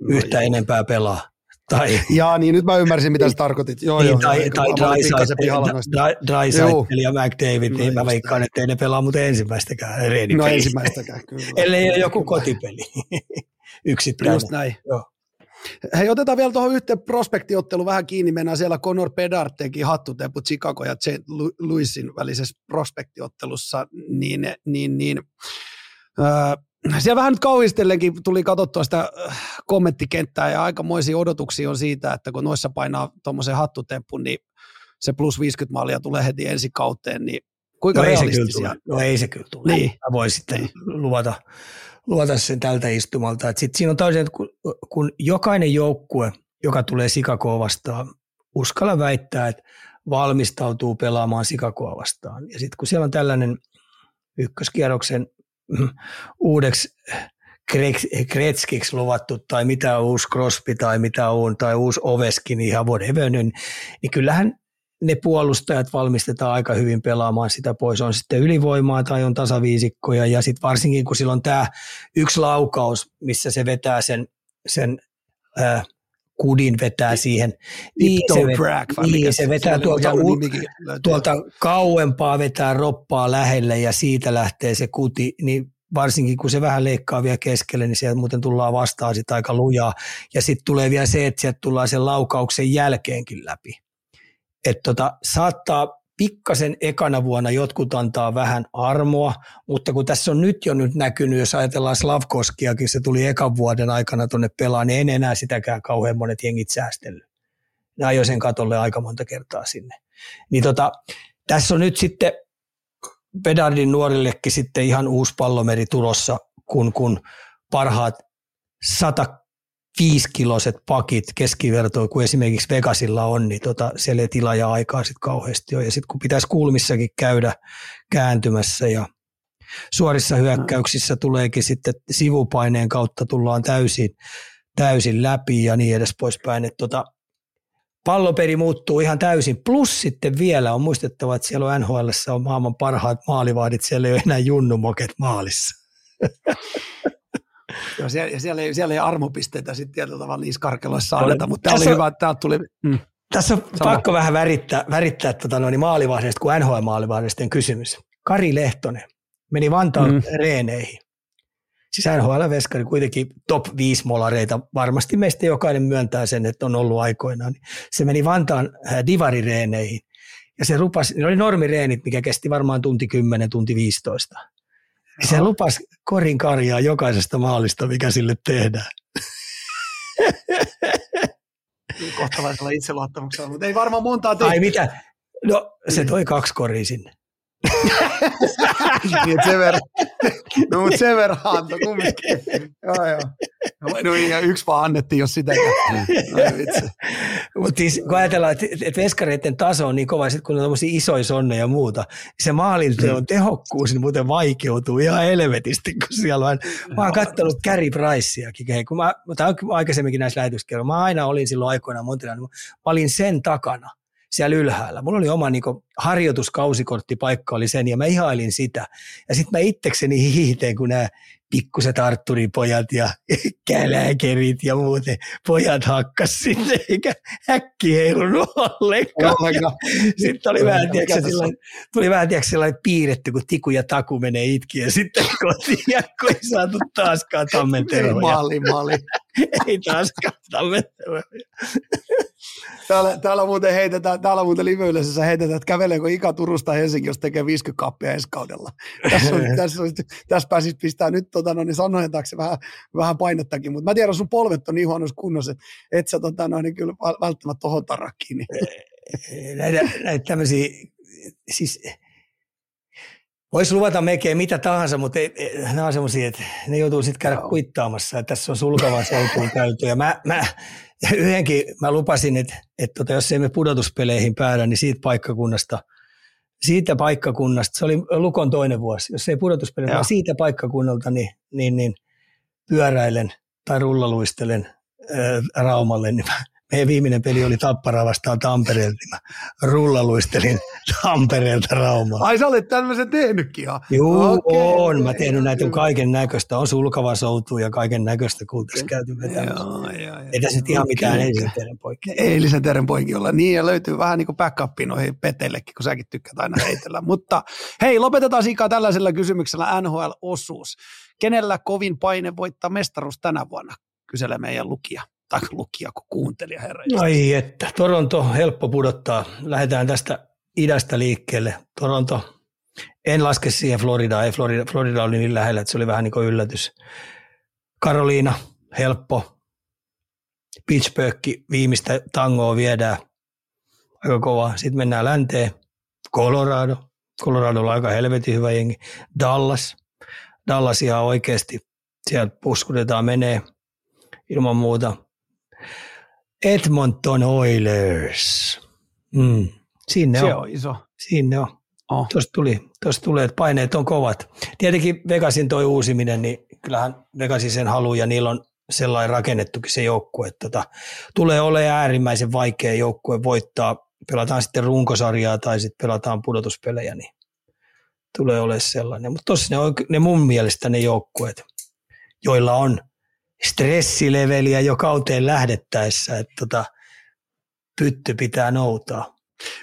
no, yhtä joo. enempää pelaa. Tai, Jaa, niin nyt mä ymmärsin, mitä sä tarkoitit. Joo, niin, joo, tai, tai Drysaitel ja McDavid, no, niin mä veikkaan, että ei ne pelaa mutta ensimmäistäkään reenipeliä. No ensimmäistäkään, kyllä. Ellei ole joku kotipeli. Yksittäinen. Just näin. Joo. Hei, otetaan vielä tuohon yhteen prospektiottelu vähän kiinni. Mennään siellä Conor Bedard teki hattutempu Chicago ja St. Louisin välisessä prospektiottelussa. Niin, niin, niin, äh, siellä vähän nyt kauhistellenkin tuli katsottua sitä kommenttikenttää ja aikamoisia odotuksia on siitä, että kun noissa painaa tuommoisen hattutempun, niin se plus 50 maalia tulee heti ensi kauteen, niin kuinka no realistisia? Ei no ei se kyllä tule. Niin. Mä voin sitten niin. luvata, luota sen tältä istumalta. Sitten siinä on toisen, että kun, kun jokainen joukkue, joka tulee Sikakoa vastaan, uskalla väittää, että valmistautuu pelaamaan Sikakoa vastaan. Ja sitten kun siellä on tällainen ykköskierroksen uudeksi Kretskiksi luvattu tai mitä uusi Crosby tai mitä on tai uusi Oveskin ihan whatever, niin, niin kyllähän ne puolustajat valmistetaan aika hyvin pelaamaan sitä pois. On sitten ylivoimaa tai on tasaviisikkoja ja sitten varsinkin kun silloin tämä yksi laukaus, missä se vetää sen, sen äh, kudin vetää siihen. Niin, se, brag, niin, se vetää tuolta, u, tuolta kauempaa, vetää roppaa lähelle ja siitä lähtee se kuti, niin varsinkin kun se vähän leikkaa vielä keskelle, niin sieltä muuten tullaan vastaan sitä aika lujaa. Ja sitten tulee vielä se, että sieltä tullaan sen laukauksen jälkeenkin läpi että tota, saattaa pikkasen ekana vuonna jotkut antaa vähän armoa, mutta kun tässä on nyt jo nyt näkynyt, jos ajatellaan Slavkoskiakin, se tuli ekan vuoden aikana tuonne pelaan, niin en enää sitäkään kauhean monet jengit säästellyt. Ne ajoi sen katolle aika monta kertaa sinne. Niin tota, tässä on nyt sitten Pedardin nuorillekin sitten ihan uusi pallomeri tulossa, kun, kun parhaat sata viisikiloiset pakit keskivertoon, kuin esimerkiksi Vegasilla on, niin tota, siellä ei tila ja aikaa sitten kauheasti ole. Ja sitten kun pitäisi kulmissakin käydä kääntymässä ja suorissa hyökkäyksissä tuleekin sitten sivupaineen kautta tullaan täysin, täysin läpi ja niin edes poispäin. Että tota, palloperi muuttuu ihan täysin. Plus sitten vielä on muistettava, että siellä on NHL on maailman parhaat maalivaadit, siellä ei ole enää junnumoket maalissa. Joo, siellä, ja siellä, ei, siellä ei armopisteitä sitten tietyllä tavalla niissä karkeloissa anneta, mutta tämä oli hyvä, että täältä tuli... Mm. Tässä on Sama. pakko vähän värittää, värittää tota noin maalivahdesta, kun NHL-maalivahdesta kysymys. Kari Lehtonen meni Vantaan mm. reeneihin. Siis NHL-veskari kuitenkin top 5 molareita. Varmasti meistä jokainen myöntää sen, että on ollut aikoinaan. Se meni Vantaan äh, divarireeneihin. Ja se rupasi, ne oli normireenit, mikä kesti varmaan tunti 10, tunti 15. Niin se lupasi korin karjaa jokaisesta maalista, mikä sille tehdään. Kohtalaisella itseluottamuksella, mutta ei varmaan montaa tehty. Ai mitä? No se toi kaksi koria sinne. niin, sen verran, no, mutta sen verran antoi kumminkin. joo, joo. No ja yksi vaan annettiin, jos sitä. Mutta siis kun ajatellaan, että et veskareiden taso on niin kova, sit kun on tämmöisiä isoja sonneja ja muuta, niin se maalinteon mm. tehokkuus niin muuten vaikeutuu ihan helvetisti, kun siellä on. Mä oon kattonut Gary Priceakin, kun mä, mä aikaisemminkin näissä lähetyskerroissa, mä aina olin silloin aikoinaan Montrealissa, niin mä olin sen takana – siellä ylhäällä. Mulla oli oma niin harjoituskausikorttipaikka oli sen ja mä ihailin sitä. Ja sitten mä itsekseni hiihteen, kun nämä pikkuset Arturipojat ja käläkerit ja muuten pojat hakkas sinne, eikä häkki heilunut ollenkaan. Sitten oli vähän, tiedätkö, sellainen, tuli vähän tiedätkö, sellainen piirretty, kun Tiku ja Taku menee itki ja sitten kotiin ja kun ei saatu taaskaan tammenteroja. Maali, maali. ei taaskaan tammenteroja. Täällä, täällä, muuten heitetään, täällä muuten live heitetään, että käveleekö Ika Turusta Helsinki, jos tekee 50 kappia ensi kaudella. Tässä, on, tässä, on, tässä pääsisi pistää nyt tota, no, niin sanojen taakse vähän, vähän painettakin, mutta mä tiedän, sun polvet on niin huonossa kunnossa, että et sä tota, no, niin kyllä välttämättä tohon tarakkiin. Niin. Näitä, näitä tämmöisiä, siis Voisi luvata melkein mitä tahansa, mutta ei, ei, nämä on semmoisia, että ne joutuu sitten käydä Joo. kuittaamassa. Että tässä on sulkavan seutuun käyty. Ja mä, mä, yhdenkin mä lupasin, että, että tota, jos emme pudotuspeleihin päädä, niin siitä paikkakunnasta, siitä paikkakunnasta, se oli Lukon toinen vuosi, jos ei pudotuspeleihin, vaan siitä paikkakunnalta, niin, niin, niin pyöräilen tai rullaluistelen ää, Raumalle, niin mä meidän viimeinen peli oli Tappara vastaan Tampereelta, niin mä rullaluistelin Tampereelta Raumaan. Ai sä olet tämmöisen tehnytkin jo? Joo, okay. on. Mä tehnyt näitä kaiken näköistä. On sulkava soutu ja kaiken näköistä, kun tässä käyty vetämässä. Ei tässä nyt ihan mitään eilisen teidän poikki. Eilisen teidän poikki olla. Niin, ja löytyy vähän niin kuin backupin noihin peteillekin, kun säkin tykkäät aina heitellä. Mutta hei, lopetetaan siikaa tällaisella kysymyksellä NHL-osuus. Kenellä kovin paine voittaa mestaruus tänä vuonna? Kyselee meidän lukija tai lukija kuin kuuntelija, herra. Ai että, Toronto helppo pudottaa. Lähdetään tästä idästä liikkeelle. Toronto, en laske siihen Floridaa, ei Florida, Florida oli niin lähellä, että se oli vähän niin kuin yllätys. Karoliina, helppo. Pittsburgh, viimeistä tangoa viedään aika kova. Sitten mennään länteen. Colorado. Colorado on aika helvetin hyvä jengi. Dallas. Dallas ihan oikeasti. Sieltä puskutetaan menee ilman muuta. Edmonton Oilers. Mm. Sinne Se on. on iso. Sinne on. Oh. Tuosta tuli, tuosta tulee, että paineet on kovat. Tietenkin Vegasin toi uusiminen, niin kyllähän Vegasin sen haluaa ja niillä on sellainen rakennettukin se joukkue, että tota, tulee olemaan äärimmäisen vaikea joukkue voittaa. Pelataan sitten runkosarjaa tai sitten pelataan pudotuspelejä, niin tulee olemaan sellainen. Mutta tossa ne, on, ne mun mielestä ne joukkueet, joilla on – stressileveliä jo kauteen lähdettäessä, että tota, pytty pitää noutaa.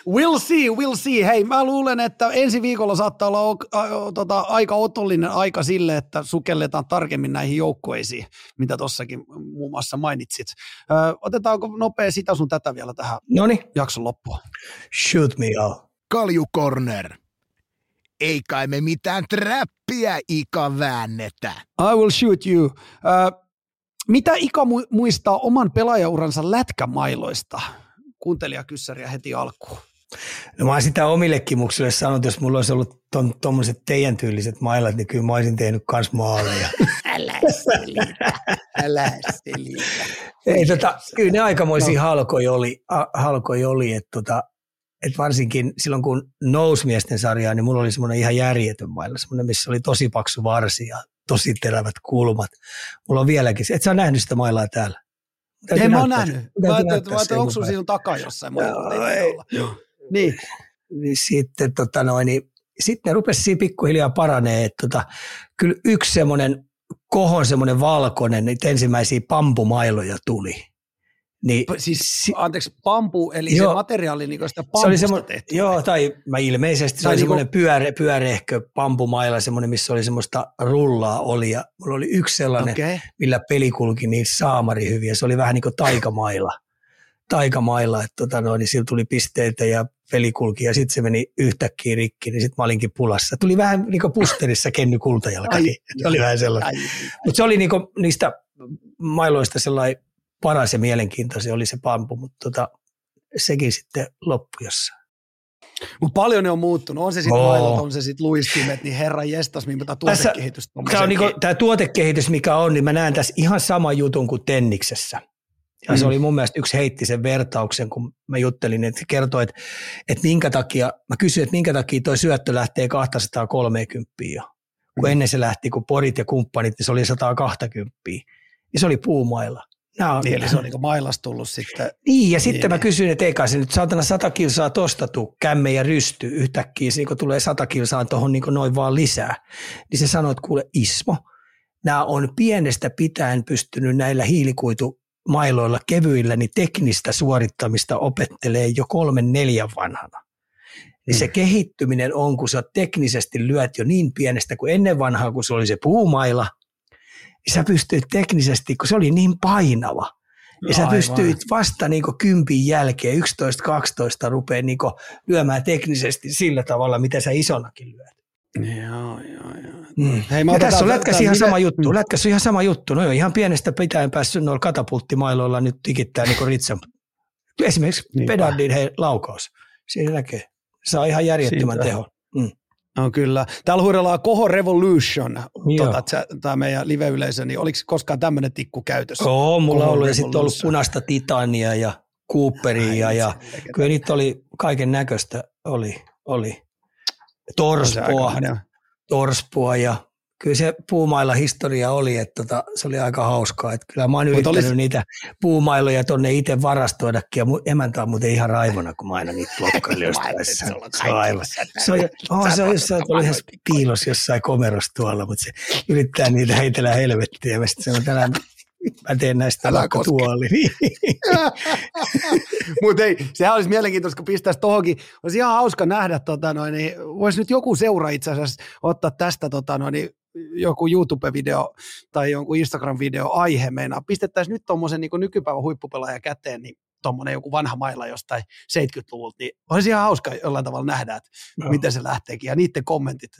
We'll see, we'll see. Hei, mä luulen, että ensi viikolla saattaa olla o, a, o, tota, aika otollinen aika sille, että sukelletaan tarkemmin näihin joukkueisiin, mitä tuossakin muun muassa mainitsit. Ö, otetaanko nopea sitä sun tätä vielä tähän Noniin. jakson loppuun? Shoot me out. Kalju Corner. Ei kai me mitään trappia ika väännetä. I will shoot you. Uh, mitä Ika muistaa oman pelaajauransa lätkämailoista? Kuuntelija kyssäriä heti alkuun. No mä sitä omille kimuksille sanonut, jos mulla olisi ollut tuommoiset ton, teidän tyyliset mailat, niin kyllä mä olisin tehnyt kans maaleja. älä selitä, älä selitä. Ei, tota, kyllä ne aikamoisia no. halkoja oli, halkoja oli että tota, et varsinkin silloin kun nousmiesten sarjaa, niin mulla oli semmoinen ihan järjetön mailla, semmoinen, missä oli tosi paksu varsi ja tosi terävät kulmat. Mulla on vieläkin, et sä nähnyt sitä mailaa täällä? Täytyy en mä oon nähnyt. Mä ajattelin, onko sun siinä takaa jossain. Ei, niin. niin. Sitten, tota noin, niin, sitten ne rupesi siinä pikkuhiljaa paranee. Että, tota, kyllä yksi semmoinen kohon semmoinen valkoinen, niitä ensimmäisiä pampumailoja tuli. Niin, siis, anteeksi, pampu, eli joo, se materiaali, niin sitä se oli semmo, tehty. Joo, tai mä ilmeisesti, se, se oli niinku, semmoinen pyöre, pyörehkö pampumailla, semmoinen, missä oli semmoista rullaa oli, ja mulla oli yksi sellainen, okay. millä peli kulki niin saamari hyvin, ja se oli vähän niin kuin taikamailla. taikamailla, että tota noin, niin sillä tuli pisteitä ja peli kulki, ja sitten se meni yhtäkkiä rikki, niin sitten mä olinkin pulassa. Tuli vähän niin kuin pusterissa Kenny Kultajalka, niin se oli vähän sellainen. Mutta se oli niin kuin niistä mailoista sellainen paras ja mielenkiintoisin oli se pampu, mutta tota, sekin sitten loppui jossain. Mutta paljon ne on muuttunut. On se sitten oh. mailot, on se sitten luistimet, niin herra jestas, mitä tuotekehitys Tämä, on niinku, tämä tuotekehitys, mikä on, niin mä näen tässä ihan sama jutun kuin Tenniksessä. Ja mm. se oli mun mielestä yksi heitti sen vertauksen, kun mä juttelin, että kertoi, että, että minkä takia, mä kysyin, että minkä takia toi syöttö lähtee 230 jo. Kun mm. ennen se lähti, kun porit ja kumppanit, niin se oli 120. Ja se oli puumailla. On, niin, eli se on niin mailas tullut sitten. Niin, ja sitten niin. mä kysyin, että eikä se nyt saatana sata kilsaa tosta tuu, kämme ja rysty yhtäkkiä, se niin tulee sata kilsaa tuohon niin noin vaan lisää. Niin se sanoi, että kuule Ismo, nämä on pienestä pitäen pystynyt näillä hiilikuitumailoilla kevyillä niin teknistä suorittamista opettelee jo kolmen neljän vanhana. Niin mm. se kehittyminen on, kun sä teknisesti lyöt jo niin pienestä kuin ennen vanhaa, kun se oli se puumaila – niin sä pystyit teknisesti, kun se oli niin painava, ja sä pystyit vasta niin kympin jälkeen, 11-12 rupeaa niin lyömään teknisesti sillä tavalla, mitä sä isonakin lyöt. Joo, joo, joo. Mm. Hei, mä tässä on lätkäs ihan sama juttu. Mm. Lätkäs ihan sama juttu. No joo, ihan pienestä pitäen päässyt noilla katapulttimailoilla nyt tikittää niin Ritsan. Esimerkiksi pedardin hei, laukaus. Siinä näkee. Saa ihan järjettömän tehon. Mm. No kyllä. Täällä huidellaan Koho Revolution, tuota, tämä meidän live-yleisö, niin oliko koskaan tämmöinen tikku käytössä? Joo, mulla on ollut ja sitten ollut punaista Titania ja Cooperia Ai, ja kyllä niitä oli kaiken näköistä, oli, oli Torspoa, Torspoa ja kyllä se puumailla historia oli, että tota, se oli aika hauskaa. Että kyllä mä oon yrittänyt olisi... niitä puumailoja tuonne itse varastoidakin ja emäntä on muuten ihan raivona, kun mä aina niitä blokkailin jostain. se on aivan. Se on, oh, se on jossain, oli ihan piilos jossain komerossa tuolla, mutta se yrittää niitä heitellä helvettiä. Ja sitten se on tänään mä teen näistä Älä vaikka tuoli. Mutta ei, sehän olisi mielenkiintoista, kun pistäisi tuohonkin. Olisi ihan hauska nähdä, tota noin, niin voisi nyt joku seura itse asiassa ottaa tästä tota noin, joku YouTube-video tai jonkun Instagram-video aihe meinaa. Pistettäisiin nyt tuommoisen niin nykypäivän huippupelaaja käteen, niin tuommoinen joku vanha mailla jostain 70-luvulta, niin olisi ihan hauska jollain tavalla nähdä, että no. miten se lähteekin. Ja niiden kommentit,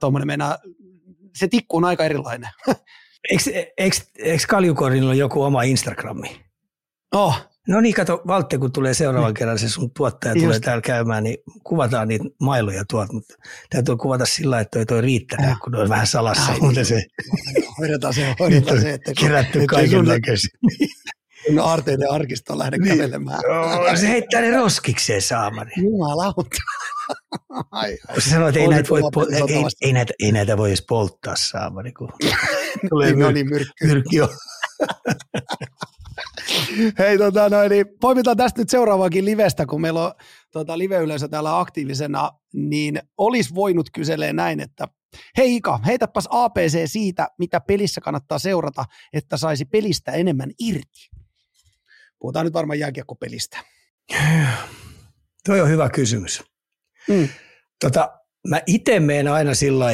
tuommoinen meinaa, se tikku on aika erilainen. eikö, eikö, eikö Kaljukorilla joku oma Instagrami? Oh. No niin, kato, Valtte, kun tulee seuraavan niin. kerran, se sun tuottaja Just. tulee täällä käymään, niin kuvataan niitä mailoja tuolta, mutta täytyy kuvata sillä että toi, toi riittää, ja. kun on vähän salassa. Ja, mutta se, hoidetaan se, hoidetaan se, että kerätty kaiken näköisiä. No Arteiden arkistoon lähde niin. kävelemään. Joo, se heittää ne roskikseen saamani. Jumalauta. Ai, ai. Se sanoo, että ei näitä, voi, pol- ei, ei, näitä, ei näitä voi edes polttaa saamani, kun tulee niin, no niin, myrkky. myrkky Hei, tota, noin, niin poimitaan tästä nyt seuraavaankin livestä, kun meillä on tota, live-yleisö täällä aktiivisena, niin olisi voinut kyselee näin, että hei Ika, heitäpäs APC siitä, mitä pelissä kannattaa seurata, että saisi pelistä enemmän irti. Puhutaan nyt varmaan jääkiekkopelistä. Tuo on hyvä kysymys. Mm. Tota, mä itse menen aina sillä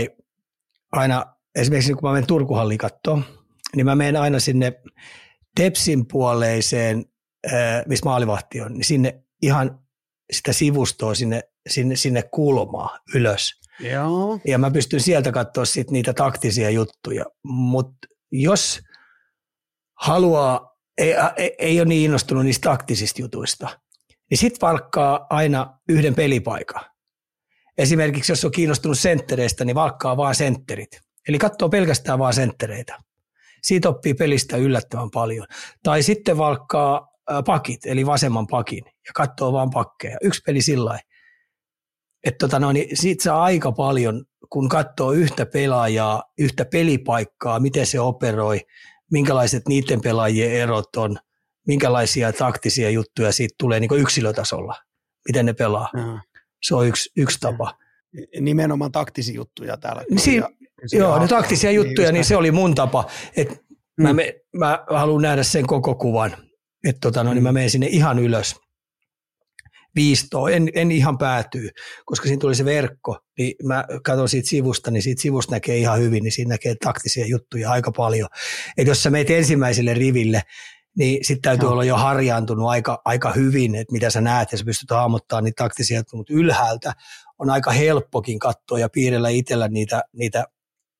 aina esimerkiksi kun mä menen Turkuhalliin kattoon, niin mä menen aina sinne Tepsin puoleiseen, missä maalivahti on, niin sinne ihan sitä sivustoa sinne, sinne, sinne kulmaa ylös. Joo. Ja mä pystyn sieltä katsoa sit niitä taktisia juttuja. Mutta jos haluaa, ei, ei, ei ole niin innostunut niistä taktisista jutuista, niin sitten valkkaa aina yhden pelipaikan. Esimerkiksi jos on kiinnostunut senttereistä, niin valkkaa vaan sentterit. Eli katsoo pelkästään vaan senttereitä. Siitä oppii pelistä yllättävän paljon. Tai sitten valkkaa pakit, eli vasemman pakin, ja katsoo vaan pakkeja. Yksi peli sillä että tota no, niin siitä saa aika paljon, kun katsoo yhtä pelaajaa, yhtä pelipaikkaa, miten se operoi, minkälaiset niiden pelaajien erot on, minkälaisia taktisia juttuja siitä tulee niin yksilötasolla, miten ne pelaa. Ja. Se on yksi, yksi tapa. Nimenomaan taktisia juttuja täällä. Siin, Joo, ne taktisia niin juttuja, niin se oli mun tapa. Et mm. mä, me, mä haluan nähdä sen koko kuvan. Että tota, no, niin mä mm. menen sinne ihan ylös viistoon, en, en ihan päätyy, koska siinä tuli se verkko, niin mä katson siitä sivusta, niin siitä sivusta näkee ihan hyvin, niin siinä näkee taktisia juttuja aika paljon. Et jos sä meet ensimmäiselle riville, niin sitten täytyy no. olla jo harjaantunut aika, aika hyvin, että mitä sä näet, ja sä pystyt hahmottamaan niitä taktisia, mutta ylhäältä on aika helppokin katsoa ja piirrellä itsellä niitä, niitä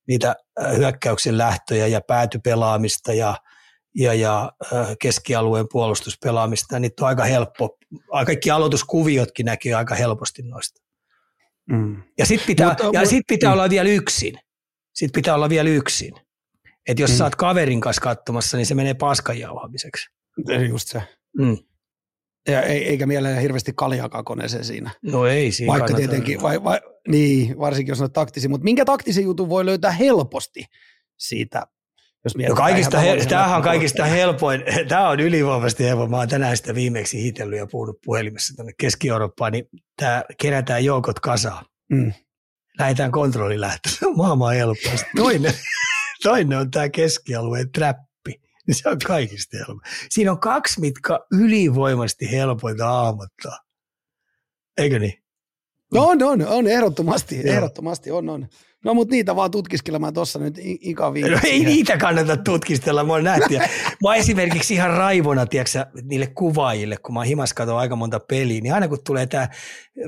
niitä hyökkäyksen lähtöjä ja päätypelaamista ja, ja, ja keskialueen puolustuspelaamista, niin on aika helppo. Kaikki aloituskuviotkin näkyy aika helposti noista. Mm. Ja sitten pitää, mutta, ja sit pitää mm. olla vielä yksin. Sitten pitää olla vielä yksin. Että jos mm. sä oot kaverin kanssa katsomassa, niin se menee paskan jauhamiseksi. Just se. Mm. Ja eikä mielellä hirveästi kaljaakaan koneeseen siinä. No ei siinä Vaikka tietenkin, vai, vai, niin, varsinkin jos on taktisia. Mutta minkä taktisen jutun voi löytää helposti siitä jos no kaikista he, tämähän on kaikista helpoin, tämä on ylivoimaisesti helpoin. Mä oon tänään sitä viimeksi hitellyt ja puhunut puhelimessa tänne Keski-Eurooppaan, niin tämä kerätään joukot kasaan. Mm. Lähdetään kontrollilähtöön. Maailman helppoa. Toinen, toinen on tämä keskialueen trappi. Se on kaikista helpoin. Siinä on kaksi, mitkä ylivoimasti helpointa hahmottaa. Eikö niin? No on, on, on ehdottomasti, ehdottomasti on, on. No mutta niitä vaan tutkiskelemaan tuossa nyt ikäviin. No ei niitä kannata tutkistella, mä oon nähty. Mä oon esimerkiksi ihan raivona, tiedätkö, niille kuvaajille, kun mä himas aika monta peliä, niin aina kun tulee tämä,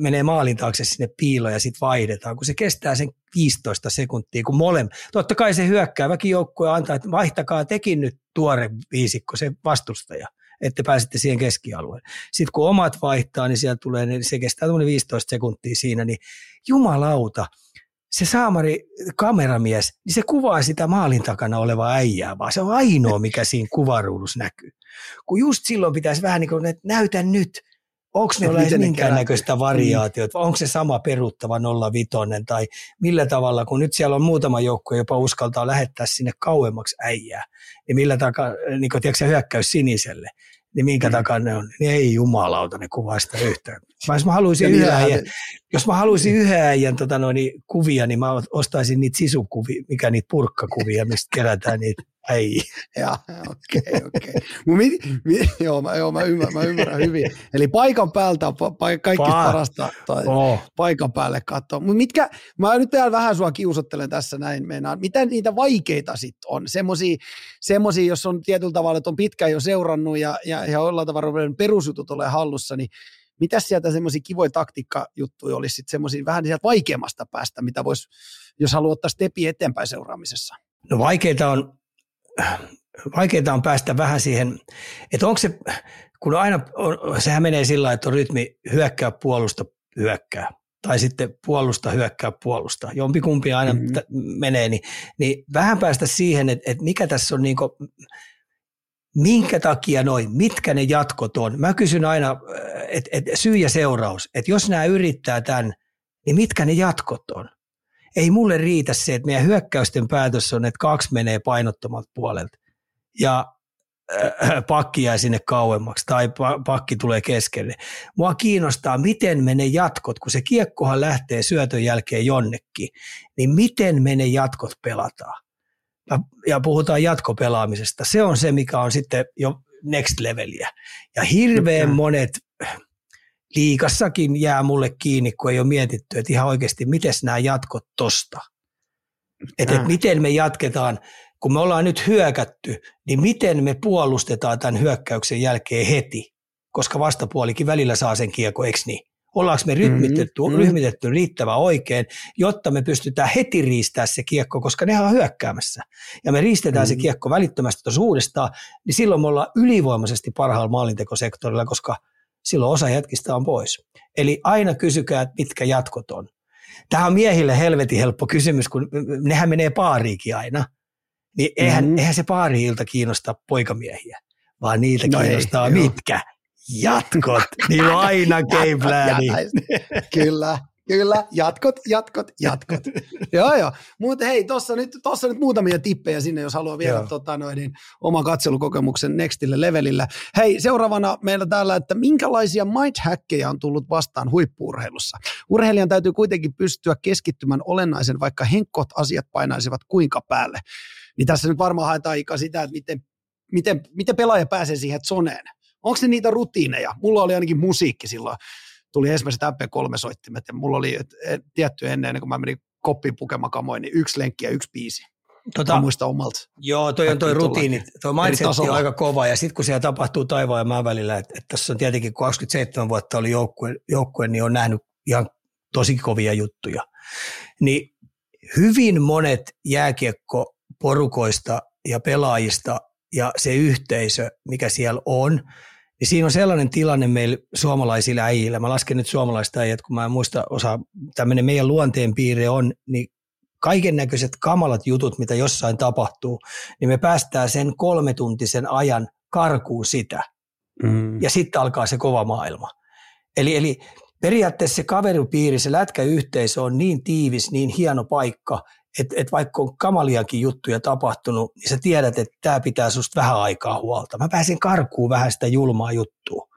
menee maalin taakse sinne piiloon ja sitten vaihdetaan, kun se kestää sen 15 sekuntia, kun molem. Totta kai se hyökkääväkin joukkue antaa, että vaihtakaa tekin nyt tuore viisikko, se vastustaja että pääsette siihen keskialueen. Sitten kun omat vaihtaa, niin siellä tulee, niin se kestää 15 sekuntia siinä, niin jumalauta – se saamari kameramies, niin se kuvaa sitä maalin takana olevaa äijää, vaan se on ainoa, mikä siinä kuvaruudussa näkyy. Kun just silloin pitäisi vähän niin kuin, että näytä nyt, onko ne edes minkäännäköistä variaatiota, onko se sama peruuttava 05 tai millä tavalla, kun nyt siellä on muutama joukko jopa uskaltaa lähettää sinne kauemmaksi äijää, niin millä takaa, niin kuin, tiedätkö, hyökkäys siniselle, niin minkä mm. takana ne on, niin ei jumalauta ne kuvaa sitä yhtään. Mä, jos mä haluaisin yhden äijän, jos mä haluaisin yhden äijän tota noin, niin kuvia, niin mä ostaisin niitä sisukuvia, mikä niitä purkkakuvia, mistä kerätään niitä ei. Joo, okei, okei. Joo, mä, joo mä, ymmärrän, mä ymmärrän hyvin. Eli paikan päältä on pa- kaikki pa- parasta tai oh. paikan päälle katsoa. Mutta mitkä, mä nyt täällä vähän sua kiusottelen tässä näin meinaan. Mitä niitä vaikeita sitten on? Semmoisia, semmosia, jos on tietyllä tavalla, että on pitkään jo seurannut ja, ja, ja jollain tavalla perusjutut ole hallussa, niin mitä sieltä semmoisia kivoja taktiikkajuttuja olisi sitten semmoisia vähän sieltä vaikeammasta päästä, mitä voisi, jos haluaa ottaa stepi eteenpäin seuraamisessa? No vaikeita on, vaikeita on päästä vähän siihen, että onko se, kun aina, on, sehän menee sillä että on rytmi hyökkää puolusta hyökkää, tai sitten puolusta hyökkää puolusta, jompikumpi aina mm-hmm. t- menee, niin, niin vähän päästä siihen, että, että mikä tässä on niin kuin, minkä takia noin, mitkä ne jatkot on. Mä kysyn aina, että et syy ja seuraus, että jos nämä yrittää tämän, niin mitkä ne jatkot on? Ei mulle riitä se, että meidän hyökkäysten päätös on, että kaksi menee painottomalta puolelta ja äh, pakki jää sinne kauemmaksi tai pakki tulee keskelle. Mua kiinnostaa, miten me ne jatkot, kun se kiekkohan lähtee syötön jälkeen jonnekin, niin miten me ne jatkot pelataan ja puhutaan jatkopelaamisesta. Se on se, mikä on sitten jo next leveliä. Ja hirveän monet liikassakin jää mulle kiinni, kun ei ole mietitty, että ihan oikeasti, miten nämä jatkot tosta. Että et miten me jatketaan, kun me ollaan nyt hyökätty, niin miten me puolustetaan tämän hyökkäyksen jälkeen heti, koska vastapuolikin välillä saa sen kiekko, eikö niin? Ollaanko me rytmitetty, mm-hmm. rytmitetty riittävän oikein, jotta me pystytään heti riistää se kiekko, koska ne on hyökkäämässä. Ja me riistetään mm-hmm. se kiekko välittömästi tuossa uudestaan, niin silloin me ollaan ylivoimaisesti parhaalla maalintekosektorilla, koska silloin osa jätkistä on pois. Eli aina kysykää, että mitkä jatkot on. Tämä on miehille helvetin helppo kysymys, kun nehän menee paariikin aina. Niin eihän, mm-hmm. eihän se paari-ilta kiinnosta poikamiehiä, vaan niitä no kiinnostaa ei, mitkä jatkot, niin on aina game plani. Kyllä, Kyllä, jatkot, jatkot, jatkot. joo, joo. Mutta hei, tuossa nyt, tossa nyt muutamia tippejä sinne, jos haluaa viedä tota, noin, niin, oman katselukokemuksen nextille levelillä. Hei, seuraavana meillä täällä, että minkälaisia mind on tullut vastaan huippuurheilussa? Urheilijan täytyy kuitenkin pystyä keskittymään olennaisen, vaikka henkot asiat painaisivat kuinka päälle. Niin tässä nyt varmaan haetaan sitä, että miten, miten, miten pelaaja pääsee siihen zoneen Onko se niitä rutiineja? Mulla oli ainakin musiikki silloin. Tuli ensimmäiset MP3-soittimet ja mulla oli tietty ennen, kun mä menin koppiin pukemakamoin, niin yksi lenkki ja yksi biisi. Tota, muista omalta. Joo, toi on toi rutiini, toi mindset on aika kova ja sitten kun siellä tapahtuu taivaan ja maan välillä, että et tässä on tietenkin 27 vuotta oli joukkue, joukkue, niin on nähnyt ihan tosi kovia juttuja. Niin hyvin monet jääkiekko porukoista ja pelaajista ja se yhteisö, mikä siellä on, niin siinä on sellainen tilanne meillä suomalaisilla äijillä. Mä lasken nyt suomalaista äijät, kun mä en muista osa, tämmöinen meidän luonteen piirre on, niin kaiken näköiset kamalat jutut, mitä jossain tapahtuu, niin me päästään sen kolmetuntisen ajan karkuun sitä. Mm. Ja sitten alkaa se kova maailma. Eli, eli periaatteessa se kaveripiiri, se lätkäyhteisö on niin tiivis, niin hieno paikka, että et vaikka on kamaliakin juttuja tapahtunut, niin sä tiedät, että tämä pitää susta vähän aikaa huolta. Mä pääsin karkuun vähän sitä julmaa juttua.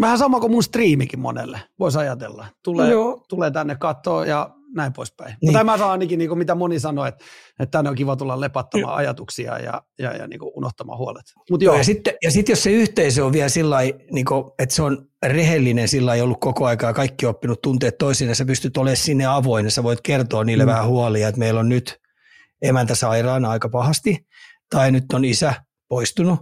Vähän sama kuin mun striimikin monelle, voisi ajatella. Tulee, no tulee tänne katsoa ja näin poispäin. Niin. Mutta mä saan ainakin, niin kuin mitä moni sanoi, että, että tänne on kiva tulla lepattamaan niin. ajatuksia ja, ja, ja niin kuin unohtamaan huolet. Mut joo. Ja sitten ja sit jos se yhteisö on vielä sillä niin että se on rehellinen sillä ei ollut koko aikaa kaikki oppinut tunteet toisinaan, sä pystyt olemaan sinne avoin ja sä voit kertoa niille mm. vähän huolia, että meillä on nyt emäntä sairaana aika pahasti tai nyt on isä poistunut,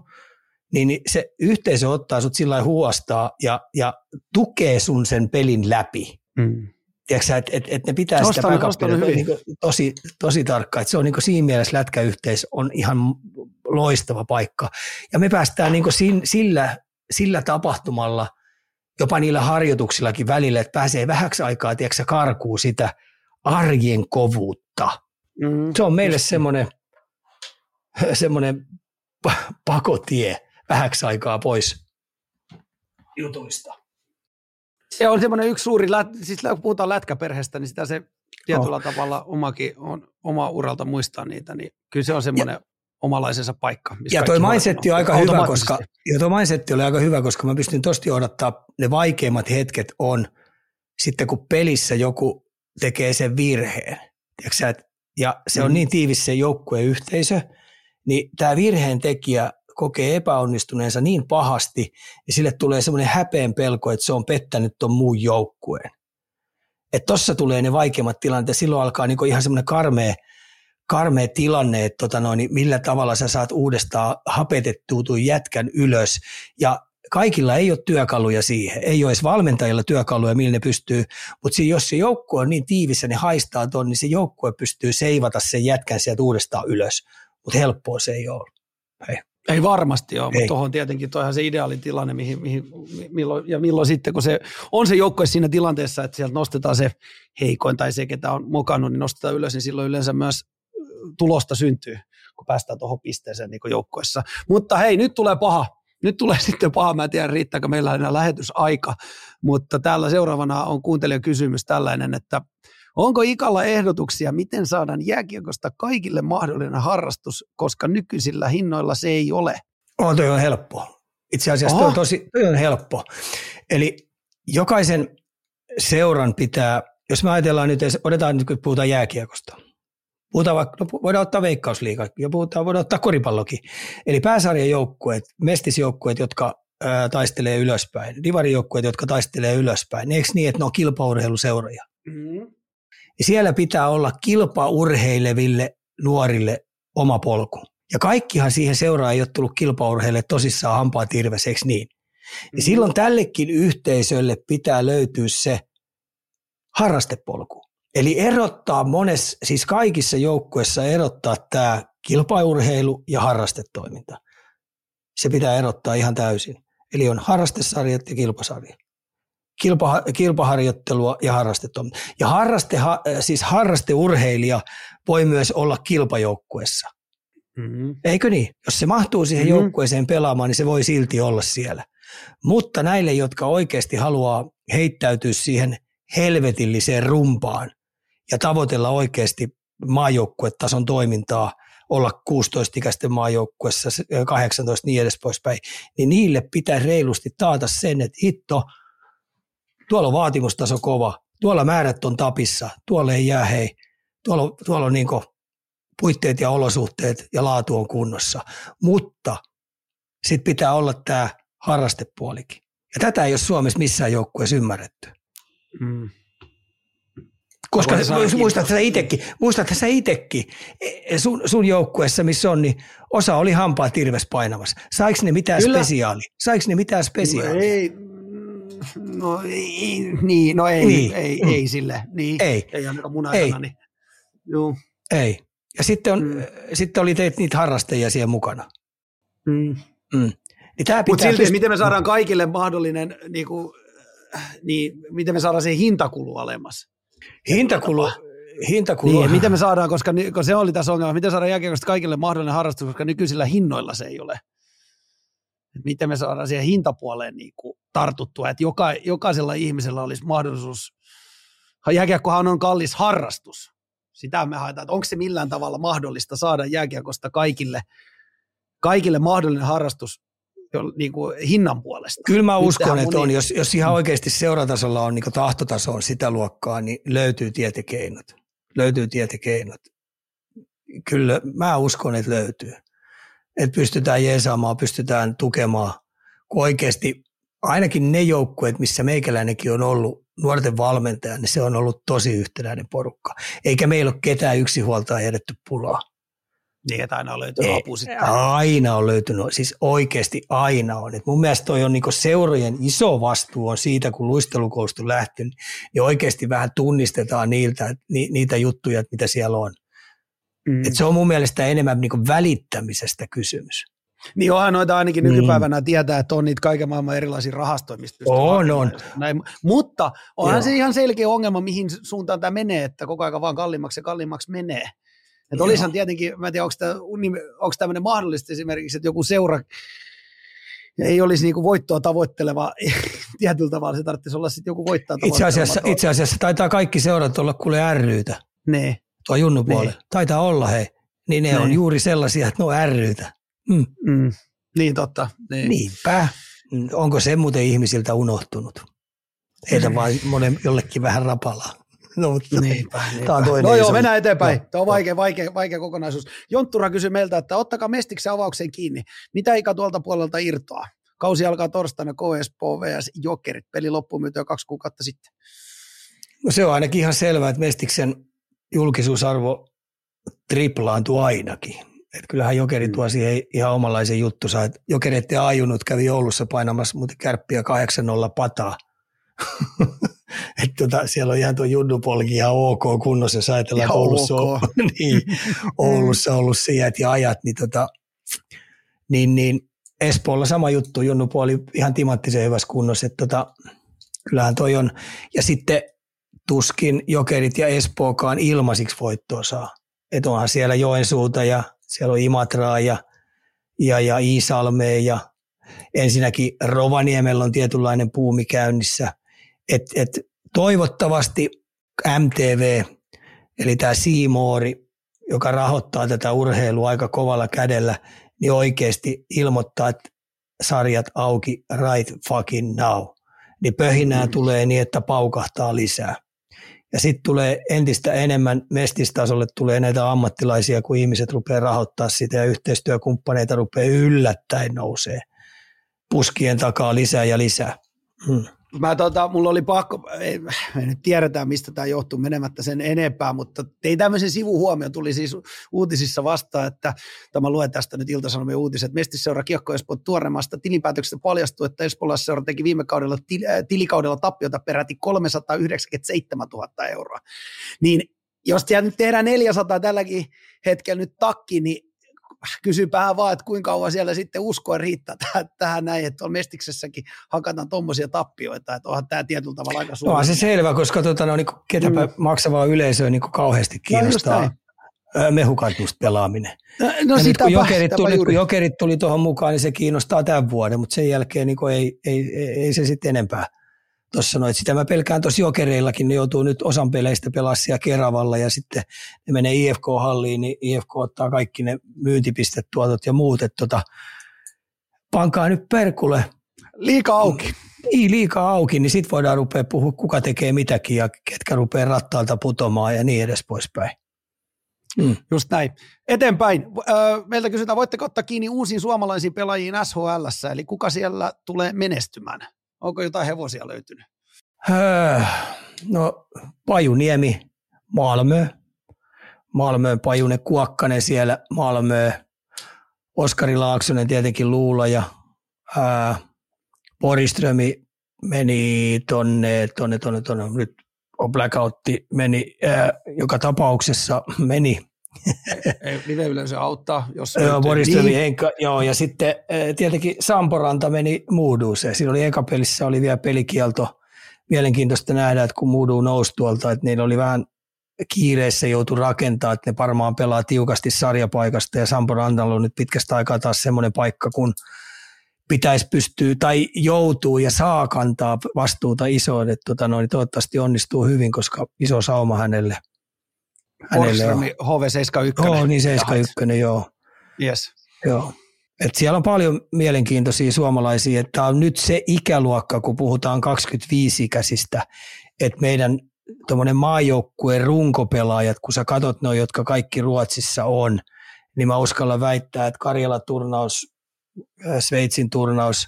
niin se yhteisö ottaa sut sillä huostaa ja, ja tukee sun sen pelin läpi. Mm tiedätkö, että et, et ne pitää ostan, sitä backupia niin tosi, tosi tarkkaan. Että se on niin siinä mielessä lätkäyhteis on ihan loistava paikka. Ja me päästään niin sillä, sillä tapahtumalla, jopa niillä harjoituksillakin välillä, että pääsee vähäksi aikaa, tiedätkö, karkuu sitä arjen kovuutta. Mm, se on meille semmoinen, semmoinen pakotie vähäksi aikaa pois jutuista se on semmoinen yksi suuri, lät, siis kun puhutaan lätkäperheestä, niin sitä se tietyllä oh. tavalla omakin on oma uralta muistaa niitä, niin kyllä se on semmoinen ja, omalaisensa paikka. Ja toi mindsetti on aika hyvä, koska, ja toi mindsetti oli aika hyvä, koska mä pystyn tosti odottaa, ne vaikeimmat hetket on sitten kun pelissä joku tekee sen virheen. Tiedätkö, ja se on mm. niin tiivis se joukkueyhteisö, niin tämä virheen tekijä kokee epäonnistuneensa niin pahasti, ja sille tulee semmoinen häpeen pelko, että se on pettänyt tuon muun joukkueen. Että tossa tulee ne vaikeimmat tilanteet, silloin alkaa niinku ihan semmoinen karmea, karmea tilanne, että tota noin, millä tavalla sä saat uudestaan hapetettua tuon jätkän ylös, ja kaikilla ei ole työkaluja siihen, ei ole edes valmentajilla työkaluja, millä ne pystyy, mutta jos se joukkue on niin tiivis ja ne haistaa tuon, niin se joukkue pystyy seivata sen jätkän sieltä uudestaan ylös, mutta helppoa se ei ole. Hei. Ei varmasti ole, mutta tuohon tietenkin toihan se ideaali tilanne, mihin, mihin, milloin, ja milloin sitten, kun se on se joukkue siinä tilanteessa, että sieltä nostetaan se heikoin tai se, ketä on mokannut, niin nostetaan ylös, niin silloin yleensä myös tulosta syntyy, kun päästään tuohon pisteeseen niin joukkoissa. Mutta hei, nyt tulee paha. Nyt tulee sitten paha, mä en tiedä riittääkö meillä enää lähetysaika, mutta täällä seuraavana on kuuntelijan kysymys tällainen, että Onko Ikalla ehdotuksia, miten saadaan jääkiekosta kaikille mahdollinen harrastus, koska nykyisillä hinnoilla se ei ole? On, toi on helppo. Itse asiassa toi on, tosi, toi on helppo. Eli jokaisen seuran pitää, jos me ajatellaan nyt, otetaan nyt kun puhutaan jääkiekosta, puhutaan vaikka, no, voidaan ottaa veikkausliiga ja puhutaan, voidaan ottaa koripallokin. Eli pääsarjan joukkueet, mestisjoukkueet, jotka ää, taistelee ylöspäin, divarijoukkueet, jotka taistelee ylöspäin. Eikö niin, että ne on kilpaurheiluseuroja? Mm-hmm niin siellä pitää olla kilpaurheileville nuorille oma polku. Ja kaikkihan siihen seuraa ei ole tullut kilpaurheille tosissaan hampaa tirveseksi niin. Ja mm. silloin tällekin yhteisölle pitää löytyä se harrastepolku. Eli erottaa monessa, siis kaikissa joukkueissa erottaa tämä kilpaurheilu ja harrastetoiminta. Se pitää erottaa ihan täysin. Eli on harrastesarjat ja kilpasarjat kilpa, kilpaharjoittelua ja harrastetoimintaa. Ja harraste, siis harrasteurheilija voi myös olla kilpajoukkuessa. Mm-hmm. Eikö niin? Jos se mahtuu siihen mm-hmm. joukkueeseen pelaamaan, niin se voi silti olla siellä. Mutta näille, jotka oikeasti haluaa heittäytyä siihen helvetilliseen rumpaan ja tavoitella oikeasti maajoukkuetason toimintaa, olla 16-ikäisten maajoukkuessa, 18 niin edes poispäin, niin niille pitää reilusti taata sen, että hitto – tuolla on vaatimustaso kova, tuolla määrät on tapissa, tuolla ei jää hei, tuolla, tuolla on niin puitteet ja olosuhteet ja laatu on kunnossa, mutta sitten pitää olla tämä harrastepuolikin. Ja tätä ei ole Suomessa missään joukkueessa ymmärretty. Mm. Koska muistat sä itsekin, muistat sä itsekin, e, sun, sun joukkueessa missä on, niin osa oli hampaa tirves painamassa. Saiko ne mitään Kyllä. spesiaali? Saiko ne mitään spesiaali? Ei, No ei, niin, no ei, niin. ei, mm. ei sille. Niin, ei. Ei ainakaan mun aikana. Ei. Niin. Joo. Ei. Ja sitten, on, mm. sitten oli teitä niitä harrastajia siellä mukana. Mm. Mm. Niin Mutta silti, pyst- miten me saadaan kaikille mahdollinen, niin, kuin, niin miten me saadaan se hintakulu alemmas? hintakulu, hintakulu Niin, miten me saadaan, koska, koska se oli tässä ongelma, miten saadaan jääkiekosta kaikille mahdollinen harrastus, koska nykyisillä hinnoilla se ei ole. Et miten me saadaan siihen hintapuoleen niin kuin tartuttua, että joka, jokaisella ihmisellä olisi mahdollisuus, jääkiekkohan on kallis harrastus. Sitä me haetaan, että onko se millään tavalla mahdollista saada jääkiekosta kaikille, kaikille mahdollinen harrastus jo, niin kuin hinnan puolesta. Kyllä mä uskon, että on. Jos, jos ihan oikeasti seuratasolla on niin tahtotaso on sitä luokkaa, niin löytyy tietekeinot. Löytyy tietekeinot. Kyllä mä uskon, että löytyy. Että pystytään jeesaamaan, pystytään tukemaan. Kun oikeasti ainakin ne joukkueet, missä meikäläinenkin on ollut nuorten valmentaja, niin se on ollut tosi yhtenäinen porukka. Eikä meillä ole ketään yksinhuoltaa jätetty pulaa. Niin, että aina löytyy Ei, apu sitten. Aina on löytynyt, siis oikeasti aina on. Et mun mielestä toi on niinku seurojen iso vastuu on siitä, kun luistelukoustu on lähtenyt, niin oikeasti vähän tunnistetaan niiltä, ni, niitä juttuja, mitä siellä on. Mm. Et se on mun mielestä enemmän niinku välittämisestä kysymys. Niin onhan noita ainakin Niin. nykypäivänä tietää, että on niitä kaiken maailman erilaisia rahastoja, mistä On, on. Näin. Mutta onhan Joo. se ihan selkeä ongelma, mihin suuntaan tämä menee, että koko ajan vaan kalliimmaksi ja kalliimmaksi menee. Että olisihan tietenkin, mä en tiedä, onko, tämä, onko tämmöinen mahdollista esimerkiksi, että joku seura ei olisi niinku voittoa tavoitteleva tietyllä tavalla, se tarvitsisi olla sitten joku voittaa Itse asiassa, itse asiassa taitaa kaikki seurat olla kuule ryitä Ne. Tuo junnupuoli. Niin. Taitaa olla hei. Niin ne on Niin. juuri sellaisia, että ne on ryitä. Mm. Mm. Niin totta. Niin. Niinpä. Mm, Onko se muuten ihmisiltä unohtunut? Heitä vaan monen jollekin vähän rapalaa. No, mutta Niinpä, Tämä on toinen No joo, iso mennään juttu. eteenpäin. Joo, Tämä on joo. vaikea, vaikea, vaikea kokonaisuus. Jonttura kysyi meiltä, että ottakaa Mestiksen avaukseen kiinni. Mitä ikä tuolta puolelta irtoaa? Kausi alkaa torstaina KS vs Jokerit. Peli loppuu myytyä kaksi kuukautta sitten. No se on ainakin ihan selvää, että Mestiksen julkisuusarvo triplaantui ainakin. Et kyllähän Jokeri tuo siihen ihan omanlaisen juttunsa. Et Jokerit ja Ajunut kävi Oulussa painamassa muuten kärppiä 8-0 pataa. Et tota, siellä on ihan tuo junnupolki ihan ok kunnossa, jos ajatellaan, että Oulussa, ok. on, niin, Oulussa on ollut sijat ja ajat, niin, tota, niin, niin Espoolla sama juttu, junnupuoli ihan timanttisen hyvässä kunnossa, että tota, kyllähän toi on. Ja sitten tuskin Jokerit ja Espookaan ilmaisiksi voittoa saa. Että onhan siellä Joensuuta ja siellä on Imatraa ja, ja, ja Iisalmea ja ensinnäkin Rovaniemellä on tietynlainen puumi käynnissä. Et, et toivottavasti MTV, eli tämä Siimoori, joka rahoittaa tätä urheilua aika kovalla kädellä, niin oikeasti ilmoittaa, että sarjat auki right fucking now. Niin pöhinää mm. tulee niin, että paukahtaa lisää. Ja sitten tulee entistä enemmän mestistasolle tulee näitä ammattilaisia, kun ihmiset rupeaa rahoittaa sitä ja yhteistyökumppaneita rupeaa yllättäen nousee puskien takaa lisää ja lisää. Hmm. Mä, tota, mulla oli pakko, ei, me nyt tiedetään mistä tämä johtuu menemättä sen enempää, mutta tein tämmöisen sivuhuomion, tuli siis uutisissa vastaan, että tämä luen tästä nyt Ilta-Sanomien uutiset. Mestisseura Kiekko Espoon tuoreemmasta tilinpäätöksestä paljastui, että Espoolaisseura teki viime kaudella til, äh, tilikaudella tappiota peräti 397 000 euroa. Niin jos siellä nyt tehdään 400 tälläkin hetkellä nyt takki, niin kysypää vaan, että kuinka kauan siellä sitten uskoa riittää tähän, tähän näin, että on Mestiksessäkin hakataan tuommoisia tappioita, että onhan tämä tietyllä tavalla aika suuri. No, se selvä, koska tota, no, niin ketäpä mm. maksavaa yleisöä niin kauheasti kiinnostaa No, no, mehukantusta pelaaminen. No, no ja nyt, kun jokerit, tuli, juuri. kun jokerit tuli tuohon mukaan, niin se kiinnostaa tämän vuoden, mutta sen jälkeen niin ei, ei, ei, ei, se sitten enempää tuossa sanoi, että sitä mä pelkään tuossa jokereillakin, ne joutuu nyt osan peleistä pelaa siellä Keravalla ja sitten ne menee IFK-halliin, niin IFK ottaa kaikki ne myyntipistetuotot ja muut, että tota, pankaa nyt perkulle. Liika auki. Niin, liikaa auki, niin sitten voidaan rupea puhua, kuka tekee mitäkin ja ketkä rupeaa rattaalta putomaan ja niin edes poispäin. Mm. Just näin. Eteenpäin. Meiltä kysytään, voitteko ottaa kiinni uusiin suomalaisiin pelaajiin SHL, eli kuka siellä tulee menestymään? Onko jotain hevosia löytynyt? Öö, no Pajuniemi, Malmö, Malmö, Pajunen, Kuokkanen siellä, Malmö, Oskari Laaksonen tietenkin Luula ja ää, Poriströmi meni tonne, tonne, tonne, tonne, nyt on blackoutti, meni, ää, joka tapauksessa meni live-yleisö auttaa, jos Joo, Boriströmi niin. Enka, joo, ja sitten tietenkin Samporanta meni Mooduuseen. Siinä oli eka pelissä oli vielä pelikielto. Mielenkiintoista nähdä, että kun Moodoo nousi tuolta, että niillä oli vähän kiireessä joutu rakentaa, että ne varmaan pelaa tiukasti sarjapaikasta ja Samporantalla on nyt pitkästä aikaa taas semmoinen paikka, kun pitäisi pystyä tai joutuu ja saa kantaa vastuuta isoon, että tota noin, toivottavasti onnistuu hyvin, koska iso sauma hänelle. On. HV71. Oh, niin 71, joo. Yes. Joo. Et siellä on paljon mielenkiintoisia suomalaisia, että on nyt se ikäluokka, kun puhutaan 25-ikäisistä, että meidän tuommoinen maajoukkueen runkopelaajat, kun sä katot noin, jotka kaikki Ruotsissa on, niin mä uskallan väittää, että Karjala-turnaus, äh, Sveitsin turnaus,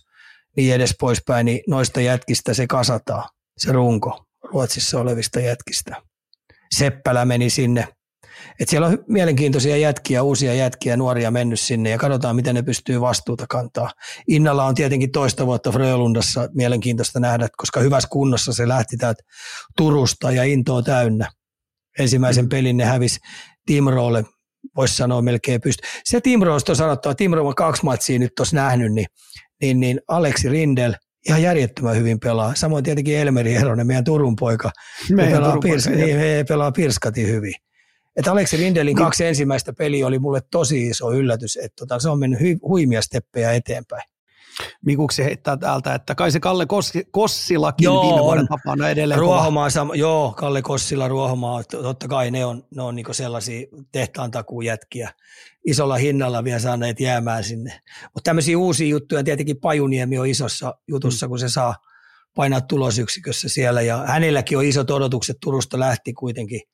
niin edes poispäin, niin noista jätkistä se kasataan, se runko Ruotsissa olevista jätkistä. Seppälä meni sinne et siellä on mielenkiintoisia jätkiä, uusia jätkiä, nuoria mennyt sinne ja katsotaan, miten ne pystyy vastuuta kantaa. Innalla on tietenkin toista vuotta Frölundassa mielenkiintoista nähdä, koska hyvässä kunnossa se lähti täältä Turusta ja intoa täynnä. Ensimmäisen mm. pelin ne hävisi Timroolle, voisi sanoa melkein pysty. Se Timroosta on sanottava, Timro on kaksi matsia nyt tuossa nähnyt, niin, niin, niin Aleksi Rindel – ihan järjettömän hyvin pelaa. Samoin tietenkin Elmeri Eronen, meidän Turun poika. Meidän pelaa, Turun poika, niin, pelaa pirskati hyvin. Että Aleksi Rindelin niin. kaksi ensimmäistä peliä oli mulle tosi iso yllätys, että tota, se on mennyt hu- huimia steppejä eteenpäin. Mikuksi heittää täältä, että kai se Kalle Kossi, Kossilakin joo, viime vuoden tapana edelleen Ruohomaa, sama, joo, Kalle Kossila, Ruohomaa, totta kai ne on, ne on niinku sellaisia tehtaan takuujätkiä. Isolla hinnalla vielä saaneet jäämään sinne. Mutta tämmöisiä uusia juttuja, tietenkin Pajuniemi on isossa jutussa, mm. kun se saa painaa tulosyksikössä siellä. Ja hänelläkin on isot odotukset, Turusta lähti kuitenkin –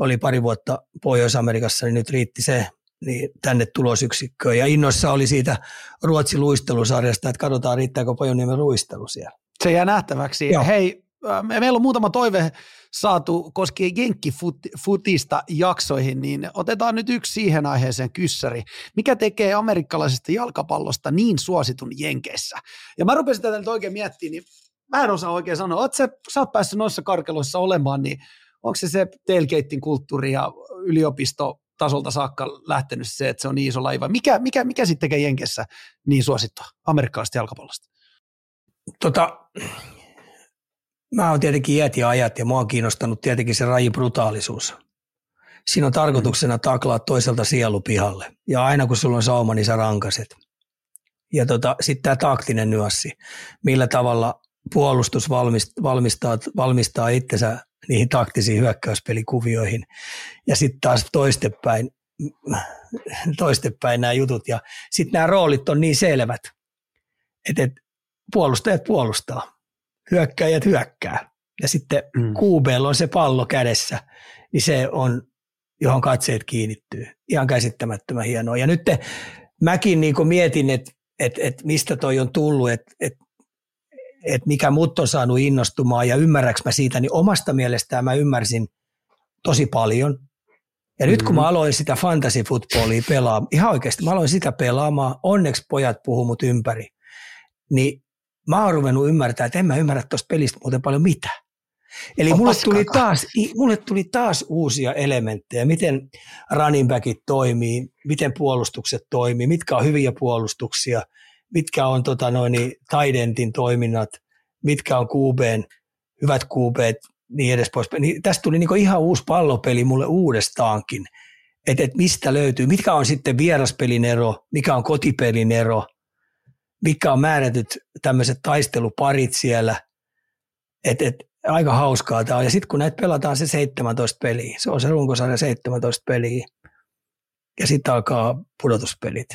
oli pari vuotta Pohjois-Amerikassa, niin nyt riitti se niin tänne tulosyksikköön. Ja innoissa oli siitä Ruotsin luistelusarjasta, että katsotaan riittääkö Pajoniemen luistelu siellä. Se jää nähtäväksi. Joo. Hei, meillä on muutama toive saatu koskien jenkkifutista jaksoihin, niin otetaan nyt yksi siihen aiheeseen kyssäri. Mikä tekee amerikkalaisesta jalkapallosta niin suositun Jenkeissä? Ja mä rupesin tätä nyt oikein miettimään, niin mä en osaa oikein sanoa. Oot sä, sä oot päässyt noissa karkeloissa olemaan, niin onko se se tailgatein kulttuuri ja yliopisto tasolta saakka lähtenyt se, että se on niin iso laiva. Mikä, mikä, mikä sitten tekee Jenkessä niin suosittua amerikkalaisesta jalkapallosta? Tota, mä oon tietenkin iät ja ajat ja mua on kiinnostanut tietenkin se rajin brutaalisuus. Siinä on tarkoituksena taklaa toiselta sielu pihalle. Ja aina kun sulla on sauma, niin sä rankaset. Ja tota, sitten tämä taktinen nyanssi. Millä tavalla puolustus valmistaa, valmistaa, valmistaa itsensä niihin taktisiin hyökkäyspelikuvioihin. Ja sitten taas toistepäin, toistepäin nämä jutut. Ja sitten nämä roolit on niin selvät, että et puolustajat puolustaa, hyökkäjät hyökkää. Ja sitten mm. QB on se pallo kädessä, niin se on, johon katseet kiinnittyy. Ihan käsittämättömän hienoa. Ja nyt te, mäkin niin mietin, että et, et mistä toi on tullut, että et että mikä mut on saanut innostumaan ja ymmärräks mä siitä, niin omasta mielestään mä ymmärsin tosi paljon. Ja nyt kun mä mm-hmm. aloin sitä fantasy footballia pelaamaan, ihan oikeasti mä aloin sitä pelaamaan, onneksi pojat puhuu mut ympäri, niin mä oon ruvennut ymmärtää, että en mä ymmärrä tuosta pelistä muuten paljon mitään. Eli mulle tuli, taas, mulle tuli taas uusia elementtejä, miten running backit toimii, miten puolustukset toimii, mitkä on hyviä puolustuksia – mitkä on tota noin, Taidentin toiminnat, mitkä on QBn, hyvät QBt, niin edes pois. Niin tästä tuli niin ihan uusi pallopeli mulle uudestaankin, että et mistä löytyy, mitkä on sitten vieraspelin ero, mikä on kotipelin ero, mitkä on määrätyt tämmöiset taisteluparit siellä, että et, aika hauskaa tämä on. Ja sitten kun näitä pelataan se 17 peliä, se on se runkosarja 17 peliä, ja sitten alkaa pudotuspelit.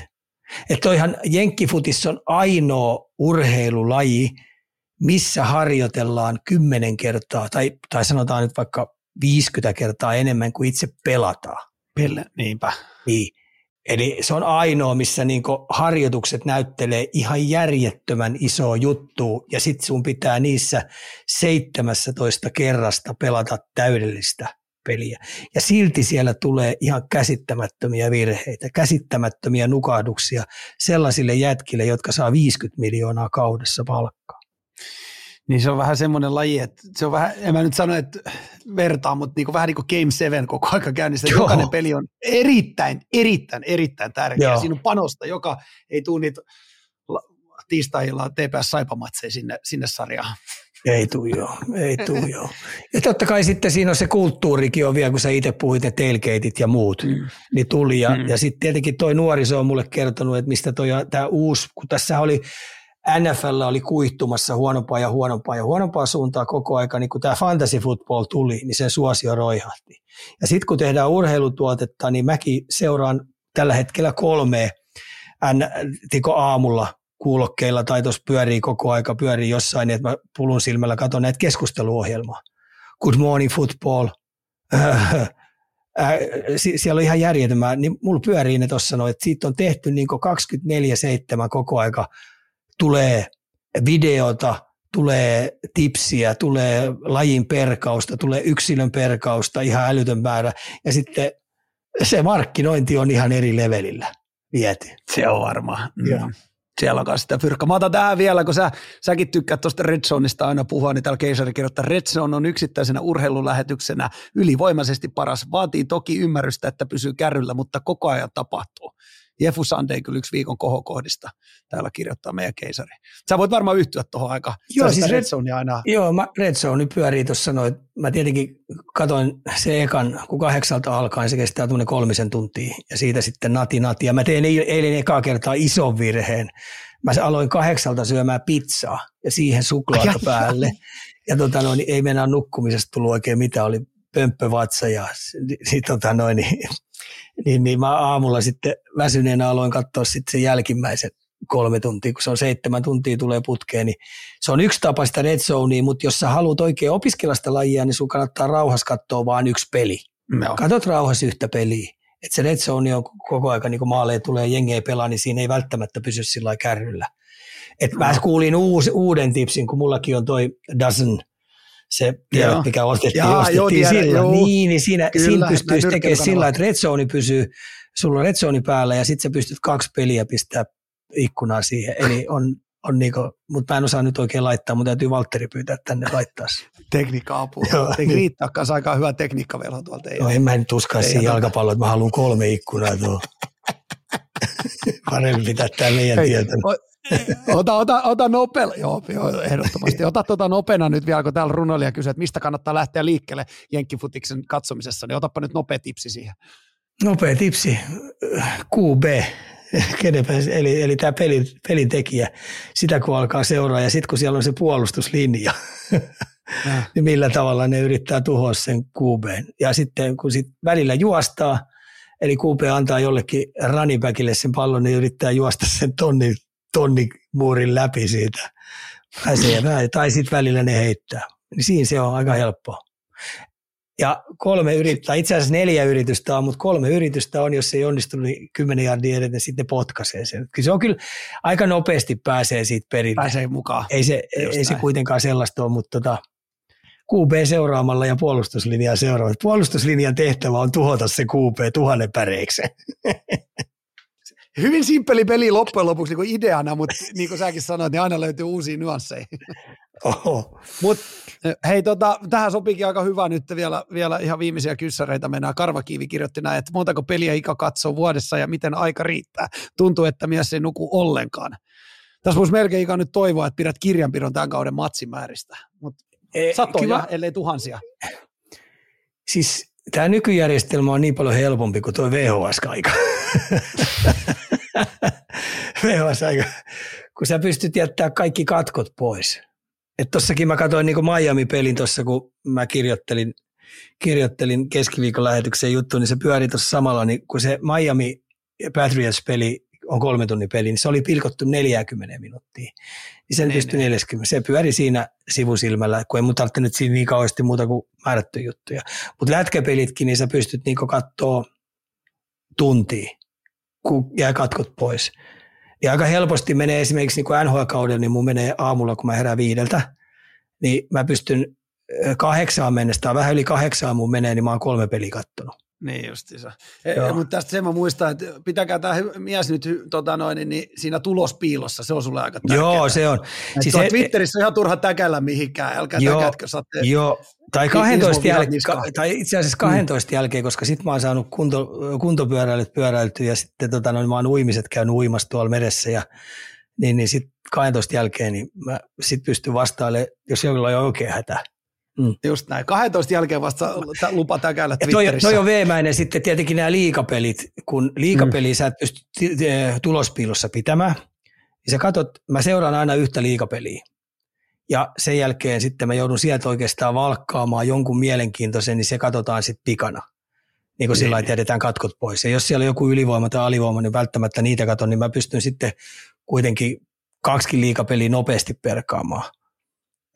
Että toihan jenkkifutis on ainoa urheilulaji, missä harjoitellaan kymmenen kertaa, tai, tai sanotaan nyt vaikka 50 kertaa enemmän kuin itse pelataan. Pelle, niinpä. Niin. Eli se on ainoa, missä niinku harjoitukset näyttelee ihan järjettömän iso juttu, ja sitten sun pitää niissä 17 kerrasta pelata täydellistä peliä. Ja silti siellä tulee ihan käsittämättömiä virheitä, käsittämättömiä nukahduksia sellaisille jätkille, jotka saa 50 miljoonaa kaudessa palkkaa. Niin se on vähän semmoinen laji, että se on vähän, en mä nyt sano, että vertaa, mutta niin kuin, vähän niin kuin Game 7 koko aika käynnissä. Joo. Jokainen peli on erittäin, erittäin, erittäin tärkeä. Joo. Siinä on panosta, joka ei tule niitä tiistailla TPS Saipamatseja sinne, sinne sarjaan. Ei tuu joo, ei tuu joo. Ja totta kai sitten siinä on se kulttuurikin on vielä, kun sä itse puhuit ne tailgateit ja muut, mm. niin tuli. Ja, mm. ja sitten tietenkin toi nuoriso on mulle kertonut, että mistä toi tämä uusi, kun tässä oli NFL oli kuihtumassa huonompaa ja huonompaa ja huonompaa suuntaa koko aika, niin kun tämä fantasy football tuli, niin sen suosio roihahti. Ja sitten kun tehdään urheilutuotetta, niin mäkin seuraan tällä hetkellä kolme tiko aamulla kuulokkeilla tai tuossa pyörii koko aika, pyörii jossain, niin että mä pulun silmällä katson näitä keskusteluohjelmaa. Good Morning Football, äh, äh, siellä on ihan järjettömää, niin mulla pyörii ne tuossa noin, että siitä on tehty niin 24-7 koko aika, tulee videota, tulee tipsiä, tulee lajin perkausta, tulee yksilön perkausta, ihan älytön määrä, ja sitten se markkinointi on ihan eri levelillä viety. Se on varmaan. Mm siellä on sitä fyrkkaa. Mä otan tähän vielä, kun sä, säkin tykkäät tuosta Red Zoneista aina puhua, niin täällä Keisari kirjoittaa, Red Zone on yksittäisenä urheilulähetyksenä ylivoimaisesti paras. Vaatii toki ymmärrystä, että pysyy kärryllä, mutta koko ajan tapahtuu. Jefu Sunday kyllä yksi viikon kohokohdista täällä kirjoittaa meidän keisari. Sä voit varmaan yhtyä tuohon aikaan. Joo, siis Red, Zone aina. Joo, mä, Red Zone pyörii tuossa noin. Mä tietenkin katoin se ekan, kun kahdeksalta alkaen se kestää tuonne kolmisen tuntia ja siitä sitten nati nati. Ja mä tein eilen ekaa kertaa ison virheen. Mä aloin kahdeksalta syömään pizzaa ja siihen suklaata päälle. Ja tota noin, ei mennä nukkumisesta tullut oikein mitään, oli pömppövatsa ja sit, tota noin, niin niin, niin mä aamulla sitten väsyneenä aloin katsoa sitten sen jälkimmäisen kolme tuntia, kun se on seitsemän tuntia tulee putkeen, niin se on yksi tapa sitä red zonea, mutta jos sä haluat oikein opiskella sitä lajia, niin sun kannattaa rauhassa katsoa vain yksi peli. No. Katot rauhassa yhtä peliä. Että se red zone on koko aika, niin kun maaleen tulee jengeä pelaa, niin siinä ei välttämättä pysy sillä kärryllä. Et no. mä kuulin uus, uuden tipsin, kun mullakin on toi dozen – se tiedät, mikä ostettiin, Jaa, ostettiin joo, tiedän, silloin. Joo. Niin, niin siinä, Kyllä, siinä pystyisi tekemään sillä että red zone pysyy, sulla on red zone päällä ja sitten sä pystyt kaksi peliä pistää ikkunaa siihen. Eli on, on niinku, mutta mä en osaa nyt oikein laittaa, mutta täytyy Valtteri pyytää tänne laittaa Tekniikka-apua. Eikö riittää kanssa aika hyvä tekniikkavelho tuolta teidän? No en mä nyt uskalla siihen jalkapalloon, että mä haluan kolme ikkunaa tuohon. Parempi pitää tämä meidän tietä ota, ota, ota nopea, joo, joo, ehdottomasti. Ota tuota nopeana nyt vielä, kun täällä runoilija kysyy, että mistä kannattaa lähteä liikkeelle Jenkkifutiksen katsomisessa, niin otapa nyt nopea tipsi siihen. Nopea tipsi, QB, eli, eli tämä pelin, pelin tekijä, sitä kun alkaa seuraa ja sitten kun siellä on se puolustuslinja, niin millä tavalla ne yrittää tuhoa sen QB. Ja sitten kun sit välillä juostaa, eli QB antaa jollekin running sen pallon, niin yrittää juosta sen tonnin tonnimuurin läpi siitä. Pääsee vähän, tai sitten välillä ne heittää. Niin siinä se on aika helppoa. Ja kolme yritystä, itse asiassa neljä yritystä on, mutta kolme yritystä on, jos ei onnistu, niin kymmenen jardia edetä, sitten potkaisee sen. Kyllä se on kyllä aika nopeasti pääsee siitä perille. Pääsee mukaan. Ei se, ei se kuitenkaan sellaista ole, mutta tota, QB seuraamalla ja puolustuslinjaa seuraamalla. Puolustuslinjan tehtävä on tuhota se QB tuhannen päreiksi. hyvin simppeli peli loppujen lopuksi niin kuin ideana, mutta niin kuin säkin sanoit, niin aina löytyy uusia nyansseja. Oho. Mut, hei, tota, tähän sopiikin aika hyvä nyt vielä, vielä ihan viimeisiä kyssäreitä mennään. Karvakiivi kirjoitti näin, että montako peliä Ika katsoo vuodessa ja miten aika riittää. Tuntuu, että mies ei nuku ollenkaan. Tässä voisi melkein Ika nyt toivoa, että pidät kirjanpidon tämän kauden matsimääristä, mutta e, satoja, kiva. ellei tuhansia. Siis tämä nykyjärjestelmä on niin paljon helpompi kuin tuo VHS-aika. VHS-aika, kun sä pystyt jättämään kaikki katkot pois. Et tossakin mä katsoin niin Miami-pelin tuossa, kun mä kirjoittelin, kirjoittelin keskiviikon lähetyksen juttu, niin se pyöri tuossa samalla, niin kun se Miami Patriots-peli on kolme tunnin peli, niin se oli pilkottu 40 minuuttia. Niin sen pystyi 40. Se pyöri siinä sivusilmällä, kun ei mun tarvitse siinä niin kauheasti muuta kuin määrätty juttuja. Mutta lätkäpelitkin, niin sä pystyt niin katsoa tuntia, kun jää katkot pois. Ja aika helposti menee esimerkiksi niin NHL-kaudella, niin mun menee aamulla, kun mä herään viideltä, niin mä pystyn kahdeksaan mennessä, tai vähän yli kahdeksaan mun menee, niin mä oon kolme peliä kattonut. Niin justiinsa. E, mutta tästä sen mä muistan, että pitäkää tämä mies nyt tota noin, niin siinä tulospiilossa, se on sulle aika tärkeää. Joo, se on. Siis he, Twitterissä on ihan turha täkällä mihinkään, älkää joo, täkätkö saatte. Joo, tai, 12 jäl- ka, tai itse asiassa 12 mm. jälkeen, koska sitten mä oon saanut kunto, kuntopyöräilyt pyöräiltyä ja sitten tota, noin, mä oon uimiset käynyt uimassa tuolla meressä ja niin, niin sitten 12 jälkeen niin mä sit pystyn vastailemaan, jos jollain on oikein hätä. Mm. Just näin. 12 jälkeen vasta lupa täkäillä Twitterissä. Toi, toi on veemäinen sitten tietenkin nämä liikapelit, kun liikapeliä mm. sä et pysty tulospiilossa pitämään, niin sä katot, mä seuraan aina yhtä liikapeliä. Ja sen jälkeen sitten mä joudun sieltä oikeastaan valkkaamaan jonkun mielenkiintoisen, niin se katsotaan sitten pikana. Niin kuin sillä niin. tiedetään katkot pois. Ja jos siellä on joku ylivoima tai alivoima, niin välttämättä niitä katon, niin mä pystyn sitten kuitenkin kaksikin liikapeliä nopeasti perkaamaan.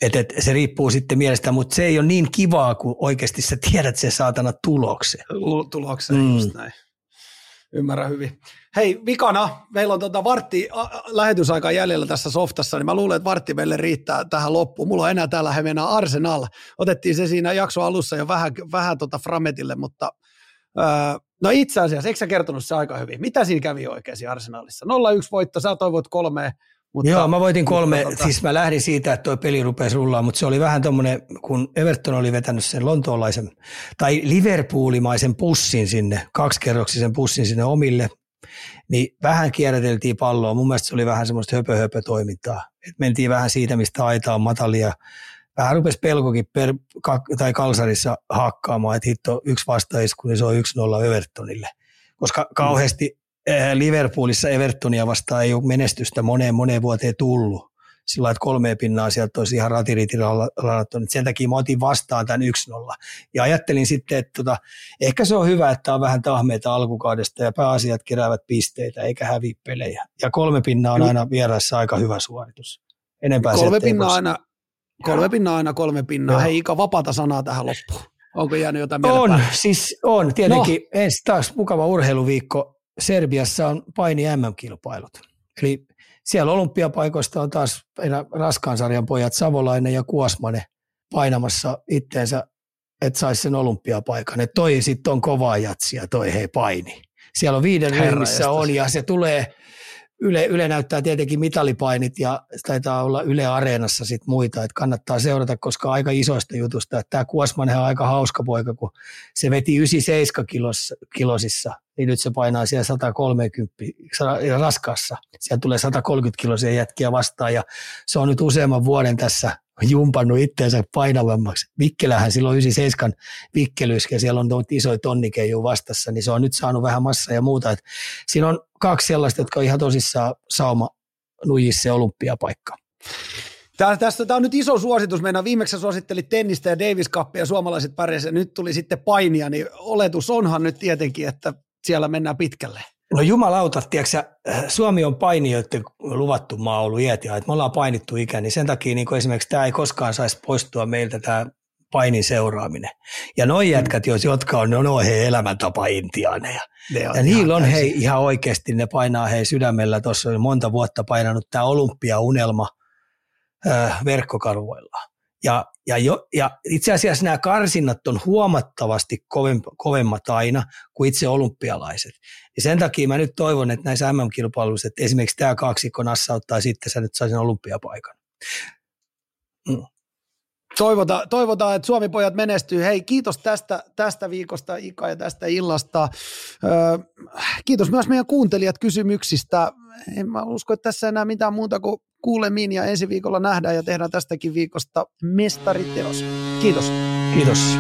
Et, et, se riippuu sitten mielestä, mutta se ei ole niin kivaa, kun oikeasti sä tiedät sen saatana tuloksen. Tuloksen, mm. just näin. Ymmärrän hyvin. Hei, vikana, meillä on tota vartti lähetysaika jäljellä tässä softassa, niin mä luulen, että vartti meille riittää tähän loppuun. Mulla on enää täällä he mennään Arsenal. Otettiin se siinä jakso alussa jo vähän, vähän tota Frametille, mutta öö, no itse asiassa, eikö sä kertonut se aika hyvin? Mitä siinä kävi oikein siinä Arsenalissa? 0-1 voitto, sä toivot kolme mutta, Joo, mä voitin kolme, mutta, tota- siis mä lähdin siitä, että tuo peli rupesi rullaa, mutta se oli vähän tuommoinen, kun Everton oli vetänyt sen lontoolaisen, tai Liverpoolimaisen pussin sinne, kaksikerroksisen pussin sinne omille, niin vähän kierräteltiin palloa. Mun mielestä se oli vähän semmoista höpö, höpö toimintaa. Et mentiin vähän siitä, mistä aita on matalia. Vähän rupesi pelkokin per, tai kalsarissa hakkaamaan, että hitto yksi vastaisku, niin se on 1-0 Evertonille. Koska kauheasti Eh, Liverpoolissa Evertonia vastaan ei ole menestystä moneen moneen vuoteen tullut. Sillä että kolme pinnaa sieltä olisi ihan ratiriitilanattu. Sen takia mä otin vastaan tämän 1-0. Ja ajattelin sitten, että tota, ehkä se on hyvä, että on vähän tahmeita alkukaudesta ja pääasiat keräävät pisteitä eikä hävi pelejä. Ja kolme pinnaa on aina vieraissa aika hyvä suoritus. Enempää kolme pinnaa aina, kolme pinnaa aina kolme pinnaa. Joo. Hei Ika, vapaata sanaa tähän loppuun. Onko jäänyt jotain On, siis on. Tietenkin no. ensi taas mukava urheiluviikko Serbiassa on paini MM-kilpailut. Eli siellä olympiapaikoista on taas raskaan sarjan pojat Savolainen ja Kuosmanen painamassa itteensä, että saisi sen olympiapaikan. Et toi sitten on kovaa jatsia, toi hei paini. Siellä on viiden ryhmissä on ja se tulee – Yle, Yle näyttää tietenkin mitalipainit ja taitaa olla Yle Areenassa sit muita, että kannattaa seurata, koska aika isoista jutusta. Tämä Kuosmanen on aika hauska poika, kun se veti 97 kilos, kilosissa, niin nyt se painaa siellä 130 raskassa. Sieltä tulee 130 kilosia jätkiä vastaan ja se on nyt useamman vuoden tässä jumpannut itteensä painavammaksi. Vikkelähän silloin 97 vikkelyskä ja siellä on isoja tonnikeiju vastassa, niin se on nyt saanut vähän massa ja muuta. Et siinä on kaksi sellaista, jotka on ihan tosissaan sauma nujissa olympiapaikka. Tämä, tästä, tämä on nyt iso suositus. Meidän viimeksi suosittelit tennistä ja Davis Cupia, suomalaiset pärjäsivät. Nyt tuli sitten painia, niin oletus onhan nyt tietenkin, että siellä mennään pitkälle. No jumalauta, tiedätkö, äh, Suomi on painijoiden luvattu maa ollut iät ja että me ollaan painittu ikä, niin sen takia niin esimerkiksi tämä ei koskaan saisi poistua meiltä tämä painin seuraaminen. Ja noin mm. jätkät, jos, jotka on, no, on he elämäntapa intiaaneja. Ja niillä on hei ihan oikeasti, ne painaa hei sydämellä, tuossa on monta vuotta painanut tämä olympiaunelma äh, verkkokarvoilla. Ja, ja, jo, ja itse asiassa nämä karsinnat on huomattavasti kovemmat aina kuin itse olympialaiset. Ja sen takia mä nyt toivon, että näissä MM-kilpailuissa, että esimerkiksi tämä kaksikko nassauttaa sitten, sä nyt saisin olympiapaikan. Mm. Toivotaan, toivotaan, että Suomi-pojat menestyy. Hei, kiitos tästä, tästä viikosta Ika ja tästä illasta. Öö, kiitos myös meidän kuuntelijat kysymyksistä. En mä usko, että tässä enää mitään muuta kuin kuulemiin ja ensi viikolla nähdään ja tehdään tästäkin viikosta mestariteos. Kiitos. Kiitos.